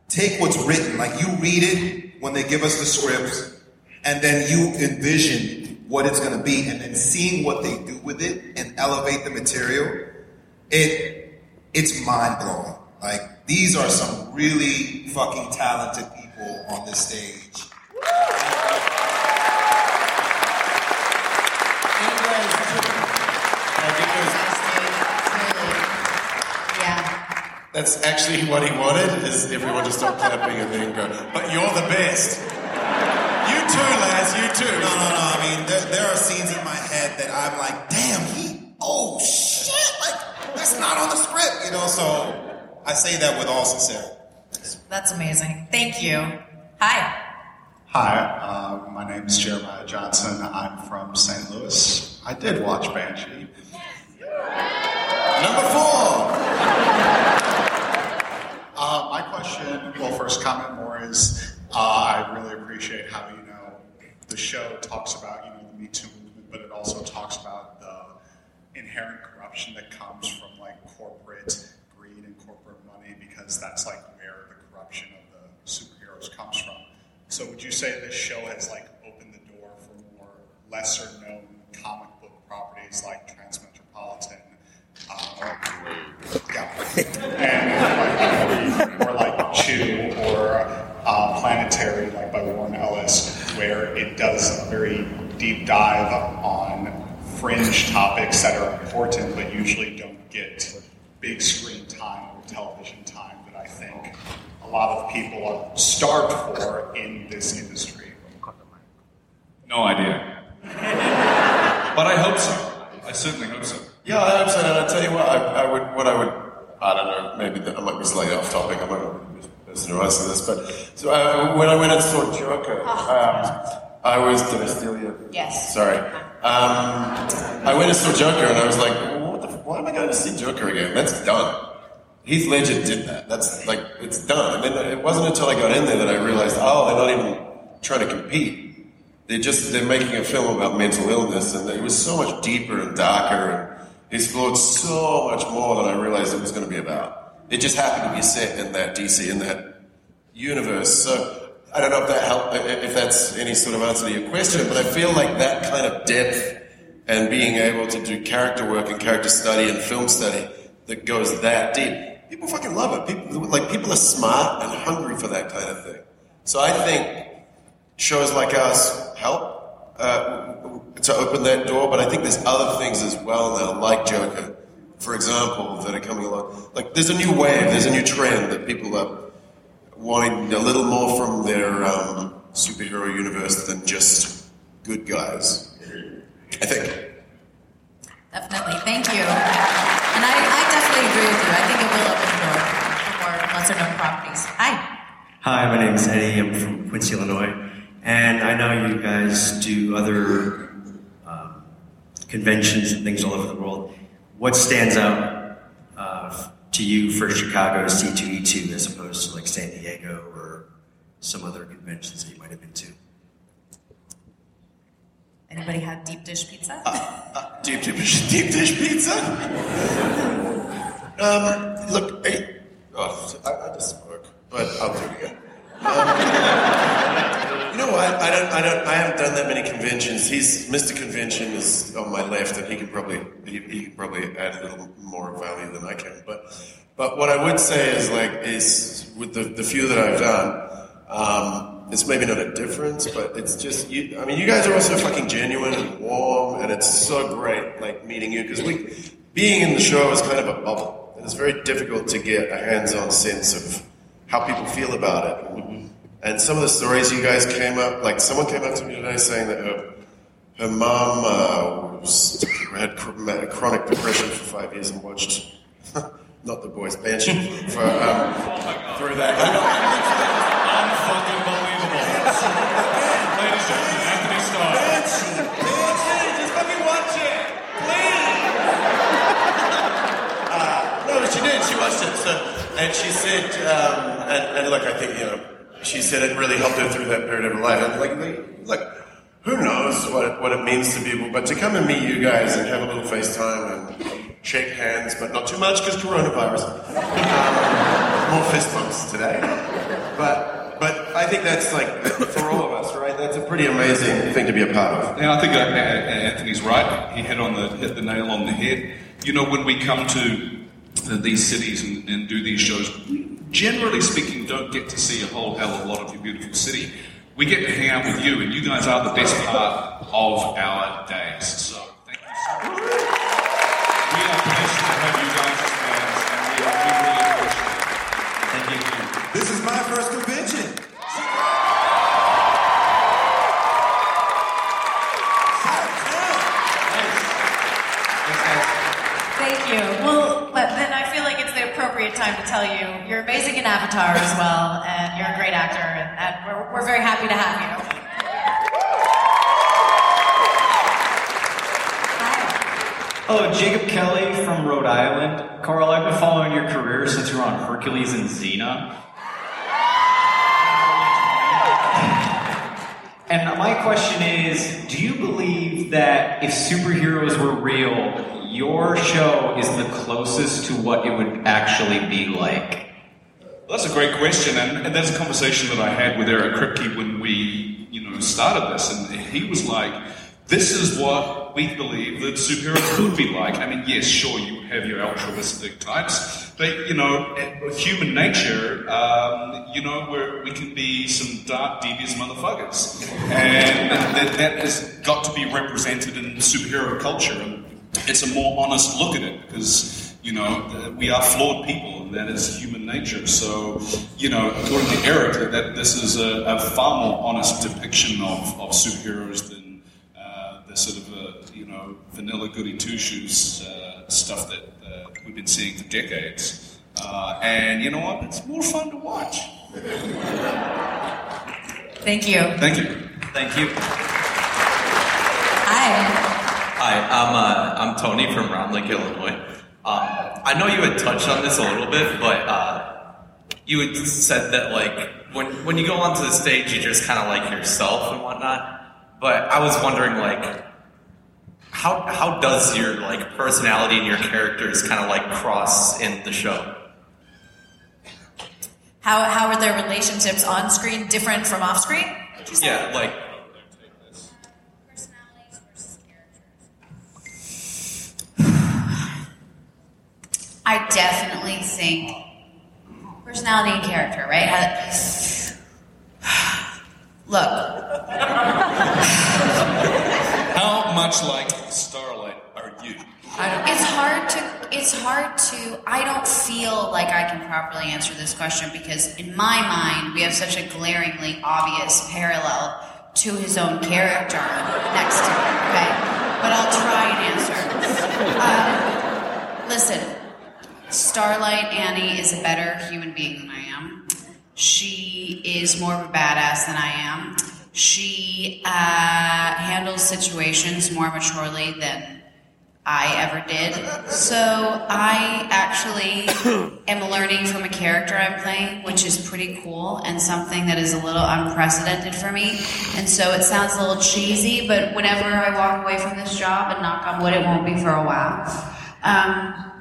take what's written, like you read it when they give us the scripts, and then you envision what it's going to be, and then seeing what they do with it and elevate the material, it it's mind blowing. Like these are some really fucking talented people on this stage. That's actually what he wanted, is everyone to stop clapping and then go, but you're the best. You too, Laz, you too. No, no, no. I mean, there, there are scenes in my head that I'm like, damn, he, oh shit, like that's not on the script, you know. So I say that with all sincerity. That's amazing. Thank you. Hi. Hi, uh, my name is Jeremiah Johnson. I'm from St. Louis. I did watch Banshee. Number four. Uh, my question, well, first comment more is uh, I really appreciate how you know the show talks about you know the Me Too movement, but it also talks about the inherent corruption that comes from like corporate greed and corporate money because that's like where the corruption of the superheroes comes from. So would you say this show has like opened the door for more lesser known comic book properties like Transmetropolitan? Uh, yeah. and like, or like Chew or uh, Planetary, like by Warren Ellis, where it does a very deep dive on fringe topics that are important but usually don't get big screen time or television time that I think a lot of people are starved for in this industry. No idea. but I hope so. I certainly hope so. Yeah, I hope so. And I tell you what, I, I would, what I would, I don't know, maybe the, I might be slightly off topic. I might not the person who answer this, but so uh, when I went and saw Joker, um, I was. Did I steal you? Yes. Sorry. Um, I went and saw Joker, and I was like, what the, why am I going to see Joker again? That's done. Heath Ledger did that. That's like it's done. And then it wasn't until I got in there that I realized, oh, they're not even trying to compete. They're just they're making a film about mental illness, and it was so much deeper and darker, and explored so much more than I realized it was going to be about. It just happened to be set in that DC in that universe. So I don't know if that help if that's any sort of answer to your question, but I feel like that kind of depth and being able to do character work and character study and film study that goes that deep. People fucking love it. People like people are smart and hungry for that kind of thing. So I think shows like ours help uh, to open that door. But I think there's other things as well now, like Joker, for example, that are coming along. Like there's a new wave, there's a new trend that people are wanting a little more from their um, superhero universe than just good guys. I think. Definitely. Thank you. And I, I definitely agree with you. I think it will open the door for more lesser known properties. Hi. Hi, my name is Eddie. I'm from Quincy, Illinois. And I know you guys do other um, conventions and things all over the world. What stands out uh, to you for Chicago C2E2 as opposed to like San Diego or some other conventions that you might have been to? Anybody have deep dish pizza? Deep dish, deep dish pizza. Um, look, hey, oh, I, I just spoke, but I'll do it again. Um, you know what? I don't, I don't, I haven't done that many conventions. He's Mr. Convention is on my left, and he can probably, he, he probably add a little more value than I can. But, but what I would say is like, is with the, the few that I've done, um, it's maybe not a difference, but it's just you. I mean, you guys are also fucking genuine and warm, and it's so great, like meeting you because we, being in the show is kind of a bubble, and it's very difficult to get a hands-on sense of how people feel about it. And some of the stories you guys came up, like someone came up to me today saying that her, her mom uh, was, had chr- had chronic depression for five years and watched, not the boys, Banshee, for, um, through that. Unfucking believable. Ladies and gentlemen, Antony Starr. Just fucking watch it, please. Uh, no, she did. She watched it. So, and she said, um, and, and look, I think you know, she said it really helped her through that period of her life. And like, look, who knows what it, what it means to people, but to come and meet you guys and have a little FaceTime and shake hands, but not too much because coronavirus. Um, more fist bumps today, but. But I think that's like for all of us, right? That's a pretty amazing thing to be a part of. Yeah, I think uh, Antony's right. He hit on the hit the nail on the head. You know, when we come to these cities and, and do these shows, we, generally speaking, don't get to see a whole hell of a lot of your beautiful city. We get to hang out with you, and you guys are the best part of our days. So thank you so much. We are blessed to have you guys as fans, and we, are, we really appreciate it. Thank you. This is my first convention. Thank you. Well, but then I feel like it's the appropriate time to tell you you're amazing in Avatar as well, and you're a great actor, and, we're, we're very happy to have you. Hello, Jacob Kelly from Rhode Island. Karl, I've been following your career since you were on Hercules and Xena. And my question is do you believe that if superheroes were real, your show is the closest to what it would actually be like? That's a great question, and, and that's a conversation that I had with Eric Kripke when we, you know, started this, and he was like, "This is what we believe that superheroes would be like." I mean, yes, sure, you would have your altruistic types, but you know, human nature, um, you know, we can be some dark, devious motherfuckers, and that, that has got to be represented in superhero culture, and it's a more honest look at it because you know, we are flawed people, and that is human nature. So, you know, according to Eric, that this is a, a far more honest depiction of, of superheroes than uh, the sort of, uh, you know, vanilla goody two shoes uh, stuff that uh, we've been seeing for decades. Uh, and you know what? It's more fun to watch. Thank you. Thank you. Thank you. Hi. Hi, I'm uh, I'm Tony from Round Lake, Illinois. Um, I know you had touched on this a little bit, but uh, you had said that like when when you go onto the stage, you just kind of like yourself and whatnot. But I was wondering like how how does your like personality and your characters kind of like cross in the show? How, how are their relationships on screen different from off screen? Yeah, like I definitely think personality and character, right? Look, How much like Starlight are you? it's hard to. It's hard to. I don't feel like I can properly answer this question because, in my mind, we have such a glaringly obvious parallel to his own character next to him. Okay, but I'll try and answer. Um, listen, Starlight Annie is a better human being than I am. She is more of a badass than I am. She uh, handles situations more maturely than I ever did. So I actually am learning from a character I'm playing, which is pretty cool and something that is a little unprecedented for me. And so it sounds a little cheesy, but whenever I walk away from this job, and knock on wood, it won't be for a while. Um,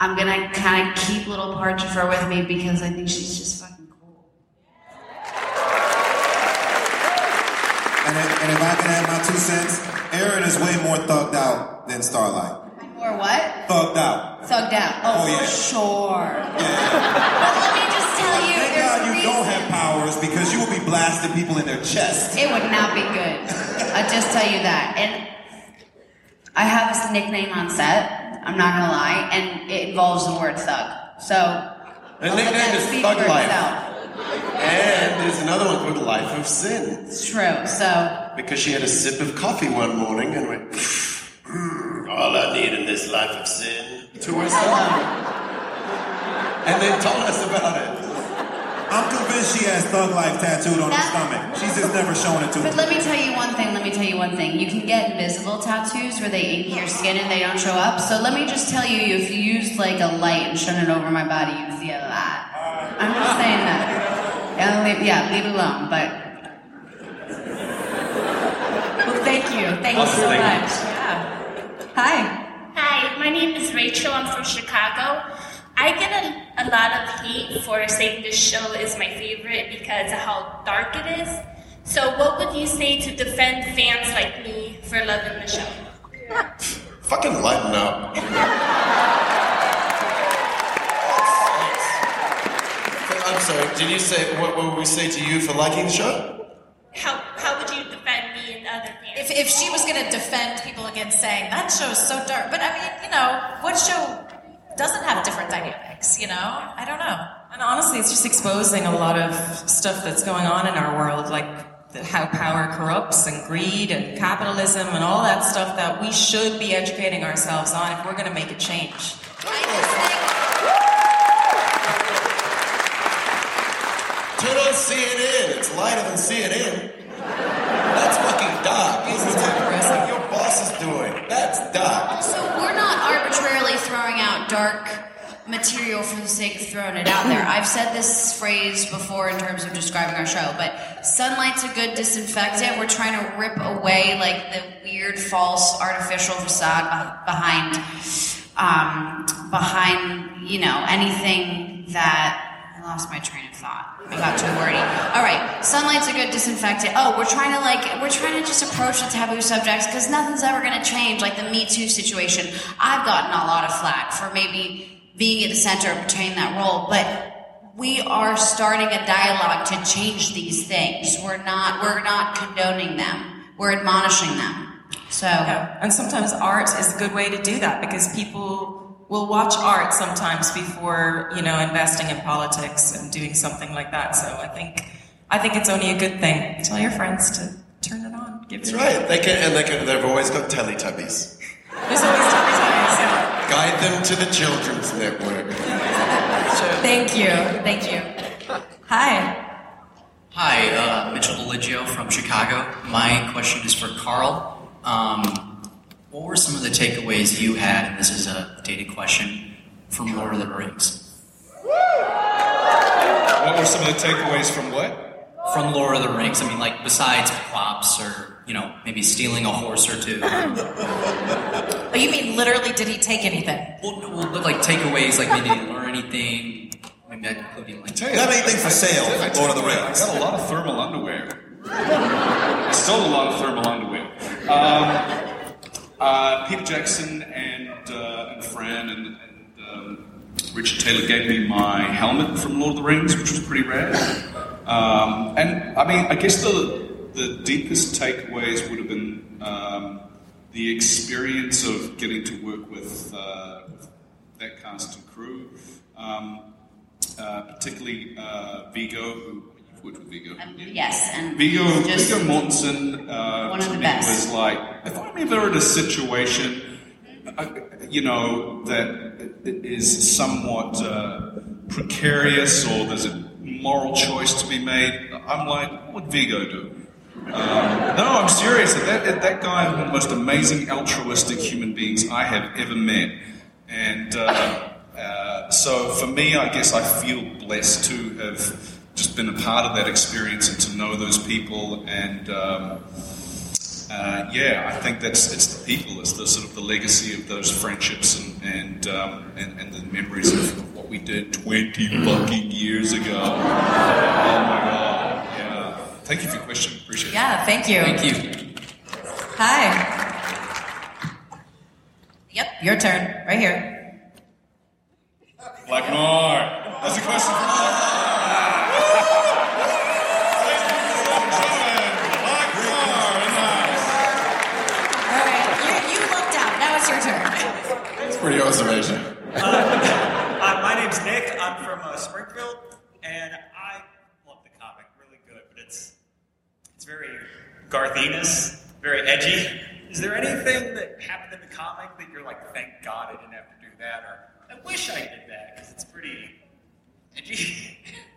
I'm gonna kind of keep little parts of her with me because I think she's just fucking. And I add my two cents, Erin is way more thugged out than Starlight. Or what? Thugged out. Thugged out. Oh, Oh, yeah. for sure. But let me just tell you, Thank there's God you reason. don't have powers because you will be blasting people in their chest. It would not be good. I'll just tell you that. And I have this nickname on set. I'm not gonna lie, and it involves the word thug. So The nickname is Thug Life. And there's another one called Life of Sin. It's true. So Because she had a sip of coffee one morning and went, "Mm, all I need in this life of sin to herself. And they told us about it. I'm convinced she has Thug Life tattooed on her stomach. She's just never shown it to us. But us. let me tell you one thing. Let me tell you one thing. You can get invisible tattoos where they ink your skin and they don't show up. So let me just tell you, if you used like a light and shone it over my body, you'd see a lot. I'm just saying that. Yeah, leave, yeah, leave it alone. But Well, thank you. So much. Yeah. Hi. Hi, my name is Rachel. I'm from Chicago. I get a, a lot of hate for saying this show is my favorite because of how dark it is. So, what would you say to defend fans like me for loving the show? Fucking lighten up. I'm sorry, did you say, what, what would we say to you for liking the show? How, how would you defend me and other fans? If, if she was going to defend people against saying that show is so dark, but I mean, you know, what show doesn't have different dynamics? You know, I don't know. And honestly, it's just exposing a lot of stuff that's going on in our world, like the, how power corrupts and greed and capitalism and all that stuff that we should be educating ourselves on if we're going to make a change. Turn on CNN. It's lighter than CNN. Fucking dark. What your boss is doing. That's dark. So we're not arbitrarily throwing out dark material for the sake of throwing it out there. I've said this phrase before in terms of describing our show, but sunlight's a good disinfectant. We're trying to rip away like the weird, false, artificial facade behind, um, behind you know anything that. I lost my train of thought. I got too wordy. All right, sunlight's a good disinfectant. Oh, we're trying to like we're trying to just approach the taboo subjects because nothing's ever going to change. Like the Me Too situation, I've gotten a lot of flack for maybe being at the center of portraying that role, but we are starting a dialogue to change these things. We're not we're not condoning them. We're admonishing them. So. And sometimes art is a good way to do that because people will watch art sometimes before, you know, investing in politics and doing something like that. So I think I think it's only a good thing. Tell your friends to turn it on. Give That's it right. They can, and they can, they've always got Teletubbies. There's always Teletubbies, yeah. Guide them to the Children's Network. Thank you. Thank you. Hi. Hi, uh, Mitchell Deligio from Chicago. My question is for Karl. Um, what were some of the takeaways you had, and this is a dated question, from Lord of the Rings? What were some of the takeaways from what? From Lord of the Rings, I mean, like, besides props or, you know, maybe stealing a horse or two. Oh, you mean literally? Did he take anything? Well, no, well, but like takeaways, like maybe you learn anything, maybe that including like. Do you have anything for sale? Lord of the Rings. I got a lot of thermal underwear. I stole a lot of thermal underwear. Um, uh, Peter Jackson and uh, and Fran and, and um, Richard Taylor gave me my helmet from Lord of the Rings, which was pretty rare. Um, and I mean, I guess the the deepest takeaways would have been um, the experience of getting to work with, uh, with that cast and crew, um, uh, particularly uh, Viggo, who worked with Viggo. haven't yes, and Viggo, Viggo Mortensen uh, one of the best. was like, if I'm ever in a situation, uh, you know, that is somewhat uh, precarious or there's a moral choice to be made, I'm like, what would Viggo do? Um, no, I'm serious. That, that guy is one of the most amazing altruistic human beings I have ever met. And uh, uh, so for me, I guess I feel blessed to have just been a part of that experience and to know those people. And um, uh, yeah, I think that's it's the people, it's the sort of the legacy of those friendships and and um, and, and the memories of what we did 20 fucking years ago. Oh my god! Yeah. Thank you for your question. Appreciate it. Yeah, thank you. Thank you. Hi. Yep, your turn. Right here. Black Mar. That's a question for All right, it's pretty observation. Uh, my name's Nick. I'm from uh, Springfield, and I love the comic. Really good, but it's it's very Garth Ennis, very edgy. Is there anything that happened in the comic that you're like, thank God I didn't have to do that, or I wish I did that because it's pretty edgy?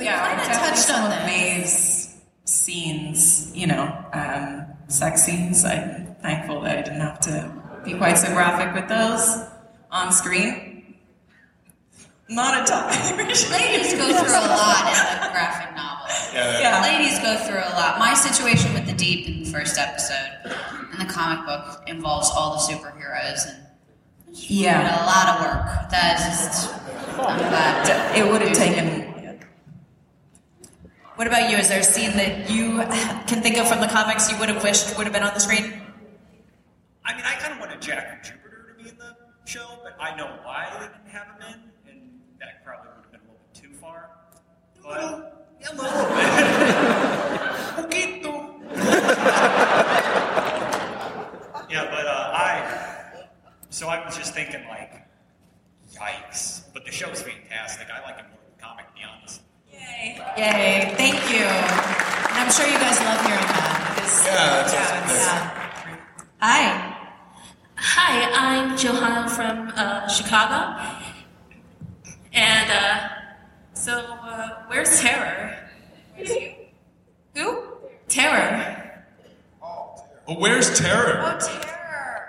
yeah, kinda touched on of this. Maeve's scenes, you know, um, sex scenes. I'm thankful that I didn't have to be quite so graphic with those on screen. Not a ton. Ladies go through a lot in the graphic novel. Yeah. Yeah. Ladies go through a lot. My situation with the Deep in the first episode in the comic book involves all the superheroes and Yeah. a lot of work. That is just. I'm glad. It would have taken. What about you? Is there a scene that you can think of from the comics you would have wished would have been on the screen? I mean, I kind of wanted Jack and Jupiter to be in the show, but I know why they didn't have him in, and that probably would have been a little bit too far. But yeah, a little bit. Poquito. yeah, but uh, I. So I was just thinking, like, yikes! But the show's fantastic. I like it more than the comic, to be honest. Yay! Thank you. And I'm sure you guys love hearing that. Because, Yeah, that's awesome. yeah. Hi. Hi, I'm Johanna from uh, Chicago. And uh, so, uh, where's Terror? Where's you? Who? Terror. But where's Terror? Oh, terror.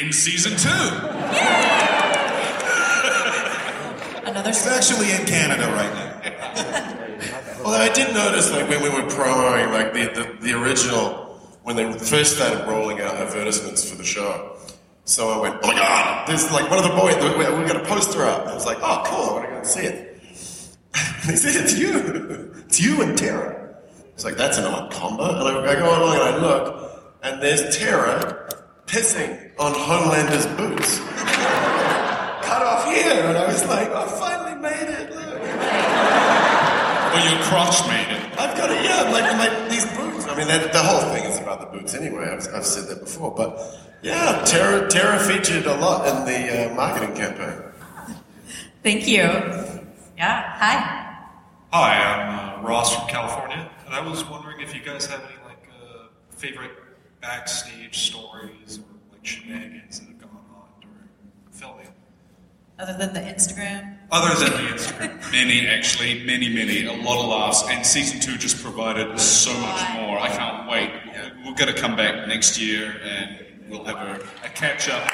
In season two. Another. He's actually in Canada right now. Although I did notice, like when we were promoting, like the, the, the original, when they first started rolling out advertisements for the show, So I went, "Oh my god, there's like one of the boys. We, got a poster up." I was like, "Oh, cool! I want to go and see it." They said, "It's you. It's you and Terror." It's like that's an odd combo. And I, I go along and I look, and there's Terror pissing on Homelander's boots, cut off here, and I was like, "I finally made it." Look. Well, your crotch made it. I've got it, yeah, like, like these boots. I mean, that, the whole thing is about the boots anyway. I've, I've said that before. But yeah, Tara, Terror featured a lot in the uh, marketing campaign. Thank you. Yeah. Hi. Hi, I'm uh, Ross from California, and I was wondering if you guys have any like uh, favorite backstage stories or like shenanigans that have gone on during filming. Other than the Instagram. Other than the Instagram. Many, actually, many, many. A lot of laughs. And season two just provided so much more. I can't wait. We're going to come back next year and we'll have a, a catch up on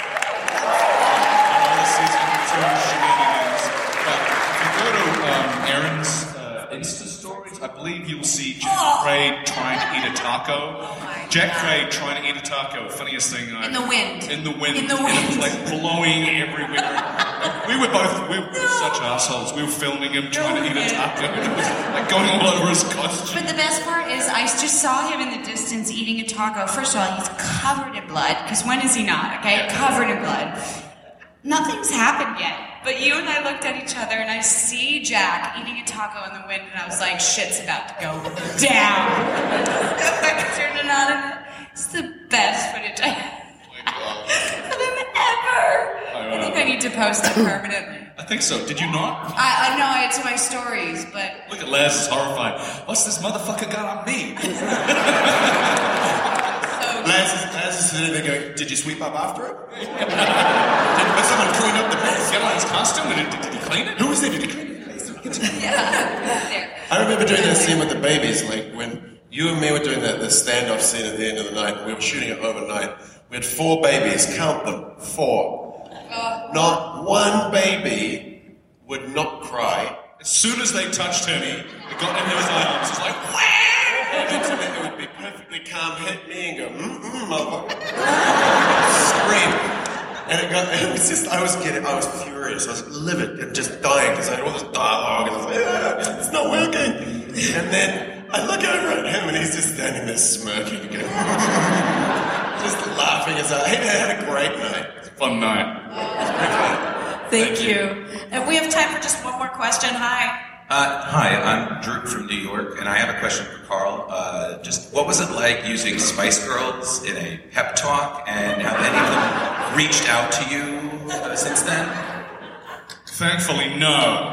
all the season two shenanigans. But if you go to um, Erin's uh, Insta I believe you'll see Jack Quaid trying to eat a taco. Oh Jack Quaid trying to eat a taco. Funniest thing. I, In the wind. In the wind. In the And it was wind. like blowing everywhere. we were both we were such assholes. We were filming him trying to eat a taco. And it was like going all over his costume. But the best part is, I just saw him in the distance eating a taco. First of all, he's covered in blood, because when is he not, okay? Covered in blood. Nothing's happened yet. But you and I looked at each other, and I see Jack eating a taco in the wind, and I was like, shit's about to go down. I turned it on, and it's the best footage I have oh of him ever. I think I need to post it permanently. I think so. Did you not? I, I know it's my stories, but Look at Laz is horrified. What's this motherfucker got on me? Lance is, sitting there going, Did you sweep up after him? did, did someone clean up the mess? His costume and did, did he clean it? Who was there? Did he clean it? I remember doing that scene with the babies, like when you and me were doing that the standoff scene at the end of the night. We were shooting it overnight. We had four babies. Count them. Four. Uh, not one baby would not cry. As soon as they touched him, he got into his arms. He's like, And it would be perfectly calm, hit me and go, mm mm, motherfucker. Scream. And it got, it was just, I was getting, I was furious. I was livid and just dying because I had all this dialogue and I was like, "Ah, it's not working. And then I look over at him and he's just standing there smirking again. just laughing as I, hey, I had a great night. Fun night. Thank, you. And we have time for just one more question. Hi. Uh, hi, I'm Drew from New York, and I have a question for Karl. Uh, just what was it like using Spice Girls in a pep talk, and have any of them reached out to you uh, since then? Thankfully, no.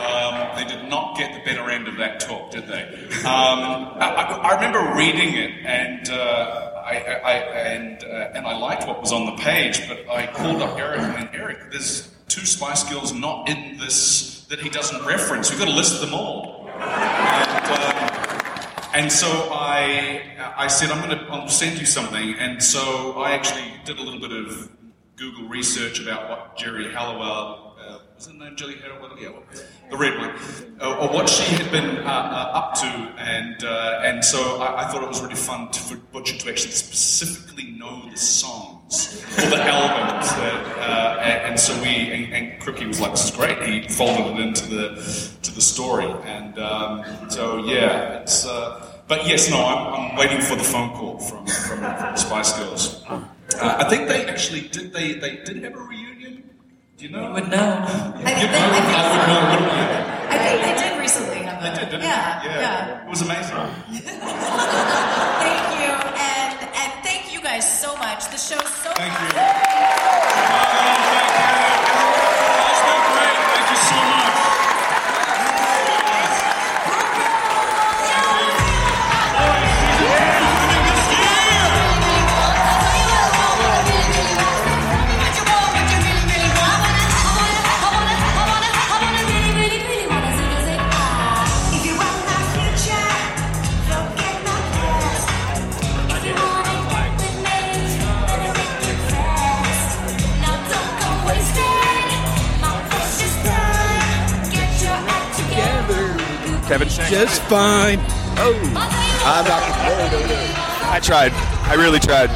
um, they did not get the better end of that talk, did they? Um, I, I, remember reading it, and uh, I, I, I and uh, and I liked what was on the page, but I called up Eric and Eric, there's two Spice Girls not in this that he doesn't reference. We've got to list them all. And, um, and so I, I said, I'm going to I'll send you something. And so I actually did a little bit of Google research about what Geri Halliwell, uh, was it named Geri Halliwell? Yeah, the red one, uh, or what she had been uh, uh, up to. And uh, and so I, I thought it was really fun to, for Butcher to actually specifically know the songs or the albums. That, uh, and, and so we, and, and Crookie was like, this is great. He folded it into the to the story. And um, so yeah, it's. Uh, but yes, no, I'm, I'm waiting for the phone call from from, from Spice Girls. Uh, I think they actually did. They they did have a reunion. Do you know? You would know. I, would know, wouldn't you? I think they did recently have They that. did, didn't yeah, they? yeah. It was amazing. Thank you, guys so much. The show's so Thank fun. you. Thank you Kevin Shanks. Just fine. Oh. I'm not. I tried. I really tried.